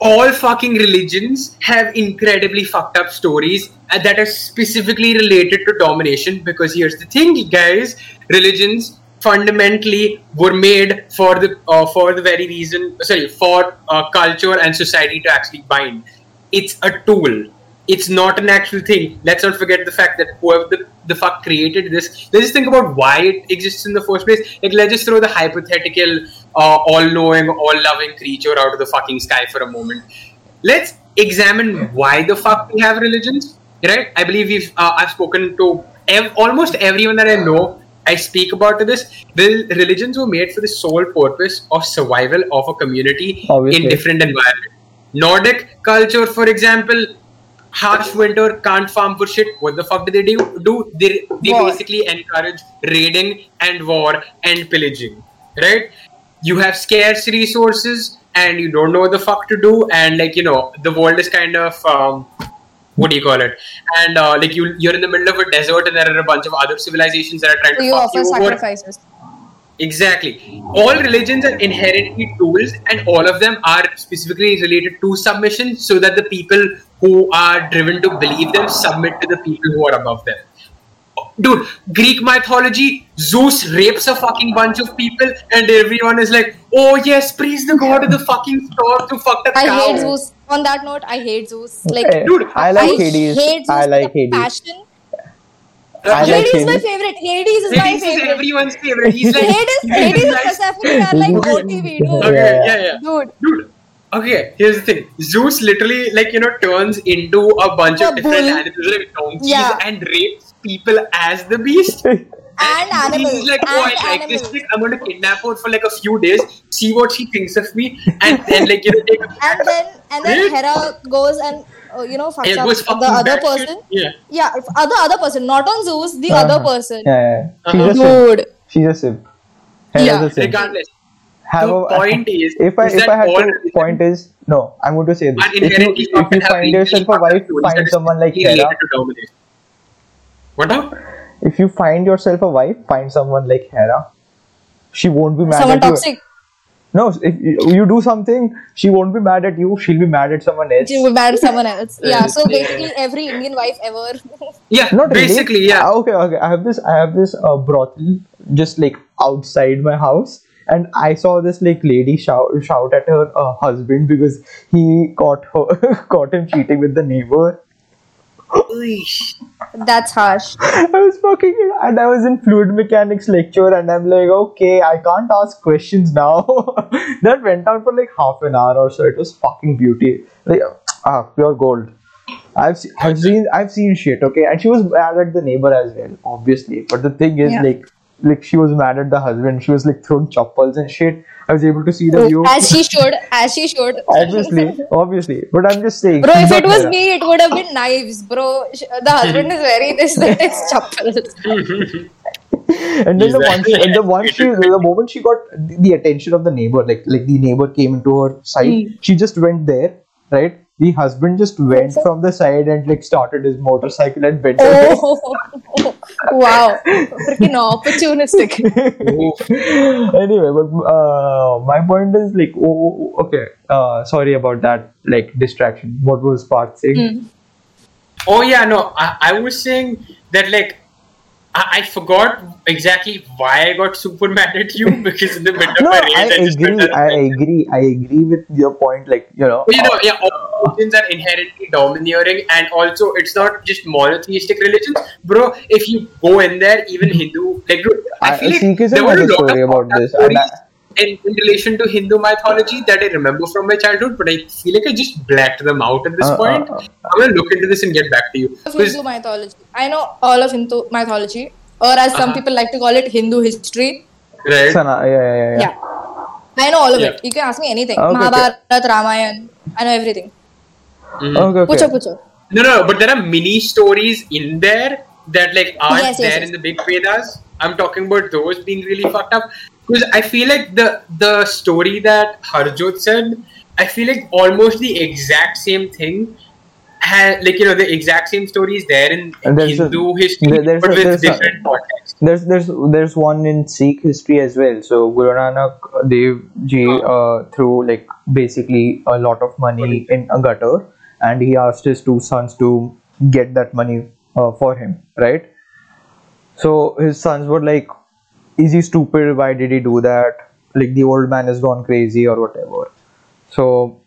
Speaker 2: all fucking religions have incredibly fucked up stories uh, that are specifically related to domination because here's the thing guys religions fundamentally were made for the uh, for the very reason sorry for uh, culture and society to actually bind. It's a tool. It's not an actual thing. Let's not forget the fact that whoever the, the fuck created this let's just think about why it exists in the first place. Like let's just throw the hypothetical uh, all-knowing all-loving creature out of the fucking sky for a moment. Let's examine why the fuck we have religions right? I believe we've uh, i've spoken to ev- almost everyone that i know. I speak about this. The religions were made for the sole purpose of survival of a community
Speaker 1: Obviously.
Speaker 2: in different environments. Nordic culture for example harsh winter can't farm for shit. What the fuck do they do? Do they, they
Speaker 3: War.
Speaker 2: basically encourage raiding and war and pillaging right you have scarce resources and you don't know what the fuck to do and like you know the world is kind of um, what do you call it and uh, like you you're in the middle of a desert and there are a bunch of other civilizations that are trying
Speaker 3: So
Speaker 2: to
Speaker 3: you offer
Speaker 2: you
Speaker 3: sacrifices.
Speaker 2: Exactly. All religions are inherently tools, and all of them are specifically related to submission, so that the people who are driven to believe them submit to the people who are above them. Dude, Greek mythology, Zeus rapes a fucking bunch of people, and everyone is like, "Oh yes, praise the god of the fucking storm to fuck the
Speaker 3: I
Speaker 2: cow."
Speaker 3: hate Zeus. On that note, I hate Zeus. Like,
Speaker 1: Okay,
Speaker 2: dude,
Speaker 1: I like
Speaker 3: I
Speaker 1: Hades.
Speaker 3: hate Zeus
Speaker 1: I like
Speaker 3: with
Speaker 1: Hades.
Speaker 3: passion.
Speaker 1: I like
Speaker 3: Hades is my favorite. Hades is my
Speaker 2: Hades is everyone's favorite. He's like,
Speaker 3: Hades,
Speaker 2: he's
Speaker 3: Hades and
Speaker 2: like-
Speaker 3: Persephone are like OTP, dude.
Speaker 2: Okay,
Speaker 1: Yeah.
Speaker 2: yeah, yeah.
Speaker 3: Dude,
Speaker 2: Dude, okay, here's the thing. Zeus literally, like, you know, turns into a bunch
Speaker 3: A
Speaker 2: of different
Speaker 3: bull.
Speaker 2: animals like donkeys
Speaker 3: Yeah.
Speaker 2: and rapes people as the beast.
Speaker 3: and animals.
Speaker 2: He's like, oh,
Speaker 3: and
Speaker 2: I like this
Speaker 3: animals.
Speaker 2: chick. I'm going to kidnap her for like a few days, see what she thinks of me, and then, like, you know, take a
Speaker 3: And then, and then
Speaker 2: Really?
Speaker 3: Hera goes and uh, you know fucks
Speaker 2: Yeah,
Speaker 3: up
Speaker 2: goes
Speaker 3: the
Speaker 2: fucking
Speaker 3: other
Speaker 2: batshit.
Speaker 3: person.
Speaker 2: Yeah.
Speaker 3: Yeah, if other other person, not on Zeus, the
Speaker 1: Uh-huh.
Speaker 3: other person.
Speaker 1: Yeah, yeah.
Speaker 2: Uh-huh.
Speaker 1: She's a simp.
Speaker 3: Dude,
Speaker 1: She's a simp. Hera's
Speaker 3: Yeah.
Speaker 1: a simp.
Speaker 2: Regardless,
Speaker 1: Have
Speaker 2: the
Speaker 1: a-
Speaker 2: point is,
Speaker 1: if I
Speaker 2: is
Speaker 1: if
Speaker 2: that
Speaker 1: I had
Speaker 2: all
Speaker 1: to
Speaker 2: religions
Speaker 1: point is no, I'm going to say this.
Speaker 2: are
Speaker 1: If you
Speaker 2: inherently
Speaker 1: if
Speaker 2: fucked
Speaker 1: you
Speaker 2: and have
Speaker 1: find
Speaker 2: really
Speaker 1: yourself a
Speaker 2: fucked up
Speaker 1: wife,
Speaker 2: stories that
Speaker 1: find
Speaker 2: are
Speaker 1: someone like
Speaker 2: specifically
Speaker 1: Hera.
Speaker 2: Related. What up?
Speaker 1: If you find yourself a wife, find someone like Hera. She won't be mad
Speaker 3: someone
Speaker 1: at you.
Speaker 3: Someone toxic.
Speaker 1: No, if you you do something, she won't be mad at you. She'll be mad at someone else.
Speaker 3: She will marry someone else. Yeah, so basically every Indian wife ever.
Speaker 2: Yeah,
Speaker 1: Not
Speaker 2: basically,
Speaker 1: really.
Speaker 2: yeah.
Speaker 1: Ah, okay, okay. I have this. I have this uh, brothel just like outside my house, and I saw this like lady shout shout at her uh, husband because he caught her caught him cheating with the neighbor.
Speaker 2: Eesh.
Speaker 3: That's harsh.
Speaker 1: I was fucking and I was in fluid mechanics lecture and I'm like, okay, I can't ask questions now. that went on for like half an hour or so. It was fucking beauty. Like ah, pure gold. I've se- I've seen I've seen shit, okay? And she was mad at the neighbor as well, obviously. But the thing is
Speaker 3: Yeah.
Speaker 1: like like she was mad at the husband. She was like throwing chappals and shit. I was able to see the view.
Speaker 3: As she should, as she should.
Speaker 1: Obviously, obviously. But I'm just saying.
Speaker 3: Bro, if it was me, it would have been knives, bro. The husband is wearing this latest chappals.
Speaker 1: and then the one,
Speaker 2: Exactly.
Speaker 1: and the one she, the moment she got the the attention of the neighbor, like like the neighbor came into her side, hmm. she just went there, right? The husband just went from the side and like started his motorcycle and went away.
Speaker 3: Oh, wow. Freaking opportunistic.
Speaker 1: anyway, but uh, my point is like, oh, okay. Uh, sorry about that, like distraction. What was Parth saying?
Speaker 2: Oh yeah, no, I, I was saying that like I, I forgot exactly why I got super mad at you because in the middle
Speaker 1: No,
Speaker 2: of my rage,
Speaker 1: I
Speaker 2: went
Speaker 1: agree. I agree. I agree with your point. Like you know,
Speaker 2: you know, uh, yeah, all religions are inherently domineering, and also it's not just monotheistic religions, bro. If you go in there, even Hindu, like, bro, I,
Speaker 1: I-
Speaker 2: feel like
Speaker 1: Sikhism
Speaker 2: there were
Speaker 1: has a
Speaker 2: lot
Speaker 1: story
Speaker 2: of
Speaker 1: about this, I-
Speaker 2: in, in relation to Hindu mythology that I remember from my childhood, but I feel like I just blacked them out at this
Speaker 1: Uh, uh,
Speaker 2: point.
Speaker 1: uh.
Speaker 2: I'm gonna look into this and get back to you.
Speaker 3: Hindu mythology. I know all of Hindu mythology, or as some
Speaker 2: Uh-huh.
Speaker 3: people like to call it, Hindu history.
Speaker 2: right?
Speaker 1: Sana, yeah, yeah, yeah. yeah.
Speaker 3: Yeah. I know all of
Speaker 2: Yeah.
Speaker 3: it. You can ask me anything.
Speaker 1: Okay, okay.
Speaker 3: Mahabharata, Ramayan. I know everything.
Speaker 2: Mhm.
Speaker 1: Okay, okay.
Speaker 3: Pucho, pucho.
Speaker 2: No, no, but there are mini stories in there that like aren't
Speaker 3: Yes, yes,
Speaker 2: there
Speaker 3: yes.
Speaker 2: in the big Vedas. I'm talking about those being really fucked up because I feel like the the story that Harjot said, I feel like almost the exact same thing. Ha- like you know the exact same story is there in
Speaker 1: there's a-
Speaker 2: Hindu history,
Speaker 1: there- there's
Speaker 2: but
Speaker 1: a-
Speaker 2: with
Speaker 1: there's
Speaker 2: different context.
Speaker 1: There's there's there's one in Sikh history as well. So Guru Nanak Dev Ji uh, threw like basically a lot of money in a gutter, and he asked his two sons to get that money uh, for him, right? So his sons were like, "Is he stupid? Why did he do that? Like the old man has gone crazy or whatever." So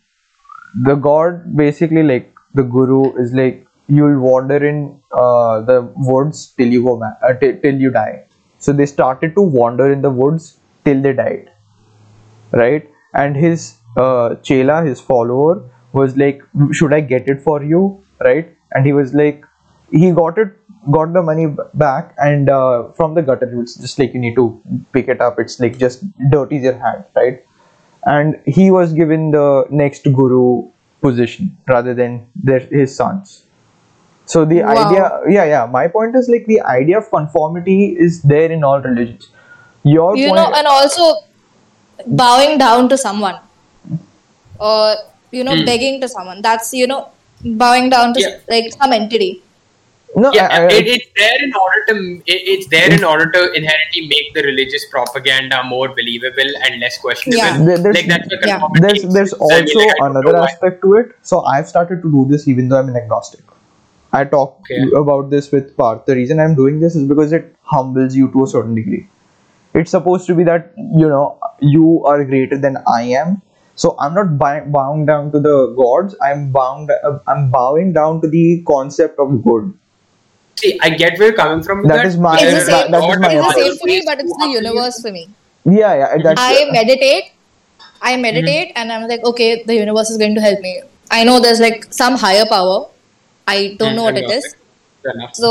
Speaker 1: the god basically like the guru is like you'll wander in uh, the woods till you go ma- uh, till, till you die so they started to wander in the woods till they died right and his uh, chela his follower was like should i get it for you right and he was like he got it got the money back and uh, from the gutter it's just like you need to pick it up it's like just dirties your hand right and he was given the next guru position rather than their, his sons so the
Speaker 3: Wow.
Speaker 1: idea yeah yeah my point is like the idea of conformity is there in all religions your
Speaker 3: You
Speaker 1: point
Speaker 3: know, and also bowing down to someone, or you know,
Speaker 2: Hmm.
Speaker 3: begging to someone. That's you know, bowing down to
Speaker 2: Yeah.
Speaker 3: like some entity.
Speaker 1: No
Speaker 2: Yeah,
Speaker 1: I, I,
Speaker 2: it, it's there in order to it, it's there in order to inherently make the religious propaganda more believable and less questionable.
Speaker 3: Yeah.
Speaker 1: There- there's-
Speaker 2: like that's what
Speaker 3: Yeah.
Speaker 2: conformity
Speaker 1: there's
Speaker 2: is.
Speaker 1: there's
Speaker 2: I mean,
Speaker 1: also
Speaker 2: like,
Speaker 1: another
Speaker 2: know why.
Speaker 1: aspect to it so i've started to do this even though i'm an agnostic i talk
Speaker 2: Okay.
Speaker 1: about this with Parth. the reason i'm doing this is because it humbles you to a certain degree it's supposed to be that you know you are greater than i am so i'm not bi- bound down to the gods i'm bound uh, i'm bowing down to the concept of good
Speaker 2: See, I get where you're coming from. with
Speaker 1: That is my-
Speaker 3: It's the same.
Speaker 2: are
Speaker 1: that is my
Speaker 3: It's the same for me, but it's the universe for me.
Speaker 1: yeah yeah that's
Speaker 3: I meditate. I meditate, and I'm like, okay, the universe is going to help me. I know there's like some higher power. I don't know what it is. So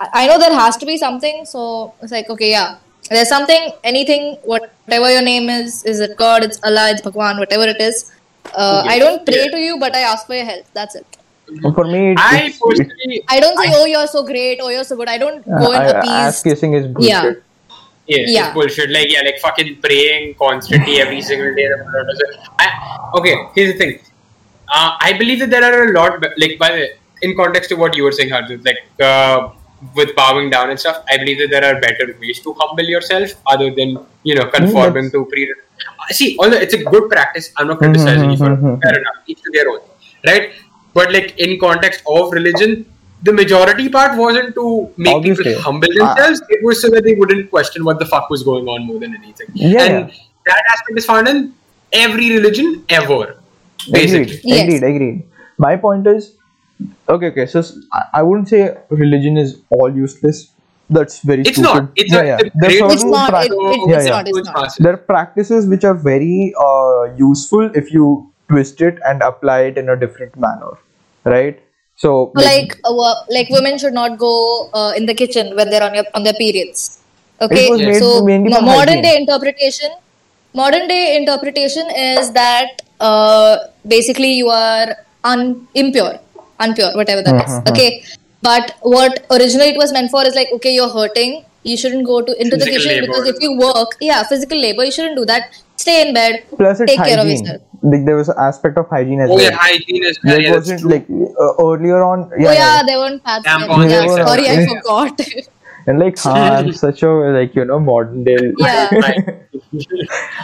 Speaker 3: I I know there has to be something. So it's like, okay, yeah, there's something, anything, whatever your name is, is it God, it's Allah, it's Bhagwan, whatever it is. Uh, I don't pray
Speaker 2: Yeah.
Speaker 3: to you, but I ask for your help. That's it.
Speaker 1: For me it's,
Speaker 2: I
Speaker 1: it's-
Speaker 2: personally,
Speaker 3: I don't say,
Speaker 2: I-
Speaker 3: oh, you're so great, oh, you're so good. I don't go and
Speaker 1: I- ass
Speaker 3: appease.
Speaker 1: kissing is bullshit.
Speaker 3: Yeah.
Speaker 2: yeah,
Speaker 3: Yeah.
Speaker 2: it's bullshit. Like, yeah, like fucking praying constantly every single day. I, okay, here's the thing. Uh, I believe that there are a lot, like, by the in context to what you were saying, Harjit, like, uh, with bowing down and stuff, I believe that there are better ways to humble yourself other than, you know, conforming to pre. Uh, See, although it's a good practice, I'm not criticizing you for it.
Speaker 1: mhm,
Speaker 2: Fair enough, each to their own, right? But like in context of religion, the majority part wasn't to make
Speaker 1: Obviously.
Speaker 2: people humble
Speaker 1: Uh,
Speaker 2: themselves. it was so that they wouldn't question what the fuck was going on more than anything.
Speaker 1: Yeah,
Speaker 2: and that aspect is found in every religion ever, basically.
Speaker 1: Agreed.
Speaker 3: Yes.
Speaker 1: Agreed. Agreed. My point is, okay, okay. So s- I- I wouldn't say religion is all useless. That's very
Speaker 2: It's
Speaker 1: stupid.
Speaker 2: not. It's
Speaker 1: yeah,
Speaker 2: a-
Speaker 1: yeah.
Speaker 2: it's
Speaker 1: There's
Speaker 3: It's not.
Speaker 1: prac-
Speaker 3: It, it,
Speaker 1: Yeah,
Speaker 3: it's
Speaker 1: yeah.
Speaker 3: not. It's not.
Speaker 1: there are practices which are very uh, useful if you twist it and apply it in a different manner, right? So,
Speaker 3: like uh, wo- like women should not go uh, in the kitchen when they're on your on their periods okay
Speaker 1: It
Speaker 3: so
Speaker 1: mainly
Speaker 3: modern
Speaker 1: hygiene.
Speaker 3: day interpretation modern day interpretation is that uh, basically you are un- impure unpure whatever that is.
Speaker 1: Mhm,
Speaker 3: okay but what originally it was meant for is like okay you're hurting You shouldn't go to into the
Speaker 2: Physical
Speaker 3: kitchen because if you work, yeah, physical labor, you shouldn't do that. Stay in bed.
Speaker 1: Plus, it's
Speaker 3: take care of
Speaker 1: hygiene.
Speaker 3: yourself.
Speaker 1: Like there was an aspect of hygiene as well.
Speaker 2: Oh
Speaker 1: well.
Speaker 2: yeah, hygiene is
Speaker 1: There
Speaker 2: yeah,
Speaker 1: wasn't
Speaker 2: true.
Speaker 1: like uh, earlier on. Yeah,
Speaker 3: oh yeah, there weren't pads. then.
Speaker 2: Tampons,
Speaker 3: Yeah,
Speaker 1: etc.
Speaker 3: sorry, I forgot.
Speaker 1: and like huh, I'm such a like you know modern day.
Speaker 3: Yeah.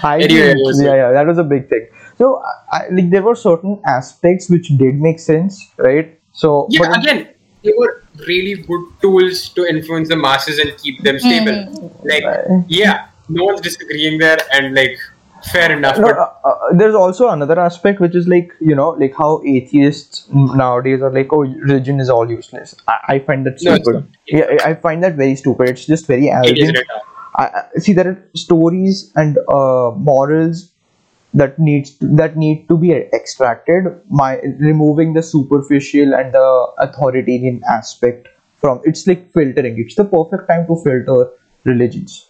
Speaker 1: hygiene.
Speaker 2: Anyway, it was-
Speaker 1: yeah, yeah, that was a big thing. So, I, I, like there were certain aspects which did make sense, right? So,
Speaker 2: Yeah,
Speaker 1: but
Speaker 2: again, they were really good tools to influence the masses and keep them stable. Like,
Speaker 1: Right.
Speaker 2: yeah, no one's disagreeing there, and like, fair enough.
Speaker 1: no,
Speaker 2: but
Speaker 1: uh, uh, there's also another aspect which is like you know like how atheists nowadays are like oh religion is all useless i, I find that stupid
Speaker 2: not.
Speaker 1: yeah I- i find that very stupid it's just very
Speaker 2: it is
Speaker 1: arrogant
Speaker 2: retarded.
Speaker 1: I, I- see there are stories and uh, morals that needs that need to be extracted my removing the superficial and the authoritarian aspect from it's like filtering it's the perfect time to filter religions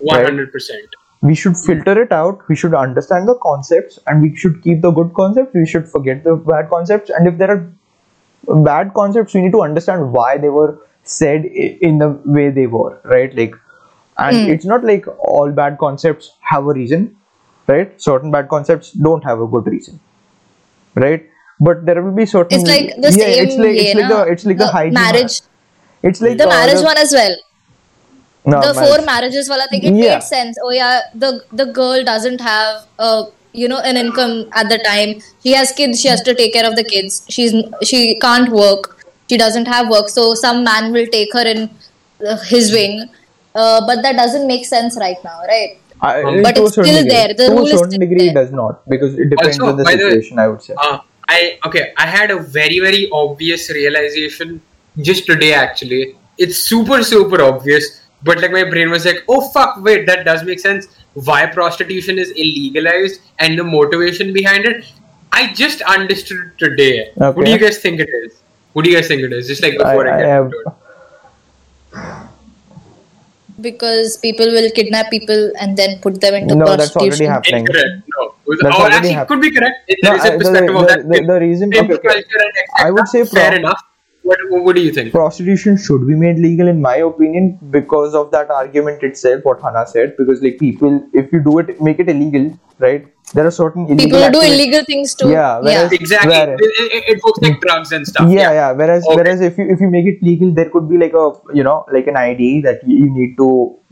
Speaker 2: 100%.
Speaker 1: We should filter it out we should understand the concepts and we should keep the good concepts we should forget the bad concepts and if there are bad concepts we need to understand why they were said in the way they were right? Like and hmm. it's not like all bad concepts have a reason right? Certain bad concepts don't have a good reason right? But there will be certain
Speaker 3: It's like the
Speaker 1: yeah,
Speaker 3: same
Speaker 1: it's like
Speaker 3: way,
Speaker 1: it's like the it's like the,
Speaker 3: The
Speaker 1: hygiene
Speaker 3: marriage,
Speaker 1: it's like
Speaker 3: the marriage one as well.
Speaker 1: No,
Speaker 3: the
Speaker 1: marriage.
Speaker 3: four marriages wala thing, it
Speaker 1: Yeah.
Speaker 3: made sense. Oh yeah, the the girl doesn't have a you know an income at the time. She has kids. She has to take care of the kids. She's she can't work. She doesn't have work. So some man will take her in uh, his wing. Uh, but that doesn't make sense right now, right?
Speaker 1: I,
Speaker 3: But it's still
Speaker 1: degree.
Speaker 3: there. The
Speaker 1: to
Speaker 3: rule
Speaker 1: a
Speaker 3: is
Speaker 1: certain
Speaker 3: still
Speaker 1: degree,
Speaker 3: there.
Speaker 1: does not because it depends
Speaker 2: Also,
Speaker 1: on the
Speaker 2: by the
Speaker 1: situation. I would say.
Speaker 2: Uh, I okay. I had a very very obvious realization just today. Actually, it's super super obvious. But like my brain was like, oh fuck, wait, that does make sense. Why prostitution is illegalized and the motivation behind it. I just understood it today. What do you guys think it is? What do you guys think it is? Just like before I,
Speaker 1: I
Speaker 2: get
Speaker 1: have-
Speaker 3: Because people will kidnap people and then put them into
Speaker 1: No, that's already
Speaker 3: prostitution.
Speaker 1: happening.
Speaker 2: Incorrect. No.
Speaker 1: That's
Speaker 2: or
Speaker 1: already
Speaker 2: actually,
Speaker 1: hap-
Speaker 2: could be correct. There
Speaker 1: No,
Speaker 2: is
Speaker 1: I-
Speaker 2: a
Speaker 1: the-
Speaker 2: perspective
Speaker 1: the-
Speaker 2: of that.
Speaker 1: the- the reason-
Speaker 2: Simple
Speaker 1: okay, okay.
Speaker 2: culture and et
Speaker 1: I would
Speaker 2: cetera.
Speaker 1: say pro-
Speaker 2: fair enough. What, what do you think?
Speaker 1: prostitution should be made legal in my opinion because of that argument itself what hannah said because like people if you do it make it illegal right there are certain illegal
Speaker 3: People who do illegal things too.
Speaker 1: Yeah, whereas-
Speaker 2: Exactly.
Speaker 1: Where-
Speaker 2: It, it, it works like mm. drugs and stuff.
Speaker 1: yeah yeah whereas
Speaker 2: Okay.
Speaker 1: whereas if you if you make it legal there could be like a you know like an id that you, you need to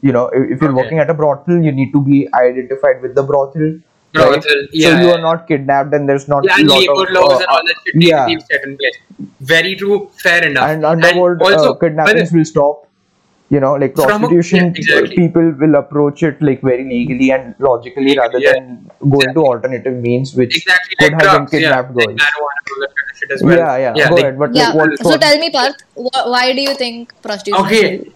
Speaker 1: you know if, if you're
Speaker 2: Okay.
Speaker 1: working at a brothel you need to be identified with the brothel
Speaker 2: Brothel,
Speaker 1: right? so
Speaker 2: yeah,
Speaker 1: you are not kidnapped and there's not
Speaker 2: Yeah, and
Speaker 1: lot
Speaker 2: labor
Speaker 1: of,
Speaker 2: laws
Speaker 1: uh,
Speaker 2: and all that shit
Speaker 1: yeah.
Speaker 2: to set in place. Very true. Fair enough.
Speaker 1: and underworld
Speaker 2: also,
Speaker 1: uh, kidnappings will stop you know like
Speaker 2: From a-
Speaker 1: prostitution
Speaker 2: yeah, exactly.
Speaker 1: people will approach it like very legally and logically rather
Speaker 2: Yeah.
Speaker 1: than going to alternative means which
Speaker 2: exactly
Speaker 1: could
Speaker 2: like
Speaker 1: have been
Speaker 2: drugs. Yeah,
Speaker 1: kidnapped
Speaker 2: like
Speaker 1: girls
Speaker 2: marijuana and all that kind of shit as well.
Speaker 1: yeah yeah, go
Speaker 2: like-
Speaker 1: ahead but
Speaker 3: Yeah.
Speaker 1: like what,
Speaker 3: so
Speaker 1: what
Speaker 3: tell me, Parth, wh- why do you think prostitution?
Speaker 2: Okay.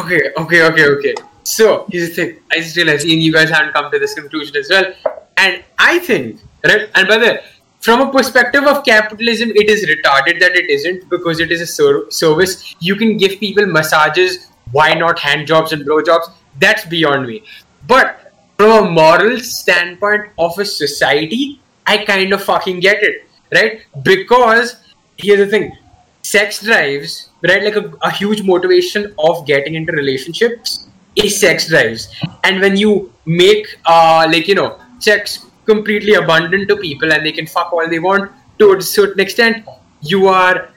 Speaker 2: Okay, okay, okay, okay. So here's the thing. I just realized Ian, you guys haven't come to this conclusion as well. And I think, right, and by the way, from a perspective of capitalism, it is retarded that it isn't because it is a ser- service. You can give people massages. Why not hand jobs and blow jobs? That's beyond me. But from a moral standpoint of a society, I kind of fucking get it, right? Because here's the thing sex drives, right? Like a, a huge motivation of getting into relationships is sex drives. And when you make, uh, like, you know, sex completely abundant to people and they can fuck all they want to a certain extent, you are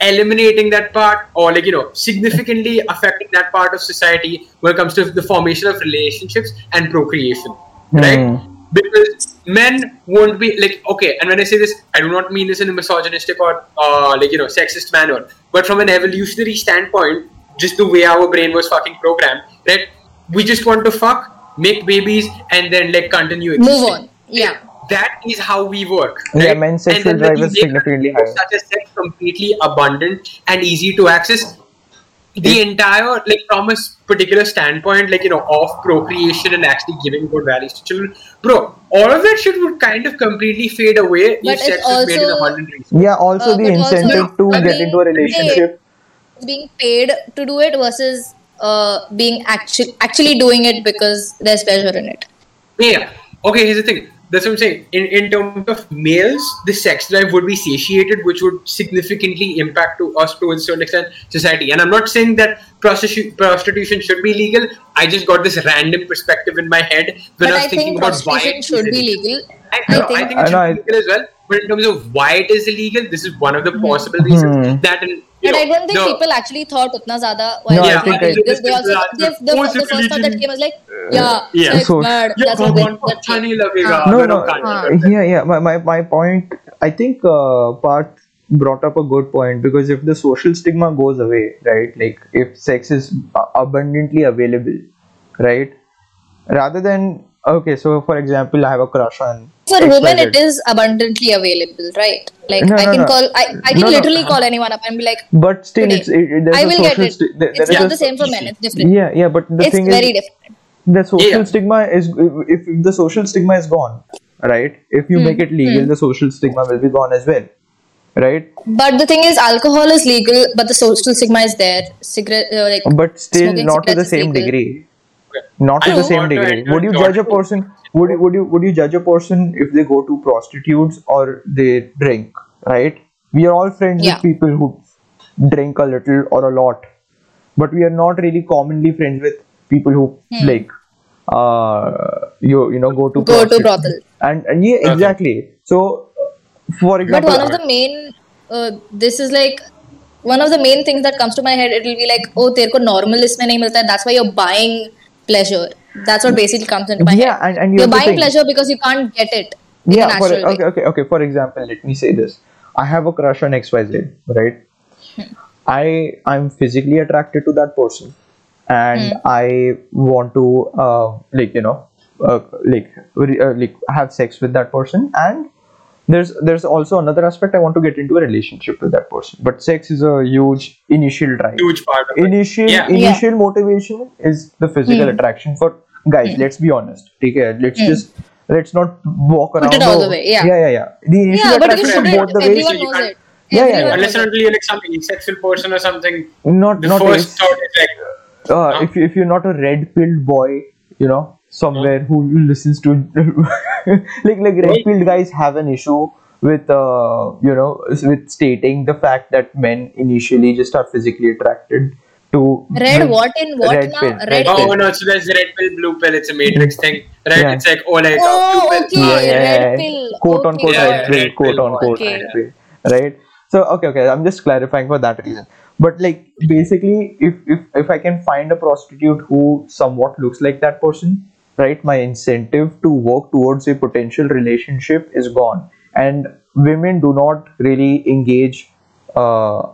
Speaker 2: eliminating that part or, like, you know, significantly affecting that part of society when it comes to the formation of relationships and procreation, right?
Speaker 1: Hmm.
Speaker 2: because men won't be like okay and when i say this i do not mean this in a misogynistic or uh, like you know sexist manner but from an evolutionary standpoint just the way our brain was fucking programmed right we just want to fuck make babies and then like continue
Speaker 3: Move on. Yeah.
Speaker 2: that is how we work
Speaker 1: Yeah,
Speaker 2: right?
Speaker 1: men's sexual
Speaker 2: then when
Speaker 1: drive is significantly higher.
Speaker 2: such a sex completely abundant and easy to access the entire like from a particular standpoint like you know of procreation and actually giving good values to children bro all of that shit would kind of completely fade away
Speaker 3: But
Speaker 2: if
Speaker 3: it's
Speaker 2: sex was made in
Speaker 3: also-
Speaker 2: abundant resources
Speaker 1: yeah also
Speaker 3: Uh,
Speaker 1: the
Speaker 3: but also
Speaker 1: incentive to
Speaker 3: being
Speaker 1: get into a
Speaker 3: paid.
Speaker 1: relationship
Speaker 3: being paid to do it versus uh, being actually actually doing it because there's pleasure in it.
Speaker 2: yeah okay here's the thing that's what I'm saying. In in terms of males, the sex drive would be satiated, which would significantly impact to us to a certain extent society. And I'm not saying that prostitu- prostitution should be legal. I just got this random perspective in my head when
Speaker 3: But
Speaker 2: I was
Speaker 3: I
Speaker 2: thinking
Speaker 3: think
Speaker 2: about why
Speaker 3: prostitution
Speaker 2: it
Speaker 3: should be legal.
Speaker 2: I,
Speaker 3: I,
Speaker 2: think, I
Speaker 3: think
Speaker 2: it should
Speaker 1: I,
Speaker 2: be legal as well. But in terms of why it is illegal, this is one of the hmm. possible
Speaker 1: hmm.
Speaker 2: reasons that. In,
Speaker 3: but
Speaker 2: know,
Speaker 3: I don't think
Speaker 2: the,
Speaker 3: people actually thought utna zyada.
Speaker 1: No,
Speaker 3: yeah,
Speaker 1: I think
Speaker 3: they, they, also they, the, the,
Speaker 2: the
Speaker 3: first thought that came was like, uh,
Speaker 2: yeah,
Speaker 3: yeah,
Speaker 1: so,
Speaker 3: bad,
Speaker 2: yeah,
Speaker 1: no, no, yeah, yeah. My, my, my point, I think uh, part brought up a good point because if the social stigma goes away, right? Like if sex is abundantly available, right? Rather than okay, so for example, I have a crush on
Speaker 3: for women, it is abundantly available, right? Like
Speaker 1: No,
Speaker 3: I
Speaker 1: no,
Speaker 3: can
Speaker 1: no.
Speaker 3: call, I, I can
Speaker 1: No, no.
Speaker 3: literally call anyone up and be like,
Speaker 1: but still it's it, it- there's
Speaker 3: will get it.
Speaker 1: sti- there-
Speaker 3: It's not the same for men. It's different.
Speaker 1: yeah yeah but the
Speaker 3: it's
Speaker 1: thing
Speaker 3: very
Speaker 1: is
Speaker 3: different.
Speaker 1: the social
Speaker 2: Yeah.
Speaker 1: stigma is if, if the social stigma is gone right if
Speaker 3: Hmm.
Speaker 1: you make it legal the social stigma will be gone as well right
Speaker 3: But the thing is, alcohol is legal, but the social stigma is there. Cigarette, uh, like,
Speaker 1: but still not to the same
Speaker 3: legal.
Speaker 1: degree
Speaker 2: Okay
Speaker 1: not to
Speaker 2: I
Speaker 1: the
Speaker 2: don't
Speaker 1: same
Speaker 2: want to
Speaker 1: degree
Speaker 2: enter
Speaker 1: would you
Speaker 2: George
Speaker 1: judge a person would you would you would you judge a person if they go to prostitutes or they drink right we are all friends
Speaker 3: Yeah.
Speaker 1: with people who drink a little or a lot but we are not really commonly friends with people who
Speaker 3: Hmm.
Speaker 1: like uh you you know go to
Speaker 3: Go to
Speaker 1: prostitute.
Speaker 3: brothel.
Speaker 1: and and yeah
Speaker 2: Okay.
Speaker 1: exactly so uh, for
Speaker 3: but
Speaker 1: example
Speaker 3: one of the main, uh, this is like one of the main things that comes to my head. It will be like, oh, तेरे को normal इसमें नहीं मिलता है. That's why you're buying pleasure. That's what basically comes into my
Speaker 1: Yeah,
Speaker 3: head.
Speaker 1: and- and
Speaker 3: you're
Speaker 1: the
Speaker 3: buying pleasure because you can't get it
Speaker 1: yeah for,
Speaker 3: way.
Speaker 1: okay okay okay for example let me say this i have a crush on xyz right
Speaker 3: Hmm.
Speaker 1: i i'm physically attracted to that person and
Speaker 3: Hmm.
Speaker 1: i want to uh, like you know uh, like uh, like have sex with that person and there's there's also another aspect i want to get into a relationship with that person but sex is a huge initial drive
Speaker 2: huge part of it.
Speaker 1: initial
Speaker 2: Yeah.
Speaker 1: initial motivation is the physical
Speaker 3: Hmm.
Speaker 1: attraction for guys let's be honest okay let's just let's not walk
Speaker 3: Put
Speaker 1: around
Speaker 3: it all
Speaker 1: the-
Speaker 3: the way, yeah.
Speaker 1: yeah yeah yeah the initial
Speaker 3: Yeah, but you
Speaker 1: attraction
Speaker 3: shouldn't.
Speaker 1: both the ways
Speaker 3: Everyone
Speaker 2: you
Speaker 3: knows it.
Speaker 1: Yeah, yeah,
Speaker 3: Everyone
Speaker 1: yeah.
Speaker 2: Unless
Speaker 3: knows
Speaker 2: and
Speaker 3: it.
Speaker 2: until you're like some asexual person or something,
Speaker 1: not
Speaker 2: the
Speaker 1: not
Speaker 2: first
Speaker 1: is,
Speaker 2: thought is like,
Speaker 1: uh, if, you, if you're not a red pilled boy you know somewhere who listens to like like red pilled guys have an issue with uh, you know with stating the fact that men initially just are physically attracted to
Speaker 3: Red
Speaker 1: with-
Speaker 3: what in what
Speaker 1: red
Speaker 3: now?
Speaker 1: pill,
Speaker 3: Red
Speaker 1: red
Speaker 2: oh no, so there's red pill, blue pill. It's a matrix thing, right?
Speaker 1: Yeah.
Speaker 2: It's like oh, like blue pill.
Speaker 3: okay.
Speaker 1: yeah, yeah,
Speaker 3: red
Speaker 1: yeah.
Speaker 3: pill.
Speaker 1: quote
Speaker 3: Okay,
Speaker 1: unquote
Speaker 2: Yeah,
Speaker 1: red
Speaker 2: yeah,
Speaker 1: pill, quote
Speaker 2: pill.
Speaker 1: unquote
Speaker 3: Okay.
Speaker 1: red pill, right? So okay, okay, I'm just clarifying for that reason. But like basically, if if if I can find a prostitute who somewhat looks like that person, right? My incentive to work towards a potential relationship is gone, and women do not really engage. Uh,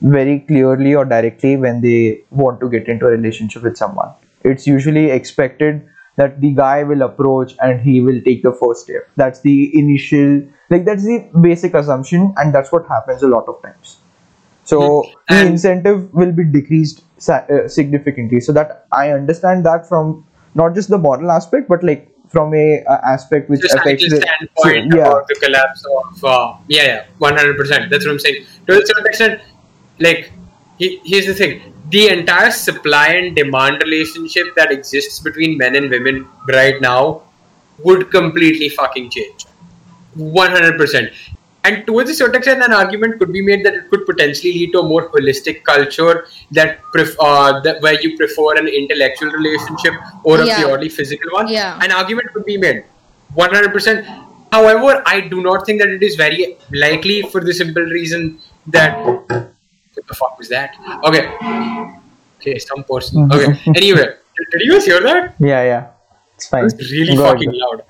Speaker 1: very clearly or directly when they want to get into a relationship with someone. It's usually expected that the guy will approach and he will take the first step. That's the initial, like, that's the basic assumption, and that's what happens a lot of times. So the incentive will be decreased uh, significantly. So that I understand that from not just the moral aspect, but like from a, uh aspect which
Speaker 2: Just
Speaker 1: affects
Speaker 2: the standpoint
Speaker 1: so, yeah.
Speaker 2: about the collapse of uh, yeah, yeah, one hundred percent. That's what I'm saying. To a certain extent, like he, here's the thing: the entire supply and demand relationship that exists between men and women right now would completely fucking change. One hundred percent. And towards a certain extent, an argument could be made that it could potentially lead to a more holistic culture that, pref- uh, that where you prefer an intellectual relationship or a
Speaker 3: Yeah.
Speaker 2: purely physical one.
Speaker 3: Yeah.
Speaker 2: An argument could be made. 100%. However, I do not think that it is very likely for the simple reason that. What the fuck was that? Okay. Okay, some person. Okay. anyway, did, did you guys hear that?
Speaker 1: yeah, yeah, it's fine.
Speaker 2: It was really
Speaker 1: Go ahead.
Speaker 2: fucking loud.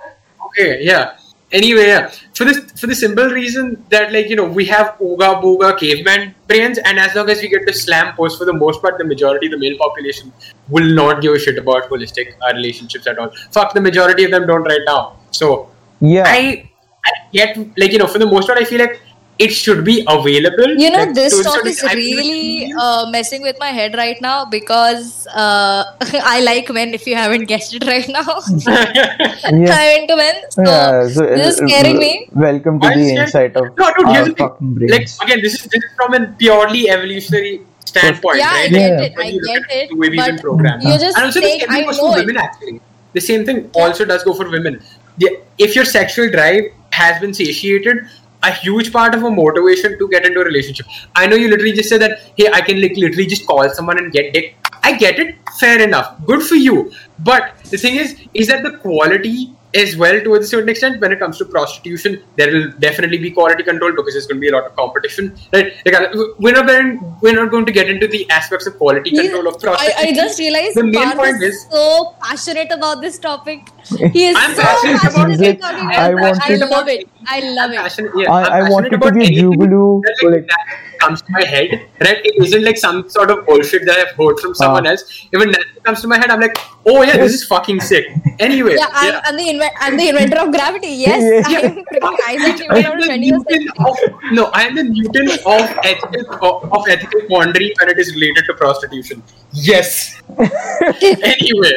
Speaker 2: Okay, yeah. Anyway, yeah. For this for the simple reason that like you know we have ooga booga caveman brains, and as long as we get to slam post, for the most part, the majority of the male population will not give a shit about holistic uh, relationships at all. Fuck, the majority of them don't right now. So
Speaker 1: Yeah.
Speaker 2: I, I get like you know for the most part, I feel like it should be available.
Speaker 3: You know, this
Speaker 2: to
Speaker 3: talk is
Speaker 2: extent, I feel
Speaker 3: really uh, messing with my head right now because uh, I like men. If you haven't guessed it right now,
Speaker 1: yeah.
Speaker 3: I'm into men. So
Speaker 1: yeah, so
Speaker 3: this is scaring me.
Speaker 1: Welcome to
Speaker 2: Why is
Speaker 1: the
Speaker 2: it scary?
Speaker 1: insight of
Speaker 2: No, dude, here's
Speaker 1: our
Speaker 2: the thing.
Speaker 1: fucking
Speaker 2: Like again, this is this is from a purely evolutionary standpoint,
Speaker 3: Yeah, I
Speaker 2: right?
Speaker 3: get
Speaker 1: Yeah.
Speaker 3: it.
Speaker 2: When
Speaker 3: I get it.
Speaker 2: the way we've been
Speaker 3: But
Speaker 2: programmed.
Speaker 3: you're just
Speaker 2: and also
Speaker 3: saying,
Speaker 2: the same
Speaker 3: I
Speaker 2: thing goes
Speaker 3: know
Speaker 2: for
Speaker 3: it.
Speaker 2: women actually. The same thing also does go for women. the, if your sexual drive has been satiated, a huge part of a motivation to get into a relationship. I know you literally just said that, hey, I can like literally just call someone and get dick. I get it, fair enough, good for you. But the thing is, is that the quality as well to a certain extent when it comes to prostitution there will definitely be quality control because there's going to be a lot of competition right like, uh, we're not going, we're not going to get into the aspects of quality
Speaker 3: He-
Speaker 2: control of prostitution
Speaker 3: I just realized
Speaker 2: the main
Speaker 3: Parth
Speaker 2: point
Speaker 3: is
Speaker 2: is
Speaker 3: so passionate about this topic. He is
Speaker 2: I'm
Speaker 3: so
Speaker 2: passionate about
Speaker 3: passionately
Speaker 1: it.
Speaker 3: talking
Speaker 1: I
Speaker 3: about it.
Speaker 1: wanted-
Speaker 3: I love it. I love it.
Speaker 2: passionate, yeah,
Speaker 1: I-
Speaker 2: I'm
Speaker 1: I
Speaker 2: passionate
Speaker 1: wanted to
Speaker 2: about
Speaker 1: be a
Speaker 2: anything
Speaker 1: jugalu,
Speaker 2: that,
Speaker 1: so,
Speaker 2: like,
Speaker 1: like-
Speaker 2: that comes to my head, right? It isn't like some sort of bullshit that I've heard from someone
Speaker 1: Ah.
Speaker 2: else. Even that comes to my head, I'm like, oh yeah, this is fucking sick. Anyway,
Speaker 3: Yeah, I'm,
Speaker 2: yeah.
Speaker 3: I'm, the inve- I'm the inventor of gravity. Yes,
Speaker 1: Yeah.
Speaker 3: I'm Isaac Newton of
Speaker 2: the Newton of no, I am the Newton of ethical of, of ethical quandary when it is related to prostitution. Yes. anyway,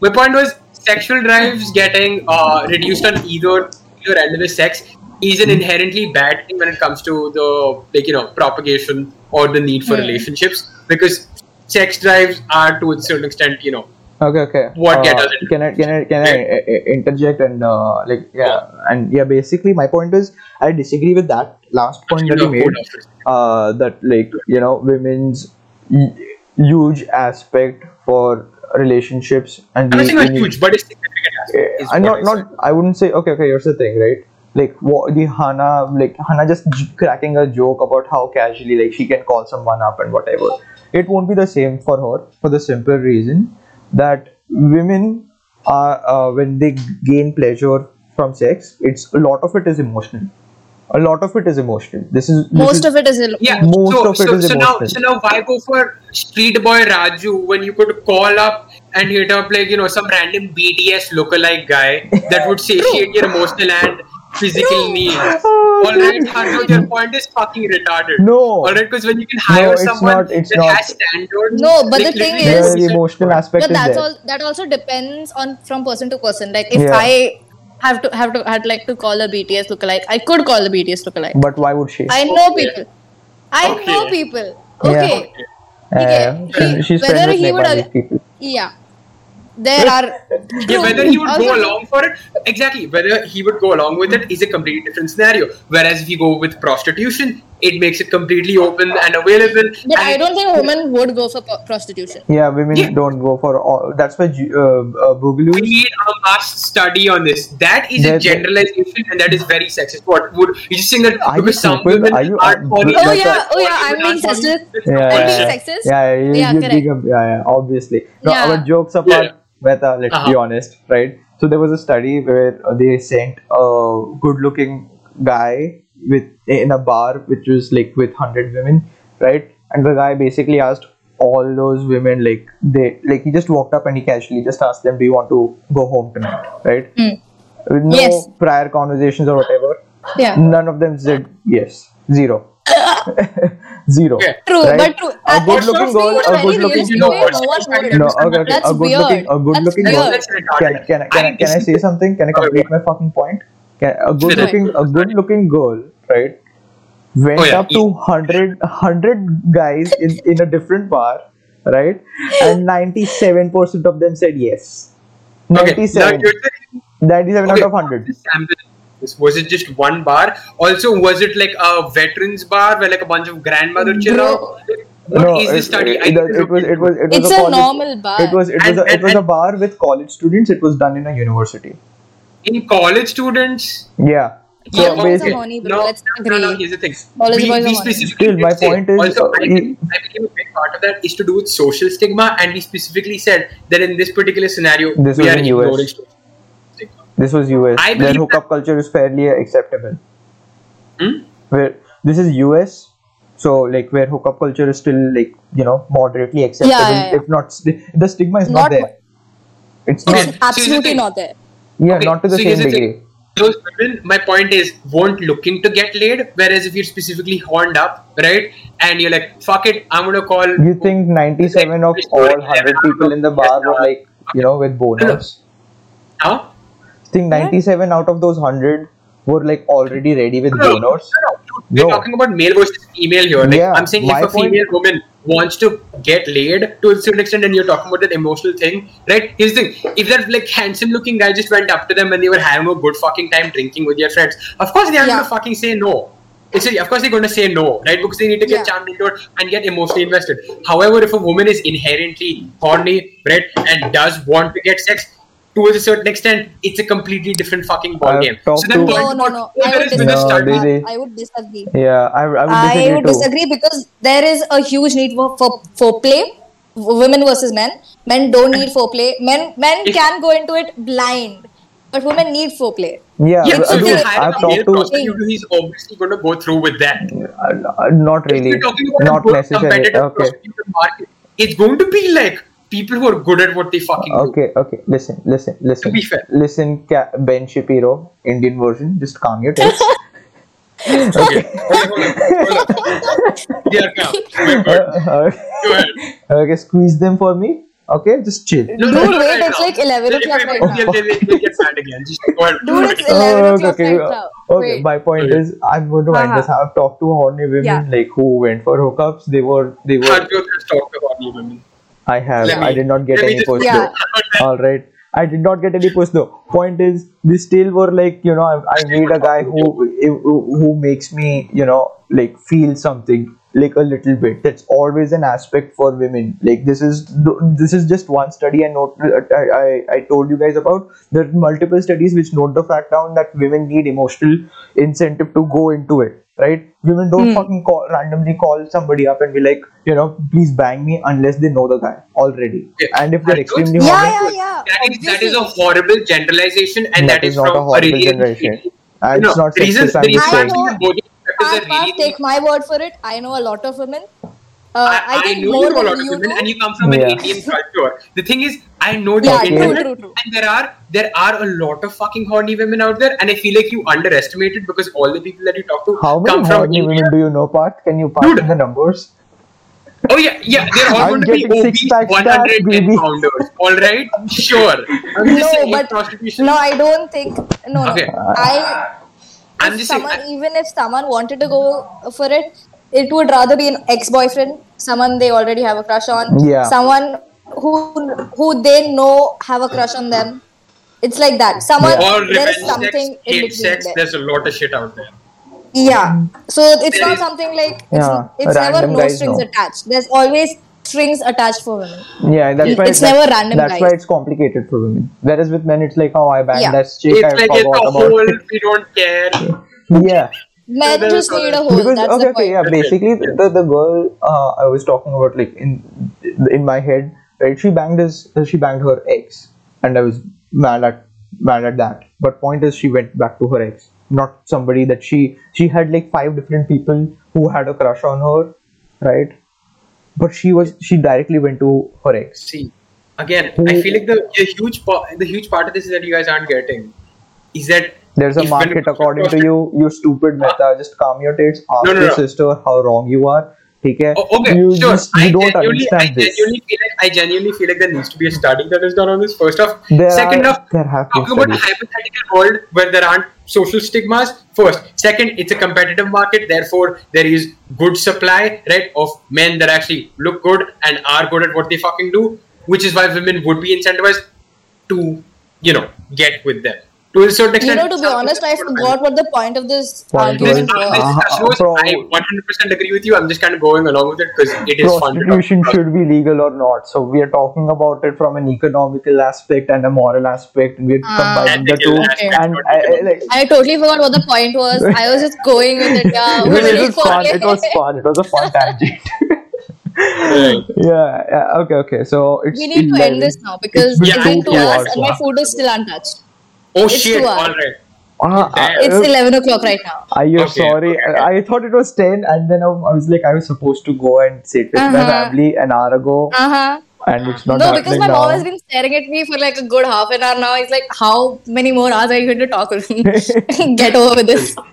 Speaker 2: my point was sexual drives getting uh, reduced on either either end of the sex is an inherently bad thing when it comes to the like you know propagation or the need for
Speaker 3: Hmm.
Speaker 2: relationships because sex drives are to a certain extent you know
Speaker 1: Okay, okay.
Speaker 2: What
Speaker 1: uh,
Speaker 2: get us
Speaker 1: Can I can I can I uh, uh, interject and uh, like yeah and yeah basically my point is I disagree with that last point that you made
Speaker 2: hold on for a second.
Speaker 1: uh, that like you know women's huge aspect for relationships and
Speaker 2: I'm not saying like huge, but it's significant. aspect,
Speaker 1: I
Speaker 2: what
Speaker 1: not
Speaker 2: I
Speaker 1: not. I wouldn't say okay okay here's the thing right like what the Hana like Hana just j- cracking a joke about how casually like she can call someone up and whatever. It won't be the same for her for the simple reason that women are uh, when they gain pleasure from sex it's a lot of it is emotional. A lot of it is emotional. This is this
Speaker 3: Most
Speaker 1: is,
Speaker 3: of it is ill-
Speaker 2: Yeah,
Speaker 1: Most
Speaker 2: so,
Speaker 1: of it
Speaker 2: so,
Speaker 1: is
Speaker 2: so now,
Speaker 1: emotional.
Speaker 2: so now why go for Street Boy Raju when you could call up and hit up like you know some random BTS lookalike guy that would satiate your emotional and physical needs.
Speaker 1: Oh,
Speaker 2: All right,
Speaker 1: dude.
Speaker 2: Harshad, your point is fucking retarded.
Speaker 1: No.
Speaker 2: all right, because when you can hire
Speaker 1: it's
Speaker 2: someone
Speaker 1: not- it's
Speaker 2: that
Speaker 1: not.
Speaker 2: has standards.
Speaker 3: No, but
Speaker 2: like,
Speaker 3: the thing is-
Speaker 1: the emotional aspect
Speaker 3: but
Speaker 1: is
Speaker 3: that's
Speaker 1: there
Speaker 3: all that also depends on from person to person like if
Speaker 1: Yeah.
Speaker 3: i have to have to had like to call a bts lookalike i could call a bts lookalike
Speaker 1: but why would she
Speaker 3: i know
Speaker 2: Okay.
Speaker 3: people i
Speaker 2: Okay.
Speaker 3: know people
Speaker 1: Yeah.
Speaker 3: okay
Speaker 1: Uh,
Speaker 3: Okay.
Speaker 1: she- she's
Speaker 3: Whether
Speaker 1: friends with
Speaker 3: he would ag-
Speaker 1: people
Speaker 3: yeah there are
Speaker 2: Yeah, whether he would
Speaker 3: Also-
Speaker 2: go along for it, exactly. Whether he would go along with it is a completely different scenario. Whereas if you go with prostitution, it makes it completely open and available.
Speaker 3: but
Speaker 2: and
Speaker 3: i don't think women would go for po- prostitution
Speaker 1: Yeah, women
Speaker 2: Yeah.
Speaker 1: don't go for all. That's why Ju- uh, uh,
Speaker 2: we
Speaker 1: Boogaloo.
Speaker 2: need a must study on this. That is a
Speaker 1: That-
Speaker 2: generalization and that is very sexist. What would you just saying that
Speaker 1: Are you
Speaker 2: because some
Speaker 1: stupid?
Speaker 2: women
Speaker 1: Are you-
Speaker 2: are
Speaker 1: are-
Speaker 2: calling
Speaker 3: oh yeah oh yeah i'm being sexist
Speaker 1: Yeah,
Speaker 3: i'm
Speaker 1: yeah,
Speaker 3: being
Speaker 1: yeah.
Speaker 3: sexist
Speaker 1: Yeah, you,
Speaker 3: Yeah,
Speaker 1: you
Speaker 3: correct.
Speaker 1: think yeah, yeah, obviously. No,
Speaker 3: Yeah.
Speaker 1: our jokes apart,
Speaker 2: Yeah.
Speaker 1: Let's be
Speaker 2: Uh-huh.
Speaker 1: honest, right? So there was a study where uh, they sent a good-looking guy with in a bar which was like with hundred women, right? And the guy basically asked all those women like they like he just walked up and he casually just asked them, "Do you want to go home tonight?" Right?
Speaker 3: Hmm.
Speaker 1: With no
Speaker 3: Yes.
Speaker 1: prior conversations or whatever.
Speaker 3: yeah
Speaker 1: None of them said yes. Zero. Zero.
Speaker 2: Okay.
Speaker 3: True,
Speaker 1: Right?
Speaker 3: but true.
Speaker 1: A good looking girl, a good looking
Speaker 3: realistically,
Speaker 2: No,
Speaker 3: no
Speaker 2: but-
Speaker 3: one would.
Speaker 1: No, okay, okay.
Speaker 3: That's
Speaker 1: a good
Speaker 3: weird.
Speaker 1: looking, a good
Speaker 3: That's
Speaker 1: looking
Speaker 3: weird.
Speaker 1: girl.
Speaker 2: That's.
Speaker 1: Can, can, can, I, can I say something? Can I complete my fucking point? Can, a good looking, a good looking girl, right? Went
Speaker 2: Oh, yeah.
Speaker 1: up to 100, 100 guys in, in a different bar, right? And 97% of them said yes. 97.
Speaker 2: Okay.
Speaker 1: 97
Speaker 2: Okay,
Speaker 1: out of 100.
Speaker 2: sample- this- Was it just one bar? Also, was it like a veterans bar where like a bunch of grandmother chill
Speaker 3: Bro.
Speaker 2: out? What is
Speaker 1: it,
Speaker 2: this study?
Speaker 1: It, it, was, it was it was it was
Speaker 3: It's
Speaker 1: a,
Speaker 3: a
Speaker 1: college,
Speaker 3: normal bar.
Speaker 1: It was it was a, it
Speaker 2: and-
Speaker 1: was a
Speaker 2: and-
Speaker 1: bar with college students. It was done in a university.
Speaker 2: in college students.
Speaker 1: Yeah. So
Speaker 3: Yeah, boys are
Speaker 1: basically,
Speaker 3: horny, bro.
Speaker 2: No,
Speaker 3: Let's
Speaker 2: no, no,
Speaker 3: agree.
Speaker 2: here's the thing.
Speaker 3: College
Speaker 2: we,
Speaker 3: boys are
Speaker 2: we
Speaker 3: horny.
Speaker 2: specifically
Speaker 1: Still, my
Speaker 2: did say-
Speaker 1: point is,
Speaker 2: also,
Speaker 1: uh,
Speaker 2: I,
Speaker 1: you-
Speaker 2: believe, I believe a big part of that is to do with social stigma, and we specifically said that in this particular scenario,
Speaker 1: This
Speaker 2: we are
Speaker 1: in US.
Speaker 2: Ignoring social stigma.
Speaker 1: this was US.
Speaker 2: I
Speaker 1: Their
Speaker 2: believe
Speaker 1: hookup culture is fairly acceptable.
Speaker 2: Hmm?
Speaker 1: Where this is US, so like where hookup culture is still like you know moderately acceptable.
Speaker 3: yeah, yeah.
Speaker 1: If not, st- the stigma is not,
Speaker 3: Not
Speaker 1: there. It's
Speaker 2: Okay.
Speaker 1: not.
Speaker 3: It's absolutely not there.
Speaker 1: Yeah,
Speaker 2: Okay,
Speaker 1: not to the
Speaker 2: so
Speaker 1: same degree.
Speaker 2: thing. Those women, my point is, weren't looking to get laid. Whereas if you're specifically horned up, right, and you're like, "Fuck it, I'm gonna call."
Speaker 1: You think 97 of all 100 people in the bar were like you know with bonus?
Speaker 2: Huh?
Speaker 1: Think 97 out of those 100 were like already ready with
Speaker 2: No, no, no, no. We're
Speaker 1: No.
Speaker 2: talking about male versus female here. Like,
Speaker 1: Yeah,
Speaker 2: I'm saying if a
Speaker 1: point-
Speaker 2: female woman wants to get laid to a certain extent and you're talking about that emotional thing, right? Here's the thing. If that like handsome looking guy just went up to them and they were having a good fucking time drinking with their friends, of course they aren't
Speaker 3: Yeah.
Speaker 2: gonna fucking say no. It's of course they're gonna say no, right? Because they need to get
Speaker 3: Yeah.
Speaker 2: charmed into it and get emotionally invested. However, if a woman is inherently horny, right, and does want to get sex, to a certain extent, it's a completely different fucking
Speaker 1: I've
Speaker 2: ballgame. So then
Speaker 1: to-
Speaker 3: No, no, no. I would
Speaker 2: has been
Speaker 1: No,
Speaker 2: study.
Speaker 3: disagree. I would disagree.
Speaker 1: Yeah, I, I would
Speaker 3: I
Speaker 1: disagree
Speaker 3: would
Speaker 1: too.
Speaker 3: disagree because there is a huge need for, for foreplay, women versus men. Men don't need foreplay. Men men
Speaker 2: If-
Speaker 3: can go into it blind, but women need foreplay.
Speaker 1: Yeah,
Speaker 2: Yeah, so you
Speaker 3: Dude,
Speaker 2: hire
Speaker 1: I've
Speaker 2: a male
Speaker 1: talked to
Speaker 2: prostitute, he's obviously going to go through with that.
Speaker 1: uh, not
Speaker 2: If
Speaker 1: really,
Speaker 2: you're talking about
Speaker 1: not
Speaker 2: a good
Speaker 1: necessarily.
Speaker 2: competitive
Speaker 1: Okay,
Speaker 2: market, it's going to be like people who are good at what they fucking do.
Speaker 1: okay, okay. Listen, listen, listen.
Speaker 2: To be fair.
Speaker 1: Listen, Ben Shapiro, Indian version. Just calm your tits.
Speaker 2: Okay. Hold on, hold on, hold on. They are calm.
Speaker 1: Uh,
Speaker 2: God. Go ahead.
Speaker 1: okay, squeeze them for me. Okay, just chill.
Speaker 2: No,
Speaker 3: Dude,
Speaker 2: no, no,
Speaker 3: wait,
Speaker 2: right
Speaker 3: it's
Speaker 2: now.
Speaker 3: like 11
Speaker 2: They'll-
Speaker 3: o'clock right now.
Speaker 2: They'll, they'll, they'll get fat again. Just go ahead.
Speaker 3: Dude, it's
Speaker 1: Oh,
Speaker 3: 11
Speaker 1: okay,
Speaker 3: o'clock
Speaker 1: okay.
Speaker 3: right now.
Speaker 1: Okay,
Speaker 3: Wait.
Speaker 1: my point
Speaker 2: Okay.
Speaker 1: is, I'm going to wind
Speaker 3: Uh-huh.
Speaker 1: this. I've talked to horny women
Speaker 3: Yeah.
Speaker 1: like who went for hookups. They were, they were.
Speaker 2: Harjot has talked about you women.
Speaker 1: I have.
Speaker 2: Me-
Speaker 1: I did not get any puss
Speaker 3: Yeah.
Speaker 1: though. All right. I did not get any puss though. Point is, they still were like, you know, I, I need a guy who who makes me, you know, like feel something like a little bit. That's always an aspect for women. Like this is this is just one study I note I, I I told you guys about. There are multiple studies which note the fact down that women need emotional incentive to go into it. Right? Women don't
Speaker 3: Hmm.
Speaker 1: fucking call randomly call somebody up and be like, you know, please bang me unless they know the guy already.
Speaker 2: Yeah.
Speaker 1: And if they're
Speaker 2: I
Speaker 1: extremely
Speaker 3: Yeah,
Speaker 1: horny,
Speaker 3: yeah, yeah.
Speaker 2: That is, that is a horrible generalization, and
Speaker 1: That
Speaker 2: that
Speaker 1: is
Speaker 2: is,
Speaker 1: not
Speaker 2: from
Speaker 1: a horrible
Speaker 2: really
Speaker 1: generalization. And
Speaker 2: no,
Speaker 1: it's not
Speaker 2: the reason,
Speaker 1: sexist, I'm
Speaker 2: the
Speaker 1: just
Speaker 2: reason
Speaker 1: saying.
Speaker 2: I'm both perspectives
Speaker 3: Parth,
Speaker 2: are
Speaker 3: Parth,
Speaker 2: really
Speaker 3: take my word for it. I know a lot of women. Uh,
Speaker 2: I,
Speaker 3: I,
Speaker 2: I know you know a lot of
Speaker 3: you
Speaker 2: women, and you come from
Speaker 1: Yeah.
Speaker 2: an Indian culture. The thing is, I know the
Speaker 3: Yeah,
Speaker 1: true,
Speaker 2: internet,
Speaker 3: true, true.
Speaker 2: and there are there are a lot of fucking horny women out there, and I feel like you underestimate it because all the people that you talk to
Speaker 1: How
Speaker 2: come
Speaker 1: many
Speaker 2: from
Speaker 1: horny women do you know, Parth? Can you pass
Speaker 2: Dude.
Speaker 1: the numbers?
Speaker 2: Oh yeah, yeah, they're all
Speaker 1: I'm
Speaker 2: going to be
Speaker 1: getting
Speaker 2: obese,
Speaker 1: six-pack
Speaker 2: 110 pounders. All right, sure. I'm just
Speaker 3: No,
Speaker 2: saying,
Speaker 3: but
Speaker 2: prostitution.
Speaker 3: no, I don't think. No,
Speaker 2: Okay.
Speaker 3: no. I
Speaker 2: I'm
Speaker 3: if
Speaker 2: just saying.
Speaker 3: someone, even if someone wanted to go for it, it would rather be an ex-boyfriend, someone they already have a crush on,
Speaker 1: Yeah.
Speaker 3: someone who who they know have a crush on them. It's like that. Someone
Speaker 2: or
Speaker 3: there
Speaker 2: revenge
Speaker 3: something
Speaker 2: sex,
Speaker 3: in
Speaker 2: hate
Speaker 3: between
Speaker 2: sex.
Speaker 3: there.
Speaker 2: There's a lot of shit out there.
Speaker 3: Yeah. So it's
Speaker 2: There
Speaker 3: not
Speaker 2: is-
Speaker 3: something like it's,
Speaker 1: Yeah,
Speaker 3: it's never no strings
Speaker 1: know.
Speaker 3: attached. There's always strings attached for women.
Speaker 1: Yeah, that's why
Speaker 3: It's
Speaker 1: that's,
Speaker 3: never random,
Speaker 1: That's
Speaker 3: guys.
Speaker 1: why it's complicated for women. Whereas with men, it's like, oh, I banged
Speaker 3: Yeah.
Speaker 1: that chick,
Speaker 2: It's
Speaker 1: I
Speaker 2: like it's a
Speaker 1: about
Speaker 2: whole.
Speaker 1: it.
Speaker 2: We don't care.
Speaker 1: Yeah.
Speaker 3: Men
Speaker 2: there's
Speaker 3: just need a hole.
Speaker 1: because
Speaker 3: That's
Speaker 1: okay,
Speaker 3: the
Speaker 1: okay,
Speaker 3: point.
Speaker 1: yeah.
Speaker 2: That's it.
Speaker 1: Basically, the the girl uh, I was talking about, like in in my head, right? She banged his, she banged her ex, and I was mad at mad at that. But point is, she went back to her ex, not somebody that she she had like five different people who had a crush on her, right? But she was she directly went to her ex.
Speaker 2: See, again, I feel like the, the huge part, the huge part of this is that you guys aren't getting is that
Speaker 1: There's a
Speaker 2: if
Speaker 1: market
Speaker 2: it comes to
Speaker 1: according to you, you stupid meta. Just calm your tits. Ask
Speaker 2: No, no,
Speaker 1: your
Speaker 2: no.
Speaker 1: sister how wrong you are. Okay?
Speaker 2: Oh, okay,
Speaker 1: you
Speaker 2: sure.
Speaker 1: just you
Speaker 2: I
Speaker 1: don't
Speaker 2: genuinely, I
Speaker 1: understand this.
Speaker 2: genuinely feel like I genuinely feel like there needs to be a study that is done on this. First off,
Speaker 1: There
Speaker 2: second
Speaker 1: are-
Speaker 2: off,
Speaker 1: there have been
Speaker 2: talking about a hypothetical world where there aren't social stigmas. First, second, it's a competitive market. Therefore, there is good supply, right, of men that actually look good and are good at what they fucking do. Which is why women would be incentivized to, you know, get with them. To a certain
Speaker 3: You know, to be honest, I forgot what the point of this
Speaker 1: Point
Speaker 2: This,
Speaker 3: argument was.
Speaker 1: Uh-huh,
Speaker 2: discussion was,
Speaker 1: pro-
Speaker 2: I 100% agree with you. I'm just kind of going along with it because it is fun
Speaker 1: prostitution should be legal or not. So we are talking about it from an economical aspect and a moral aspect, we're
Speaker 3: Ah.
Speaker 1: combining the two.
Speaker 2: aspect,
Speaker 1: And I, I, like,
Speaker 3: I totally forgot what the point was. I was just going with it. Yeah,
Speaker 1: it, was, it was fun. It was fun. It was a fun tangent.
Speaker 2: Right.
Speaker 1: yeah, yeah. Okay. Okay. So it's
Speaker 3: We need to end this now because
Speaker 1: It's
Speaker 3: it's
Speaker 2: been
Speaker 3: been
Speaker 2: two
Speaker 3: two hours
Speaker 1: hours,
Speaker 3: and my food is still untouched.
Speaker 2: Oh
Speaker 3: It's
Speaker 2: shit!
Speaker 3: two.
Speaker 2: All right.
Speaker 1: Ah,
Speaker 3: It's
Speaker 1: uh,
Speaker 3: 11 o'clock right now.
Speaker 1: Are you
Speaker 2: Okay,
Speaker 1: sorry?
Speaker 2: okay.
Speaker 1: I, I thought it was 10, and then I, I was like, I was supposed to go and sit with my
Speaker 3: Uh-huh.
Speaker 1: family an hour ago,
Speaker 3: Uh huh.
Speaker 1: and it's not
Speaker 3: No, because my
Speaker 1: now.
Speaker 3: mom has been staring at me for like a good half an hour now. It's like, how many more hours are you going to talk with me? Get over with this.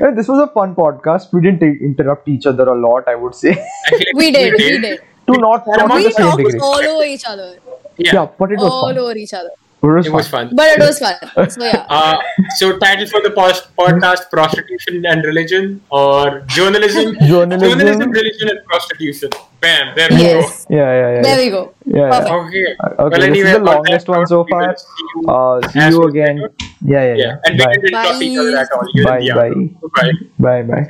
Speaker 1: Yeah, this was a fun podcast. We didn't t- interrupt each other a lot, I would say.
Speaker 2: I like
Speaker 3: We did, we did.
Speaker 1: to not, not
Speaker 3: We talked all over each other.
Speaker 2: Yeah.
Speaker 1: Yeah, but it was
Speaker 3: All
Speaker 1: fun.
Speaker 3: over each other.
Speaker 1: It was
Speaker 2: It
Speaker 1: fun.
Speaker 2: was fun.
Speaker 3: But it was fun. So yeah.
Speaker 2: Uh, so title for the post- podcast: prostitution and religion, or journalism,
Speaker 1: Journalism.
Speaker 2: religion, and prostitution. Bam! There we
Speaker 3: Yes.
Speaker 1: Yeah, yeah, yeah.
Speaker 3: There we go.
Speaker 1: Yeah, yeah.
Speaker 3: Perfect.
Speaker 2: Okay.
Speaker 1: Uh, Okay,
Speaker 2: well,
Speaker 1: this
Speaker 2: anyway,
Speaker 1: is the longest one so far.
Speaker 2: will see you
Speaker 1: Uh, see you again. Yeah, yeah,
Speaker 2: Yeah,
Speaker 1: yeah.
Speaker 2: and
Speaker 1: Bye.
Speaker 2: didn't talk each other
Speaker 3: Bye.
Speaker 2: at all. You
Speaker 1: Bye,
Speaker 2: and
Speaker 1: bye.
Speaker 2: Bye.
Speaker 1: Bye, bye.
Speaker 2: Yeah.